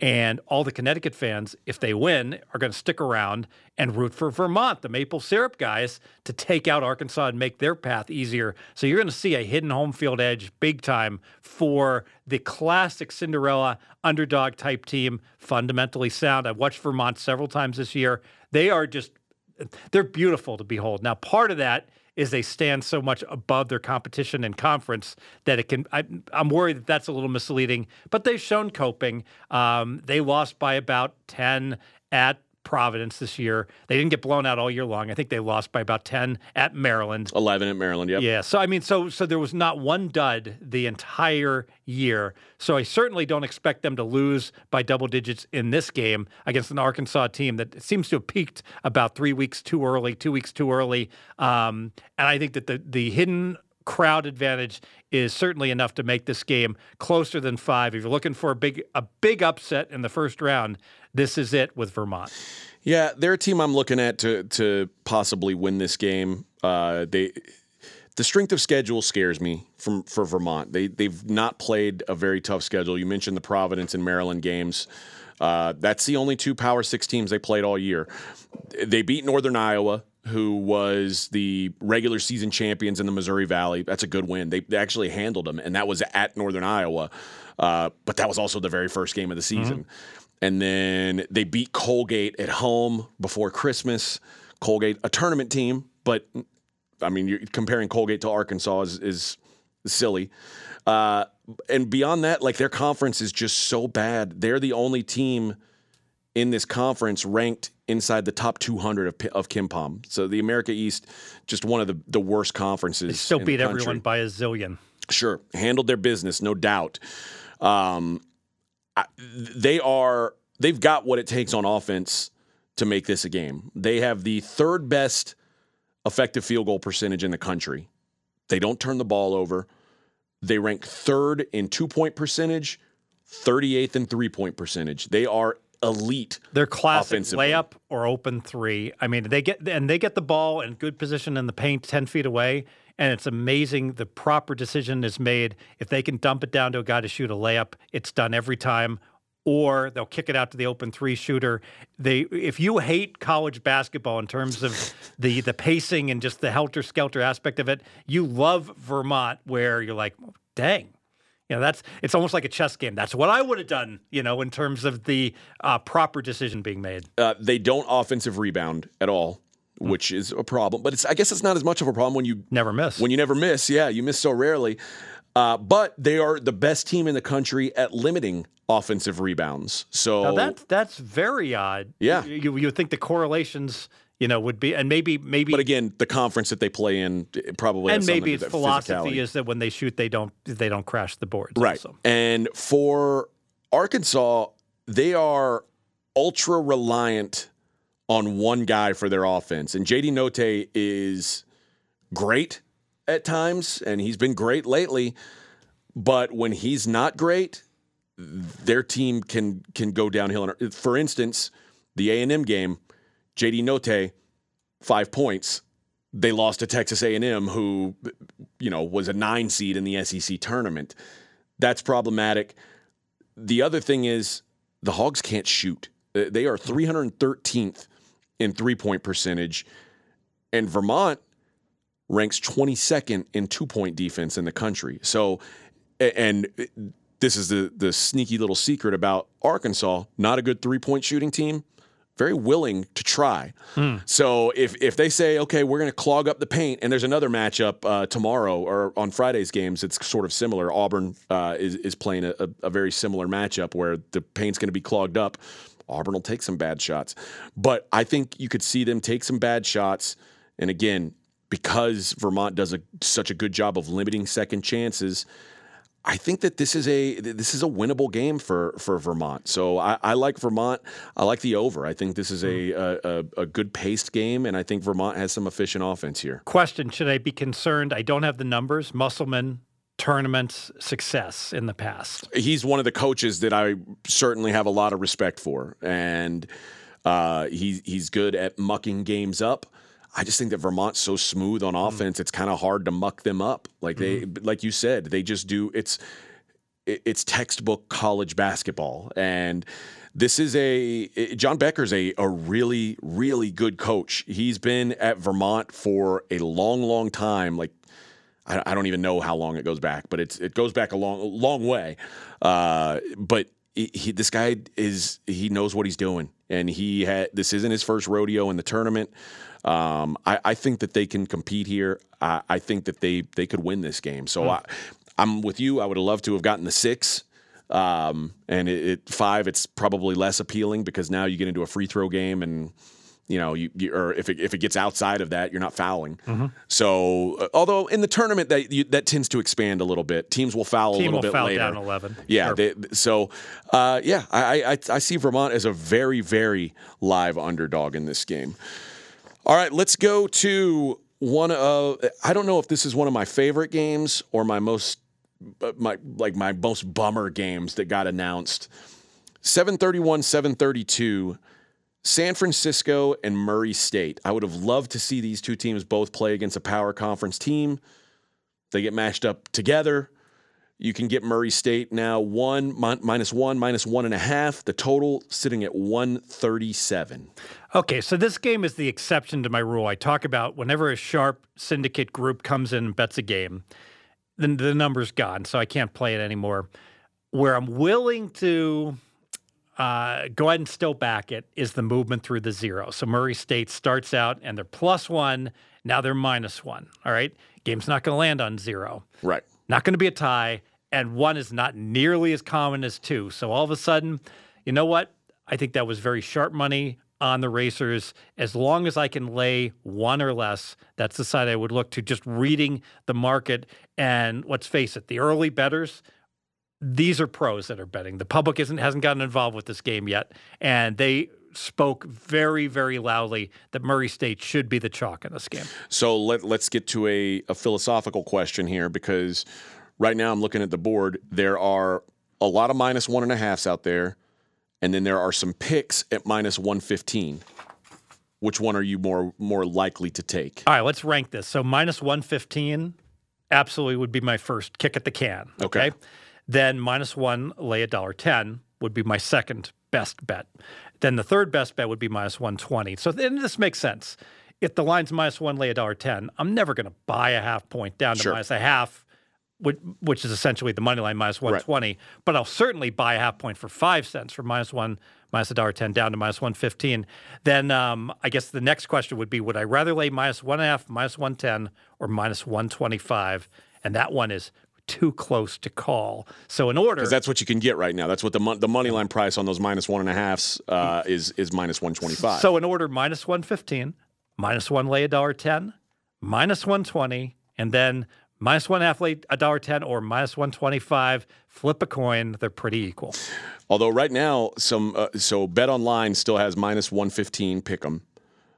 And all the Connecticut fans, if they win, are going to stick around and root for Vermont, the maple syrup guys, to take out Arkansas and make their path easier. So you're going to see a hidden home field edge big time for the classic Cinderella underdog type team, fundamentally sound. I've watched Vermont several times this year. They are just, they're beautiful to behold. Now, part of that is they stand so much above their competition in conference that it can. I, am worried that that's a little misleading, but they've shown coping. Um, they lost by about 10 at Providence this year. They didn't get blown out all year long. I think they lost by about 10 at Maryland. 11 at Maryland, yep. Yeah. So I mean so so there was not one dud the entire year. So I certainly don't expect them to lose by double digits in this game against an Arkansas team that seems to have peaked about 3 weeks too early, 2 weeks too early. Um, and I think that the the hidden crowd advantage is certainly enough to make this game closer than 5. If you're looking for a big a big upset in the first round, this is it with Vermont. Yeah, they're a team I'm looking at to to possibly win this game. Uh, they the strength of schedule scares me from for Vermont. They they've not played a very tough schedule. You mentioned the Providence and Maryland games. Uh, that's the only two Power Six teams they played all year. They beat Northern Iowa, who was the regular season champions in the Missouri Valley. That's a good win. They, they actually handled them, and that was at Northern Iowa. Uh, but that was also the very first game of the season. Mm-hmm. And then they beat Colgate at home before Christmas. Colgate, a tournament team, but I mean, you're comparing Colgate to Arkansas is, is silly. Uh, and beyond that, like their conference is just so bad. They're the only team in this conference ranked inside the top 200 of, of KenPom. So the America East, just one of the, the worst conferences. They still beat everyone by a zillion. Sure, handled their business, no doubt. Um, they are they've got what it takes on offense to make this a game. They have the third best effective field goal percentage in the country. They don't turn the ball over. They rank third in two point percentage, 38th in three point percentage. They are elite. They're classic layup or open three. I mean, they get and they get the ball in good position in the paint, ten feet away, and it's amazing the proper decision is made. If they can dump it down to a guy to shoot a layup, it's done every time. Or they'll kick it out to the open three shooter. They, if you hate college basketball in terms of the the pacing and just the helter skelter aspect of it, you love Vermont, where you're like, dang, you know, that's it's almost like a chess game. That's what I would have done, you know, in terms of the uh, proper decision being made. Uh, they don't offensive rebound at all which is a problem. But it's I guess it's not as much of a problem when you never miss. When you never miss, yeah, you miss so rarely. Uh, but they are the best team in the country at limiting offensive rebounds. So now that's that's very odd. Yeah, you you think the correlations you know would be and maybe maybe but again the conference that they play in probably and maybe its philosophy is that when they shoot they don't they don't crash the boards right also. and for arkansas they are ultra reliant on one guy for their offense. And JD Notae is great at times, and he's been great lately. But when he's not great, their team can can go downhill. Uh, for instance, the A and M game, JD Notae, five points. They lost to Texas A and M, who you know was a nine seed in the SEC tournament. That's problematic. The other thing is the Hogs can't shoot. They are 313th in three point percentage. And Vermont ranks 22nd in two point defense in the country. So, and this is the, the sneaky little secret about Arkansas not a good three point shooting team. Very willing to try. Mm. So if if they say, okay, we're going to clog up the paint, and there's another matchup uh, tomorrow or on Friday's games, it's sort of similar. Auburn uh, is is playing a, a, very similar matchup where the paint's going to be clogged up. Auburn will take some bad shots. But I think you could see them take some bad shots. And again, because Vermont does a, such a good job of limiting second chances, I think that this is a this is a winnable game for for Vermont. So I, I like Vermont. I like the over. I think this is a, hmm. a a good paced game, and I think Vermont has some efficient offense here. Question: Should I be concerned? I don't have the numbers. Musselman tournament success in the past. He's one of the coaches that I certainly have a lot of respect for, and uh, he he's good at mucking games up. I just think that Vermont's so smooth on offense; it's kind of hard to muck them up. Like they, like you said, they just do. It's it's textbook college basketball, and this is a John Becker's a a really really good coach. He's been at Vermont for a long, long time. Like I, I don't even know how long it goes back, but it's it goes back a long long way. Uh, but he, he, this guy is he knows what he's doing, and he had this isn't his first rodeo in the tournament. Um, I, I think that they can compete here. I, I think that they they could win this game. So I, I'm with you. I would have loved to have gotten the six. Um, and it, it five, it's probably less appealing because now you get into a free throw game and you know, you, you or if it, if it gets outside of that, you're not fouling. So, uh, although in the tournament that you, that tends to expand a little bit, teams will foul a little will bit foul later. down 11. Yeah. Sure. They, so, uh, yeah, I, I I see Vermont as a very very live underdog in this game. All right, let's go to one of I don't know if this is one of my favorite games or my most uh, my like my most bummer games that got announced. 731 732 San Francisco and Murray State. I would have loved to see these two teams both play against a power conference team. They get mashed up together. You can get Murray State now one min- minus one, minus one and a half. The total sitting at 137. Okay, so this game is the exception to my rule. I talk about whenever a sharp syndicate group comes in and bets a game, then the number's gone, so I can't play it anymore. Where I'm willing to uh, go ahead and still back it is the movement through the zero. So Murray State starts out and they're plus one, now they're minus one. All right, game's not going to land on zero. Right. Not going to be a tie, and one is not nearly as common as two. So all of a sudden, you know what? I think that was very sharp money on the racers. As long as I can lay one or less, that's the side I would look to. Just reading the market, and let's face it, the early betters. These are pros that are betting. The public isn't hasn't gotten involved with this game yet, and they spoke very, very loudly that Murray State should be the chalk in this game. So let, let's get to a, a philosophical question here because right now I'm looking at the board. There are a lot of minus one and a halfs out there, and then there are some picks at minus 115. Which one are you more more likely to take? All right, let's rank this. So minus 115 absolutely would be my first kick at the can. Okay. Okay. Then minus one, lay a dollar ten would be my second best bet. Then the third best bet would be minus 120. So then this makes sense. If the line's minus one, lay a dollar ten, I'm never going to buy a half point down to Sure. minus a half, which, which is essentially the money line minus 120. But I'll certainly buy a half point for five cents from minus one, minus a dollar ten down to minus 115. Then um, I guess the next question would be would I rather lay minus one and a half, minus 110, or minus 125? And that one is too close to call. So in order, Because that's what you can get right now. That's what the mon- the money line price on those minus one and a halfs uh, is is minus 125. So in order, minus 115, minus one lay a dollar 10, minus 120, and then minus one half lay a dollar 10 or minus 125, flip a coin. They're pretty equal. Although right now, some uh, so BetOnline still has minus one fifteen pick'em,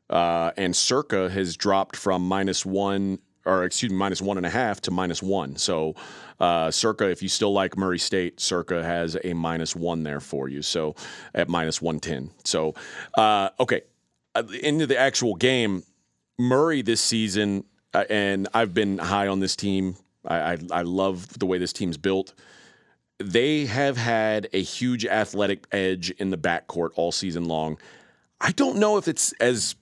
uh, and Circa has dropped from minus one or excuse me minus one and a half to minus one. So uh, Circa, if you still like Murray State, Circa has a minus one there for you. So at minus one ten. So uh, okay, into the actual game, Murray this season, uh, and I've been high on this team. I, I, I love the way this team's built they have had a huge athletic edge in the backcourt all season long. I don't know if it's as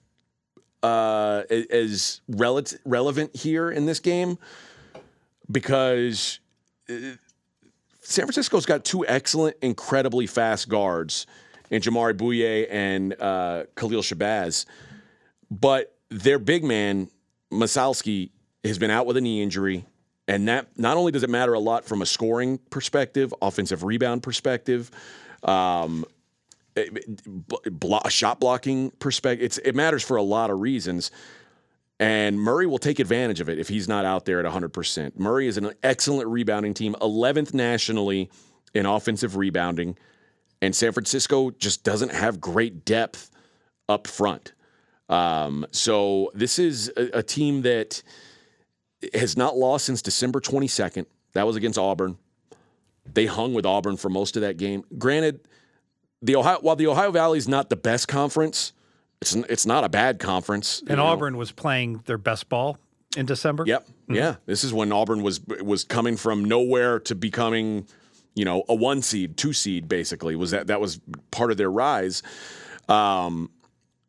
uh, as rel- relevant here in this game because uh, San Francisco's got two excellent, incredibly fast guards in Jamaree Bouyea and uh, Khalil Shabazz, but their big man Massalski has been out with a knee injury. And that not only does it matter a lot from a scoring perspective, offensive rebound perspective, um, blo- blo- shot blocking perspective, it's, it matters for a lot of reasons. And Murray will take advantage of it if he's not out there at 100%. Murray is an excellent rebounding team, 11th nationally in offensive rebounding. And San Francisco just doesn't have great depth up front. Um, so this is a, a team that has not lost since December 22nd. That was against Auburn. They hung with Auburn for most of that game. Granted, the Ohio, while the Ohio Valley is not the best conference, it's it's not a bad conference. And Auburn was playing their best ball in December. Yep. Mm-hmm. Yeah. This is when Auburn was was coming from nowhere to becoming, you know, a one seed, two seed, basically. Was that that was part of their rise. Um,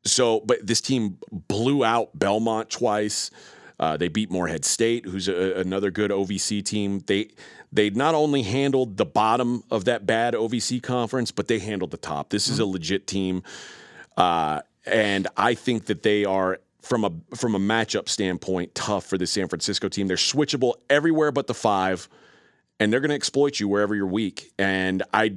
so, but this team blew out Belmont twice. Uh, they beat Morehead State, who's a, another good OVC team. They they not only handled the bottom of that bad OVC conference, but they handled the top. This is a legit team, uh, and I think that they are from a from a matchup standpoint tough for the San Francisco team. They're switchable everywhere but the five, and they're going to exploit you wherever you're weak. And I.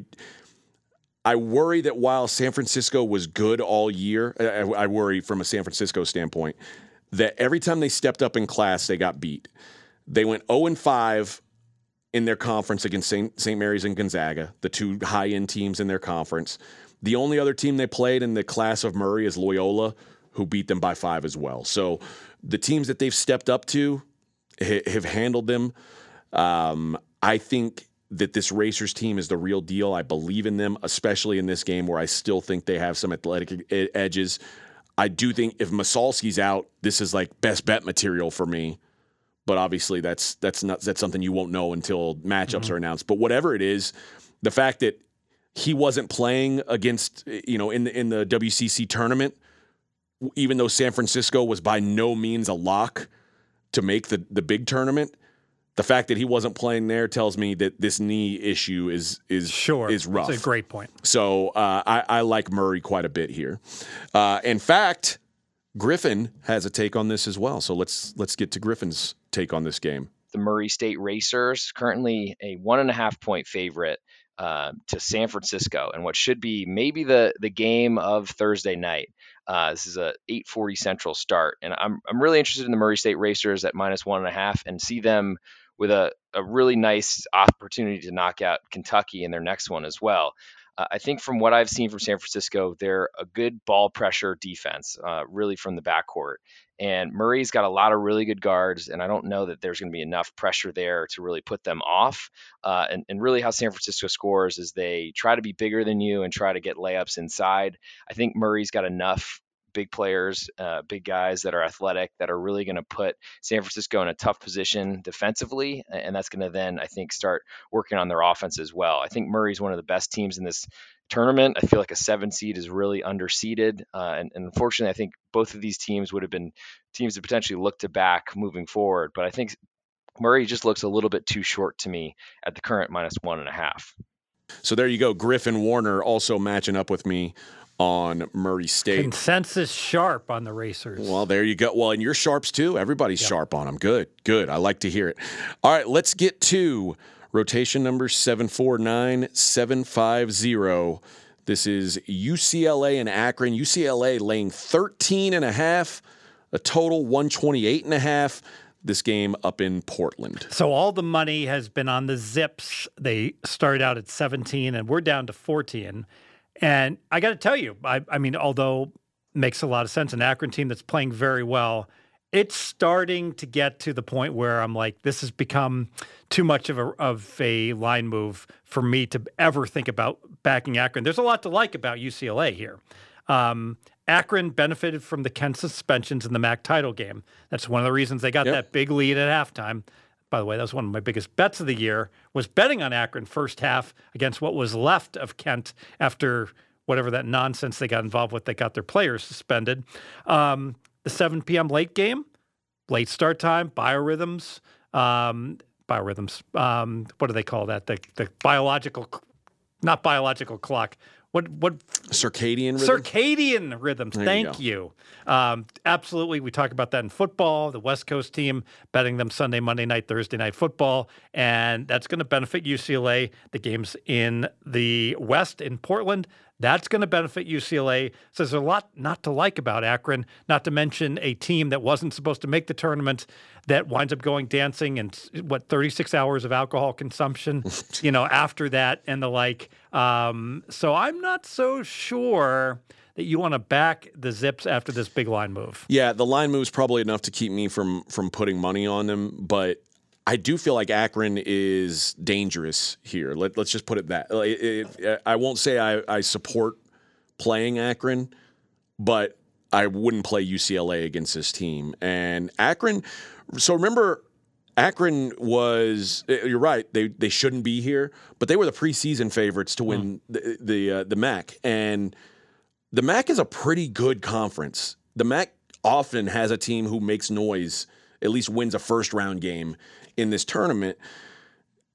I worry that while San Francisco was good all year, I, I worry from a San Francisco standpoint that every time they stepped up in class, they got beat. They went 0 and 5 in their conference against St. Mary's and Gonzaga, the two high end teams in their conference. The only other team they played in the class of Murray is Loyola, who beat them by five as well. So the teams that they've stepped up to ha- have handled them. Um, I think that this Racers team is the real deal. I believe in them, especially in this game where I still think they have some athletic edges. I do think if Massalski's out, this is like best bet material for me. But obviously, that's that's not that's something you won't know until matchups mm-hmm. are announced. But whatever it is, the fact that he wasn't playing against you know in the in the WCC tournament, even though San Francisco was by no means a lock to make the the big tournament, the fact that he wasn't playing there tells me that this knee issue is is sure is rough. That's a great point. So uh, I, I, like Murray quite a bit here. Uh, in fact, Griffin has a take on this as well. So let's let's get to Griffin's take on this game. The Murray State Racers currently a one and a half point favorite uh, to San Francisco, and what should be maybe the the game of Thursday night. Uh, this is a 8:40 Central start, and I'm I'm really interested in the Murray State Racers at minus one and a half, and see them with a, a really nice opportunity to knock out Kentucky in their next one as well. Uh, I think from what I've seen from San Francisco, they're a good ball pressure defense, uh, really from the backcourt. And Murray's got a lot of really good guards, and I don't know that there's going to be enough pressure there to really put them off. Uh, and, and really, how San Francisco scores is they try to be bigger than you and try to get layups inside. I think Murray's got enough big players, uh, big guys that are athletic that are really going to put San Francisco in a tough position defensively, and that's going to then I think start working on their offense as well. I think Murray's one of the best teams in this tournament. I feel like a seven seed is really underseeded, uh, and, and, unfortunately, I think both of these teams would have been teams to potentially look to back moving forward. But I think Murray just looks a little bit too short to me at the current minus one and a half. So there you go. Griffin Warner also matching up with me on Murray State. Consensus sharp on the racers. Well, there you go. Well, and you're sharps too. Everybody's yep. sharp on them. Good, good. I like to hear it. All right, let's get to rotation number 749 750. This is UCLA and Akron. UCLA laying 13 and a half, a total 128 and a half this game up in Portland. So all the money has been on the Zips. They started out at 17 and we're down to 14. And I got to tell you, I, I mean, although makes a lot of sense, an Akron team that's playing very well, it's starting to get to the point where I'm like, this has become too much of a of a line move for me to ever think about backing Akron. There's a lot to like about UCLA here. Um, Akron benefited from the Kent suspensions in the MAC title game. That's one of the reasons they got yep. that big lead at halftime by the way, that was one of my biggest bets of the year, was betting on Akron first half against what was left of Kent after whatever that nonsense they got involved with. They got their players suspended. Um, the 7 p.m. late game, late start time, biorhythms, um, biorhythms. Um, what do they call that? The, the biological, not biological clock. What what circadian rhythm? circadian rhythms? There Thank you. you. Um, absolutely, we talk about that in football. The West Coast team betting them Sunday, Monday night, Thursday night football, and that's going to benefit UCLA. The games in the West in Portland That's going to benefit UCLA. So there's a lot not to like about Akron, not to mention a team that wasn't supposed to make the tournament that winds up going dancing and what 36 hours of alcohol consumption, you know, after that and the like. Um, so I'm not so sure that you want to back the Zips after this big line move. Yeah, the line move is probably enough to keep me from from putting money on them, but I do feel like Akron is dangerous here. Let, us just put it that. Like, it, I won't say I, I support playing Akron, but I wouldn't play UCLA against this team. And Akron, so remember, Akron was. eh, You're right. They they shouldn't be here, but they were the preseason favorites to win the the uh, the MAC, and the MAC is a pretty good conference. The MAC often has a team who makes noise, at least wins a first round game in this tournament.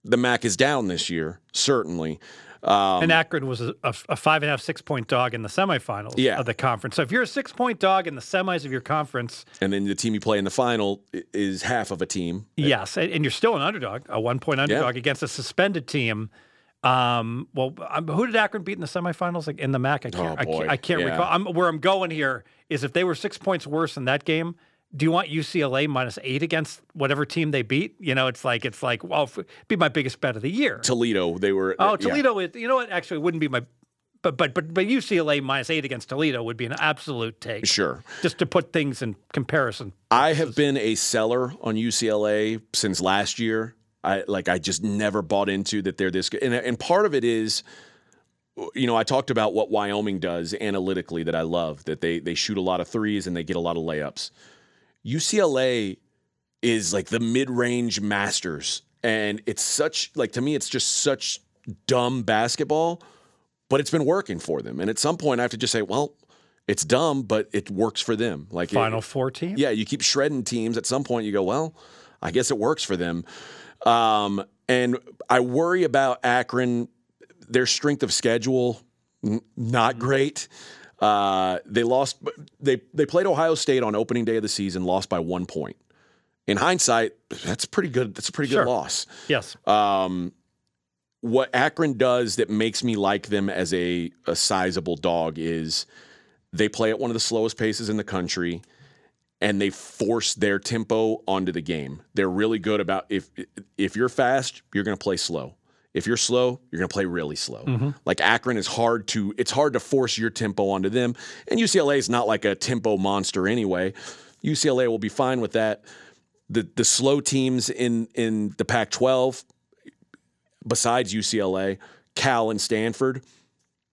The MAC is down this year, certainly. Um, and Akron was a, a, a five and a half, six point dog in the semifinals Yeah. of the conference. So if you're a six point dog in the semis of your conference, and then the team you play in the final is half of a team. yes, and, you're still an underdog, a one point underdog against a suspended team. Um, well, um, who did Akron beat in the semifinals like, in the MAC? I can't, Oh, I can't, I can't Yeah. recall. I'm, where I'm going here is if they were six points worse in that game, do you want UCLA minus eight against whatever team they beat? You know, it's like it's like well, be my biggest bet of the year. Toledo, they were. Oh, yeah. Toledo is. You know what? Actually, it wouldn't be my. But but but but UCLA minus eight against Toledo would be an absolute take. Sure. Just to put things in comparison. I have been a seller on UCLA since last year. I like I just never bought into that they're this good. And, and part of it is you know, I talked about what Wyoming does analytically that I love, that they they shoot a lot of threes and they get a lot of layups. UCLA is like the mid-range masters and it's such like to me it's just such dumb basketball, but it's been working for them. And at some point I have to just say, well, it's dumb, but it works for them. Like Final four team. yeah, you keep shredding teams. At some point, you go, well, I guess it works for them. Um, and I worry about Akron. Their strength of schedule, n- not great. Uh, they lost. They they played Ohio State on opening day of the season, lost by one point. In hindsight, that's pretty good. That's a pretty Sure. good loss. Yes. Um, what Akron does that makes me like them as a, a sizable dog is they play at one of the slowest paces in the country and they force their tempo onto the game. They're really good about if if you're fast, you're going to play slow. If you're slow, you're going to play really slow. Mm-hmm. Like Akron is hard to it's hard to force your tempo onto them. And UCLA is not like a tempo monster anyway. UCLA will be fine with that. The the slow teams in in the Pac-12 besides UCLA, Cal and Stanford,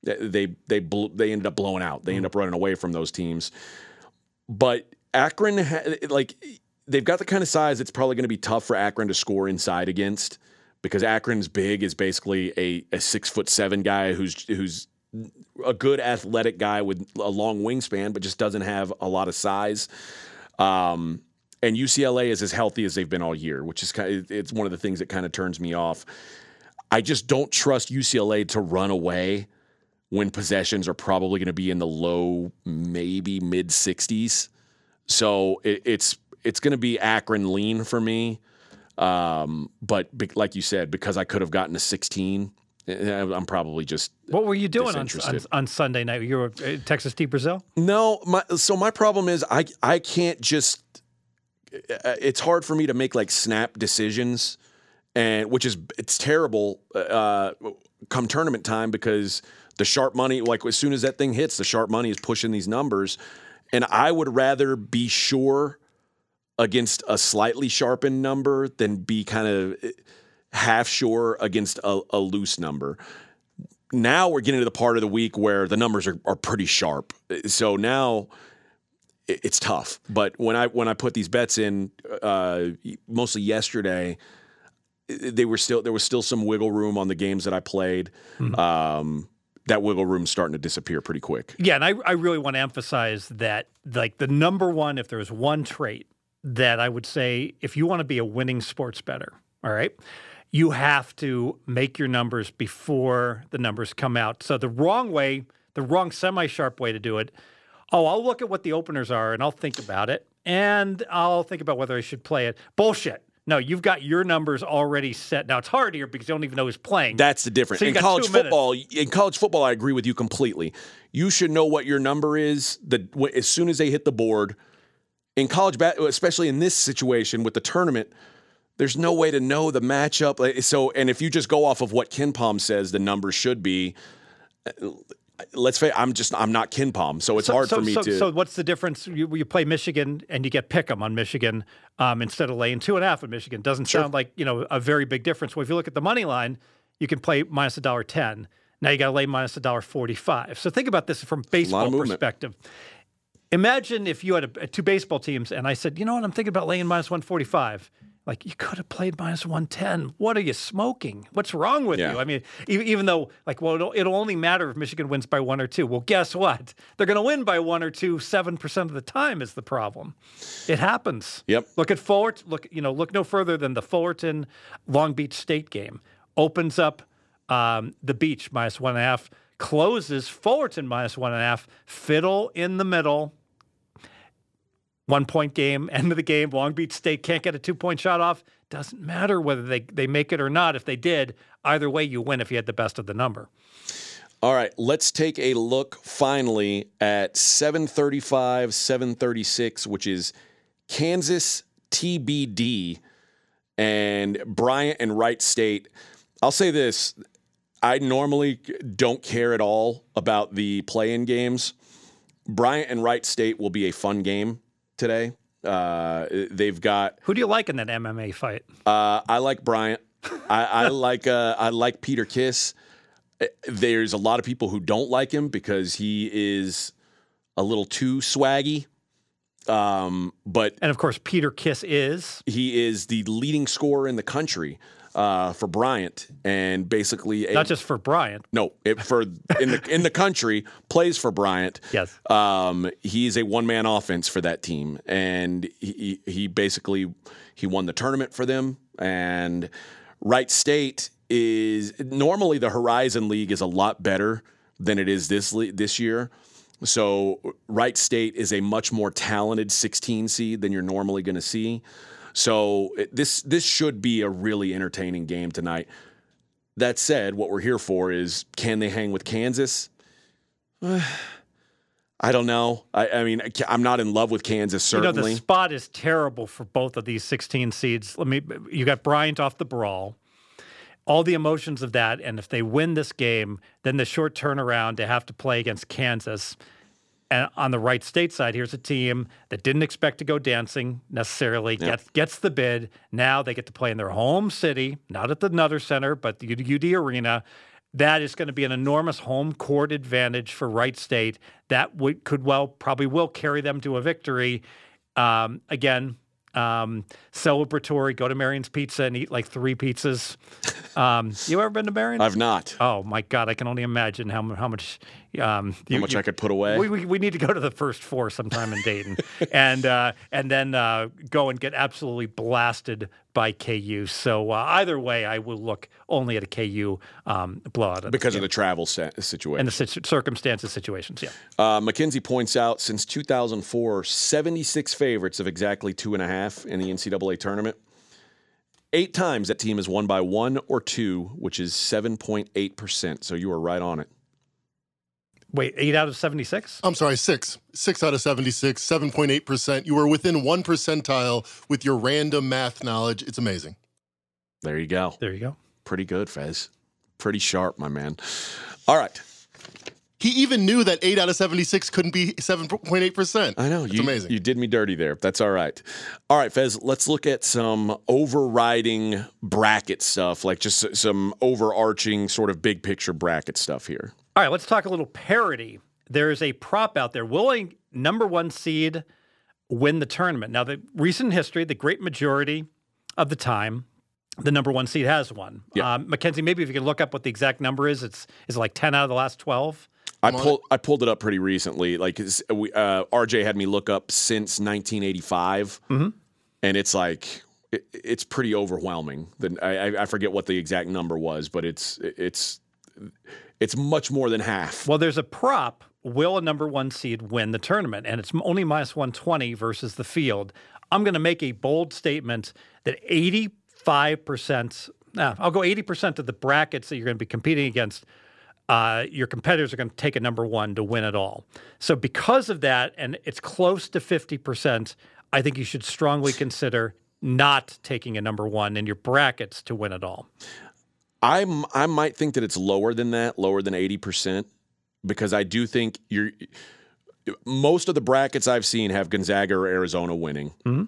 they they they, ended up blowing out. They ended mm-hmm. up running away from those teams. But Akron, like they've got the kind of size it's probably going to be tough for Akron to score inside against because Akron's big is basically a, a six foot seven guy who's who's a good athletic guy with a long wingspan, but just doesn't have a lot of size. Um, and UCLA is as healthy as they've been all year, which is kind of, it's one of the things that kind of turns me off. I just don't trust UCLA to run away when possessions are probably going to be in the low, maybe mid 60s. So it, it's it's going to be Akron lean for me. Um, but like you said, because I could have gotten a 16, eh, I'm probably just What were you doing on, on, on Sunday night? You were at Texas de Brazil. No, my so my problem is I I can't just. It's hard for me to make like snap decisions, and which is it's terrible. Uh, come tournament time because the sharp money, like as soon as that thing hits, the sharp money is pushing these numbers, and I would rather be sure against a slightly sharpened number than be kind of eh, half sure against a, a loose number now we're getting to the part of the week where the numbers are, are pretty sharp. Eh, so now it's tough. But when I when I put these bets in, uh, mostly yesterday, eh, they were still there was still some wiggle room on the games that I played. Mm-hmm. Um, that wiggle room's starting to disappear pretty quick. Yeah, and I, I really want to emphasize that like the number one, if there's one trait that I would say if you want to be a winning sports bettor, all right, you have to make your numbers before the numbers come out. So the wrong way, the wrong semi-sharp way to do it, oh, I'll look at what the openers are and I'll think about it and I'll think about whether I should play it. Bullshit. No, you've got your numbers already set. Now it's hard here because you don't even know who's playing. That's the difference. So in college minutes. football, in college football, I agree with you completely. You should know what your number is the as soon as they hit the board. In college, especially in this situation with the tournament, there's no way to know the matchup. So, and if you just go off of what KenPom says, the number should be. uh, Let's say I'm just I'm not KenPom, so it's So- hard so, for me so, to. So what's the difference? You, you play Michigan and you get pick 'em on Michigan um, instead of laying two and a half on Michigan. Doesn't sound like you know a very big difference. Well, if you look at the money line, you can play minus a dollar ten. Now you got to lay minus a dollar forty-five. So think about this from baseball movement. Imagine if you had a, two baseball teams and I said, you know what, I'm thinking about laying minus 145. Like, you could have played minus 110. What are you smoking? What's wrong with Yeah. you? I mean, even though, like, well, it'll, it'll only matter if Michigan wins by one or two. Well, guess what? They're going to win by one or two 7% of the time is the problem. It happens. Yep. Look at Fullerton. Look, you know, look no further than the Fullerton Long Beach State game. Opens up um, the beach minus one and a half, closes Fullerton minus one and a half, fiddle in the middle. One point game, end of the game. Long Beach State can't get a two point shot off. Doesn't matter whether they, they make it or not. If they did, either way, you win if you had the best of the number. All right, let's take a look finally at 735, 736, which is Kansas TBD and Bryant and Wright State. I'll say this I normally don't care at all about the play in games. Bryant and Wright State will be a fun game today. Uh, they've got Who do you like in that MMA fight? uh, I like Bryant. I, I like uh, I like Peter Kiss. Uh, There's a lot of people who don't like him because he is a little too swaggy. Um, but And of course, Peter Kiss is. he is the leading scorer in the country uh, for Bryant, and basically a, Not just for Bryant. no it, for in the in the country plays for Bryant. Yes. Um, he's a one man offense for that team, and he he basically he won the tournament for them. And Wright State is normally the Horizon League is a lot better than it is this this year. So Wright State is a much more talented 16 seed than you're normally going to see. So it- this this should be a really entertaining game tonight. That said, what we're here for is can they hang with Kansas? I don't know. I, I mean, I'm not in love with Kansas, You know, certainly. the spot is terrible for both of these 16 seeds. Let me, you got Bryant off the brawl, all the emotions of that. And if they win this game, then the short turnaround to have to play against Kansas. And on the right state side, here's a team that didn't expect to go dancing necessarily, gets, gets the bid. Now they get to play in their home city, not at the Nutter Center, but the UD Arena. That is going to be an enormous home court advantage for Wright State. That would, could well, probably will carry them to a victory. Um, again, um, celebratory. Go to Marion's Pizza and eat like three pizzas. Um, you ever been to Marion's? I've not. Oh my God! I can only imagine how how much um, How much I could put away. we, we, we need to go to the first four sometime in Dayton, and uh, and then uh, go and get absolutely blasted by KU. So uh, either way, I will look only at a KU um, blowout because of the travel sa- situation. and the situ- circumstances, situations. Yeah. Uh, Mackenzie points out since 2004, 76 favorites of exactly two and a half in the NCAA tournament. Eight times that team has won by one or two, which is 7.8%. So you are right on it. Wait, eight out of seventy-six. I'm sorry, six. Six out of 76, 7.8%. You were within one percentile with your random math knowledge. It's amazing. There you go. There you go. Pretty good, Fez. Pretty sharp, my man. All right. He even knew that eight out of 76 couldn't be 7.8%. I know. It's you, amazing. You did me dirty there. That's all right. All right, Fez, let's look at some overriding bracket stuff, like just some overarching sort of big picture bracket stuff here. All right, let's talk a little parity. There's a prop out there. Will a number one seed win the tournament? Now, the recent history, the great majority of the time, the number one seed has won. Yeah. Um, Mackenzie, maybe if you can look up what the exact number is, it's is it like ten out of the last twelve. I pulled I pulled it up pretty recently. Like we, uh, RJ had me look up since 1985, Mhm. and it's like it, it's pretty overwhelming. Then I, I- I forget what the exact number was, but it's it's it's much more than half. Well, there's a prop will a number one seed win the tournament? And it's only minus 120 versus the field. I'm going to make a bold statement that 85%, nah, I'll go 80% of the brackets that you're going to be competing against, uh, your competitors are going to take a number one to win it all. So, because of that, and it's close to 50%, I think you should strongly consider not taking a number one in your brackets to win it all. I'm I might think that it's lower than that, lower than 80%, because I do think you're most of the brackets I've seen have Gonzaga or Arizona winning. Mm-hmm.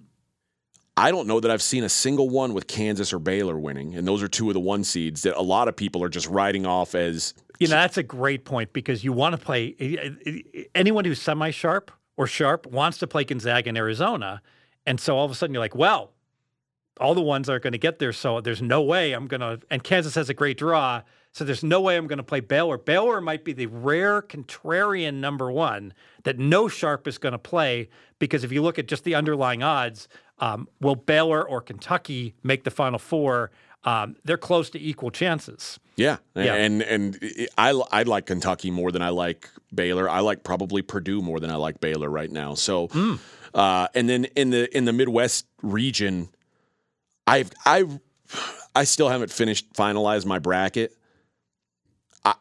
I don't know that I've seen a single one with Kansas or Baylor winning, and those are two of the one seeds that a lot of people are just writing off as. You know, that's a great point because you want to play eh, eh, eh, anyone who's semi sharp or sharp wants to play Gonzaga in Arizona. And so all of a sudden you're like, well, all the ones are going to get there. So there's no way I'm going to. And Kansas has a great draw. So there's no way I'm going to play Baylor. Baylor might be the rare contrarian number one that no sharp is going to play because if you look at just the underlying odds, um, will Baylor or Kentucky make the Final Four? Um, they're close to equal chances. Yeah, yeah. and and I I like Kentucky more than I like Baylor. I like probably Purdue more than I like Baylor right now. So, mm. uh, and then in the in the Midwest region, I've I I still haven't finished finalized my bracket. I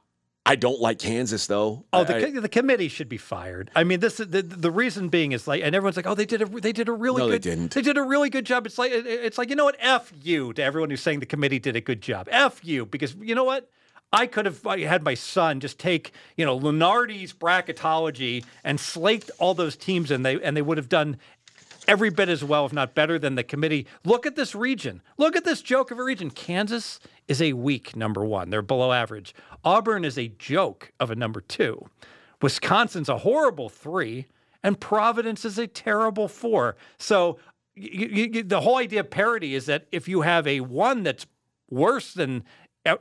I don't like Kansas though. Oh, the, I, the committee should be fired. I mean, this the the reason being is like, and everyone's like, oh, they did a they did a really no, good they didn't. They did a really good job. It's like it's like you know what, f you to everyone who's saying the committee did a good job. F you because you know what. I could have had my son just take, you know, Lunardi's bracketology and slate all those teams, and they and they would have done every bit as well, if not better, than the committee. Look at this region. Look at this joke of a region. Kansas is a weak number one. They're below average. Auburn is a joke of a number two. Wisconsin's a horrible three, and Providence is a terrible four. So you, you, the whole idea of parity is that if you have a one that's worse than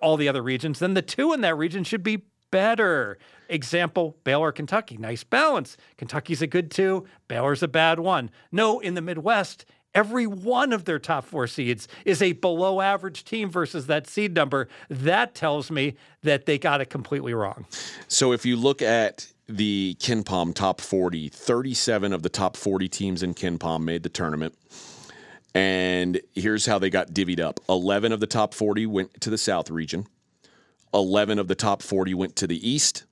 all the other regions, then the two in that region should be better. Example, Baylor, Kentucky. Nice balance. Kentucky's a good two, Baylor's a bad one. No, in the Midwest, every one of their top four seeds is a below average team versus that seed number. That tells me that they got it completely wrong. So if you look at the KenPom top 40, 37 of the top 40 teams in KenPom made the tournament. And here's how they got divvied up 11 of the top 40 went to the South region, 11 of the top 40 went to the East,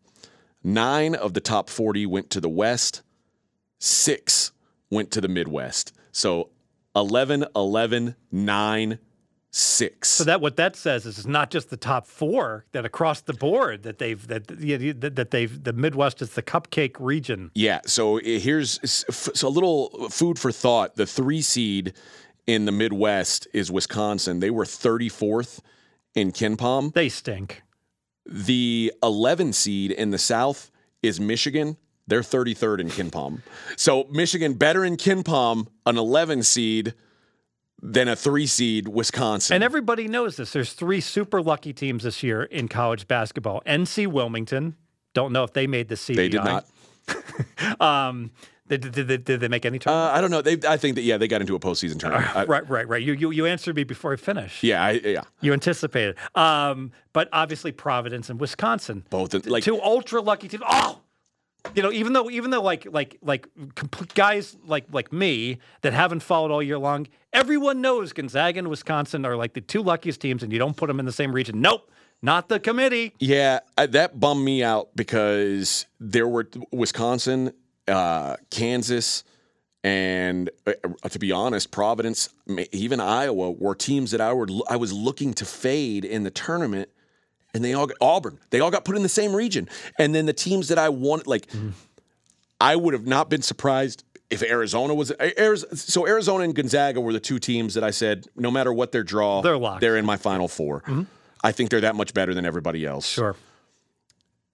Nine of the top 40 went to the West, six went to the Midwest. So 11, 11, 9, six. So that what that says is it's not just the top four that across the board that they've that that they've the Midwest is the cupcake region. Yeah. So here's so a little food for thought. The three seed in the Midwest is Wisconsin. They were 34th in KenPom. They stink. The 11 seed in the South is Michigan. They're 33rd in KenPom. So Michigan better in KenPom, an 11 seed than a three seed Wisconsin. And everybody knows this. There's three super lucky teams this year in college basketball. NC Wilmington. Don't know if they made the CBI. They did not. um, did, did, did, did, they make any tournament? Uh, I don't know. They, I think that yeah, they got into a postseason tournament. Uh, right, right, right. You, you you answered me before I finished. Yeah, I, yeah. You anticipated. Um, but obviously Providence and Wisconsin, both like two ultra lucky teams. Oh, you know, even though even though like like like guys like like me that haven't followed all year long, everyone knows Gonzaga and Wisconsin are like the two luckiest teams, and you don't put them in the same region. Nope. Not the committee. Yeah, that bummed me out because there were Wisconsin uh, Kansas, and uh, to be honest, Providence, even Iowa, were teams that I were I was looking to fade in the tournament, and they all got, Auburn, they all got put in the same region, and then the teams that I wanted, like, mm-hmm. I would have not been surprised if Arizona was Arizona, so Arizona and Gonzaga were the two teams that I said no matter what their draw, they're locked. They're in my final 4 mm-hmm. I think they're that much better than everybody else. Sure.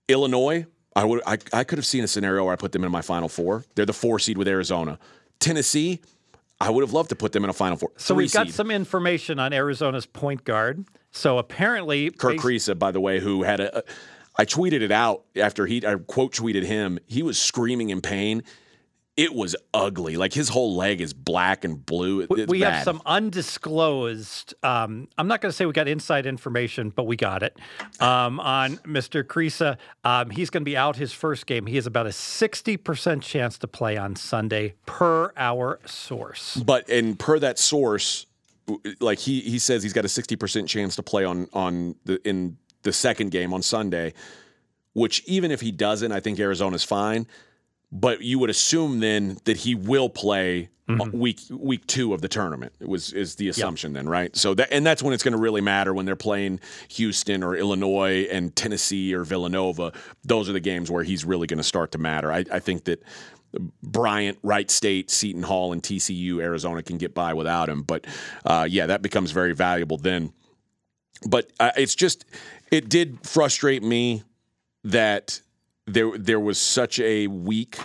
Illinois, I would I, I could have seen a scenario where I put them in my final four. They're the four seed with Arizona. Tennessee, I would have loved to put them in a final four. So we we've got some information on Arizona's point guard. So apparently, Kerr Kriisa, by the way, who had a, a I tweeted it out after he I quote tweeted him. He was screaming in pain. It was ugly. Like his whole leg is black and blue. We, it's we have some undisclosed. Um, I'm not going to say we got inside information, but we got it um, on Mr. Kriisa. Um, he's going to be out his first game. He has about a 60% chance to play on Sunday per our source. But and per that source, like he he says he's got a sixty percent chance to play on on the in the second game on Sunday, which even if he doesn't, I think Arizona's fine. But you would assume then that he will play uh, week week two of the tournament. Was is the assumption then, right? So that and that's when it's going to really matter when they're playing Houston or Illinois and Tennessee or Villanova. Those are the games where he's really going to start to matter. I, I think that Bryant, Wright State, Seton Hall, and TCU, Arizona can get by without him. But uh, yeah, that becomes very valuable then. But uh, it's just, it did frustrate me that there there was such a weak,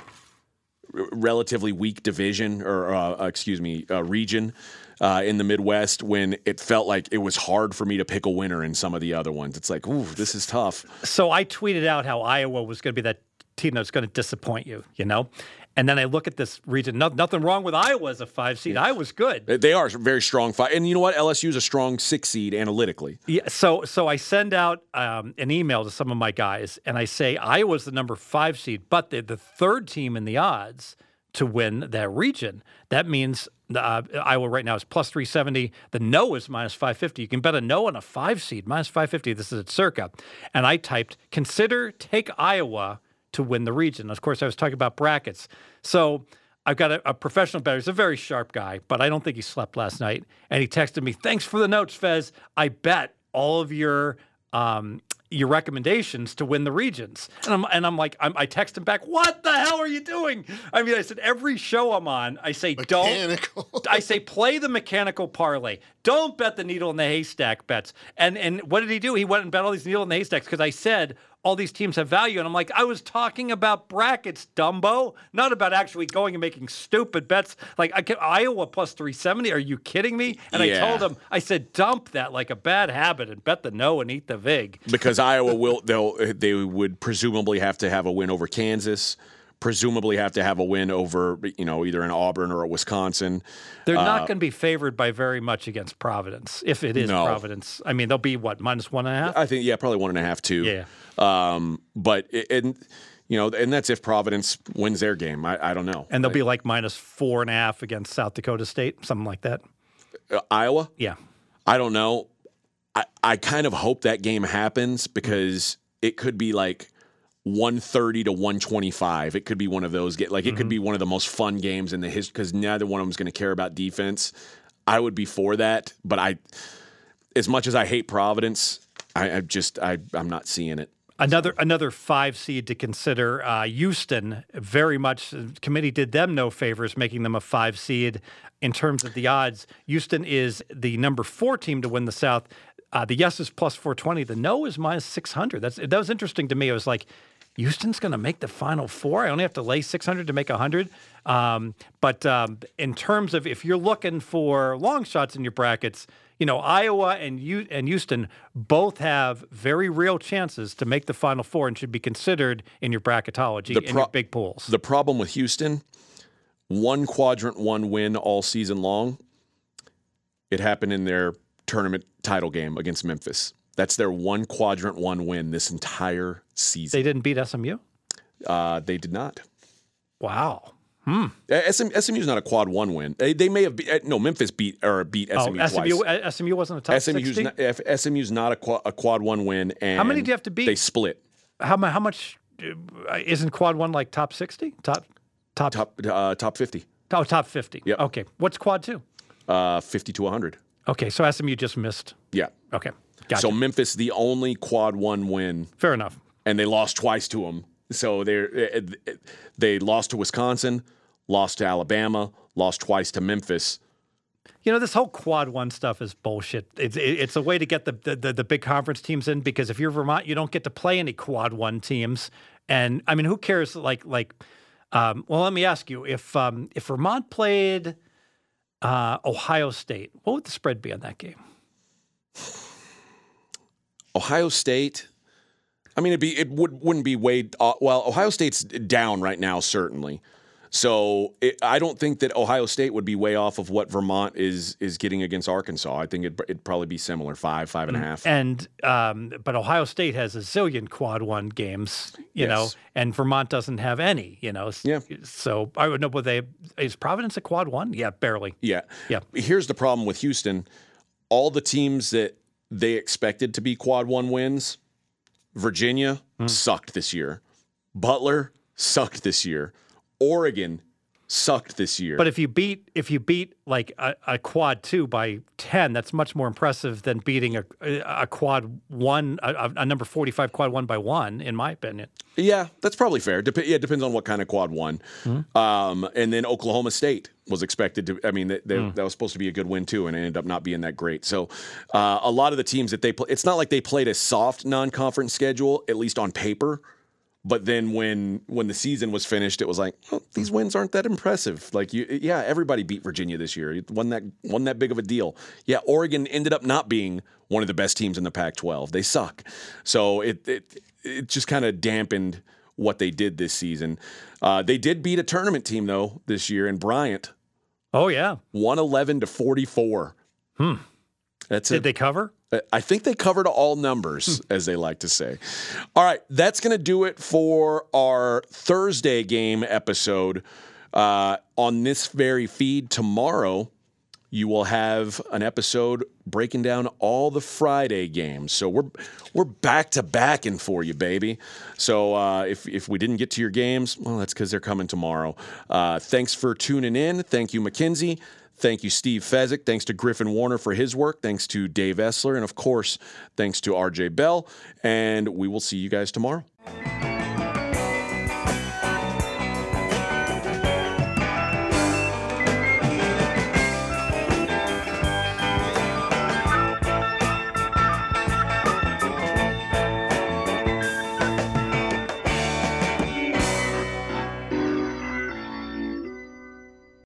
relatively weak division or uh, excuse me, uh, region. Uh, in the Midwest, when it felt like it was hard for me to pick a winner in some of the other ones, it's like, ooh, this is tough. So I tweeted out how Iowa was going to be that team that's going to disappoint you, you know? And then I look at this region. No, nothing wrong with Iowa as a five seed. Iowa's good. They are a very strong five. and you know what? LSU is a strong six seed analytically. Yeah, so so I send out um, an email to some of my guys, and I say Iowa's the number five seed, but they're the third team in the odds to win that region. That means uh, Iowa right now is plus three seventy. The no is minus five fifty. You can bet a no on a five seed minus five fifty. This is at Circa, and I typed consider take Iowa to win the region. Of course, I was talking about brackets, so. I've got a, a professional bettor. He's a very sharp guy, but I don't think he slept last night. And he texted me, "Thanks for the notes, Fez. I bet all of your um, your recommendations to win the regions." And I'm and I'm like, I'm, I text him back, "What the hell are you doing?" I mean, I said every show I'm on, I say don't. I say play the mechanical parlay. Don't bet the needle in the haystack bets. And and what did he do? He went and bet all these needle in the haystacks because I said all these teams have value. And I'm like, I was talking about brackets, Dumbo, not about actually going and making stupid bets. Like I can, Iowa plus 370. Are you kidding me? And I told him, I said, dump that like a bad habit and bet the no and eat the vig. because Iowa will they'll they would presumably have to have a win over Kansas, presumably have to have a win over you know either an Auburn or a Wisconsin. They're not going to be favored by very much against Providence. If it is No. Providence, I mean, they'll be what minus one and a half. I think yeah, probably one and a half two. Yeah. Um, but it- and you know, and that's if Providence wins their game. I, I don't know. and they'll be like minus four and a half against South Dakota State, something like that. Uh, Iowa. Yeah. I don't know. I, I kind of hope that game happens because it could be like 130 to 125. It could be one of those get like it could be one of the most fun games in the history because neither one of them's going to care about defense. I would be for that, but I, as much as I hate Providence, I, I just I I'm not seeing it. Another another five seed to consider. Uh, Houston, very much. Committee did them no favors, making them a five seed in terms of the odds. Houston is the number four team to win the South. Uh, the yes is plus four twenty. The no is minus six hundred. That's that was interesting to me. It was like. Houston's going to make the final four. I only have to lay 600 to make 100. Um, but um, in terms of if you're looking for long shots in your brackets, you know Iowa and U- and Houston both have very real chances to make the final four and should be considered in your bracketology The in your big pools. The problem with Houston, one quadrant one win all season long. It happened in their tournament title game against Memphis. That's their one quadrant one win this entire season. they didn't beat SMU. Uh, they did not. Wow. Uh, SM, SMU's not a quad one win. They, they may have beat, uh, no Memphis beat or beat Oh, SMU twice. SMU, uh, wasn't a top SMU's 60? not, SMU's not a quad, a quad one win. And How many do you have to beat? They split How, how much uh, isn't quad one like top 60? Top top top uh, top fifty, oh, top 50. Yep. Okay. What's quad two? uh, fifty to hundred. Okay. So SMU just missed. Yeah. Okay. Gotcha. So Memphis the only quad one win Fair enough. and they lost twice to them. So they they lost to Wisconsin, lost to Alabama, lost twice to Memphis. You know, this whole quad one stuff is bullshit. It's it's a way to get the, the the the big conference teams in because if you're Vermont, you don't get to play any quad one teams. And I mean, who cares? Like like, um, well, let me ask you: if um, if Vermont played uh, Ohio State, what would the spread be on that game? Ohio State. I mean, it'd be it would wouldn't be way uh, well. Ohio State's down right now, certainly. So it, I don't think that Ohio State would be way off of what Vermont is is getting against Arkansas. I think it'd, it'd probably be similar, five, five and a half. And um, but Ohio State has a zillion quad one games, you know, and Vermont doesn't have any, you know. Yeah. So I would know, but they is Providence a quad one? Yeah, barely. Yeah. Yeah. Here's the problem with Houston. All the teams that they expected to be quad one wins, Virginia Hmm. sucked this year. Butler sucked this year. Oregon sucked this year. But if you beat if you beat like a, a quad two by ten, that's much more impressive than beating a a quad one a, a number forty five quad one by one, in my opinion. yeah, that's probably fair. Dep- yeah, it depends on what kind of quad one. Hmm. Um, and then Oklahoma State was expected to. I mean, they, they, Hmm. that was supposed to be a good win too, and it ended up not being that great. So, uh, a lot of the teams that they play, it's not like they played a soft non-conference schedule, at least on paper. But then when when the season was finished, it was like oh, these wins aren't that impressive. Like you, yeah, everybody beat Virginia this year. It wasn't that wasn't that big of a deal. Yeah, Oregon ended up not being one of the best teams in the Pac-12. They suck. So it it it just kind of dampened what they did this season. Uh, they did beat a tournament team though this year in Bryant, Oh yeah, one eleven to forty four. Hmm. That's it. did a, they cover? I think they covered all numbers, as they like to say. All right, that's going to do it for our Thursday game episode. Uh, on this very feed tomorrow, you will have an episode breaking down all the Friday games. So we're we're back to backing for you, baby. So uh, if if we didn't get to your games, well, that's because they're coming tomorrow. Uh, thanks for tuning in. Thank you, Mackenzie. Thank you, Steve Fezzik. Thanks to Griffin Warner for his work. Thanks to Dave Essler. And of course, thanks to RJ Bell. And we will see you guys tomorrow.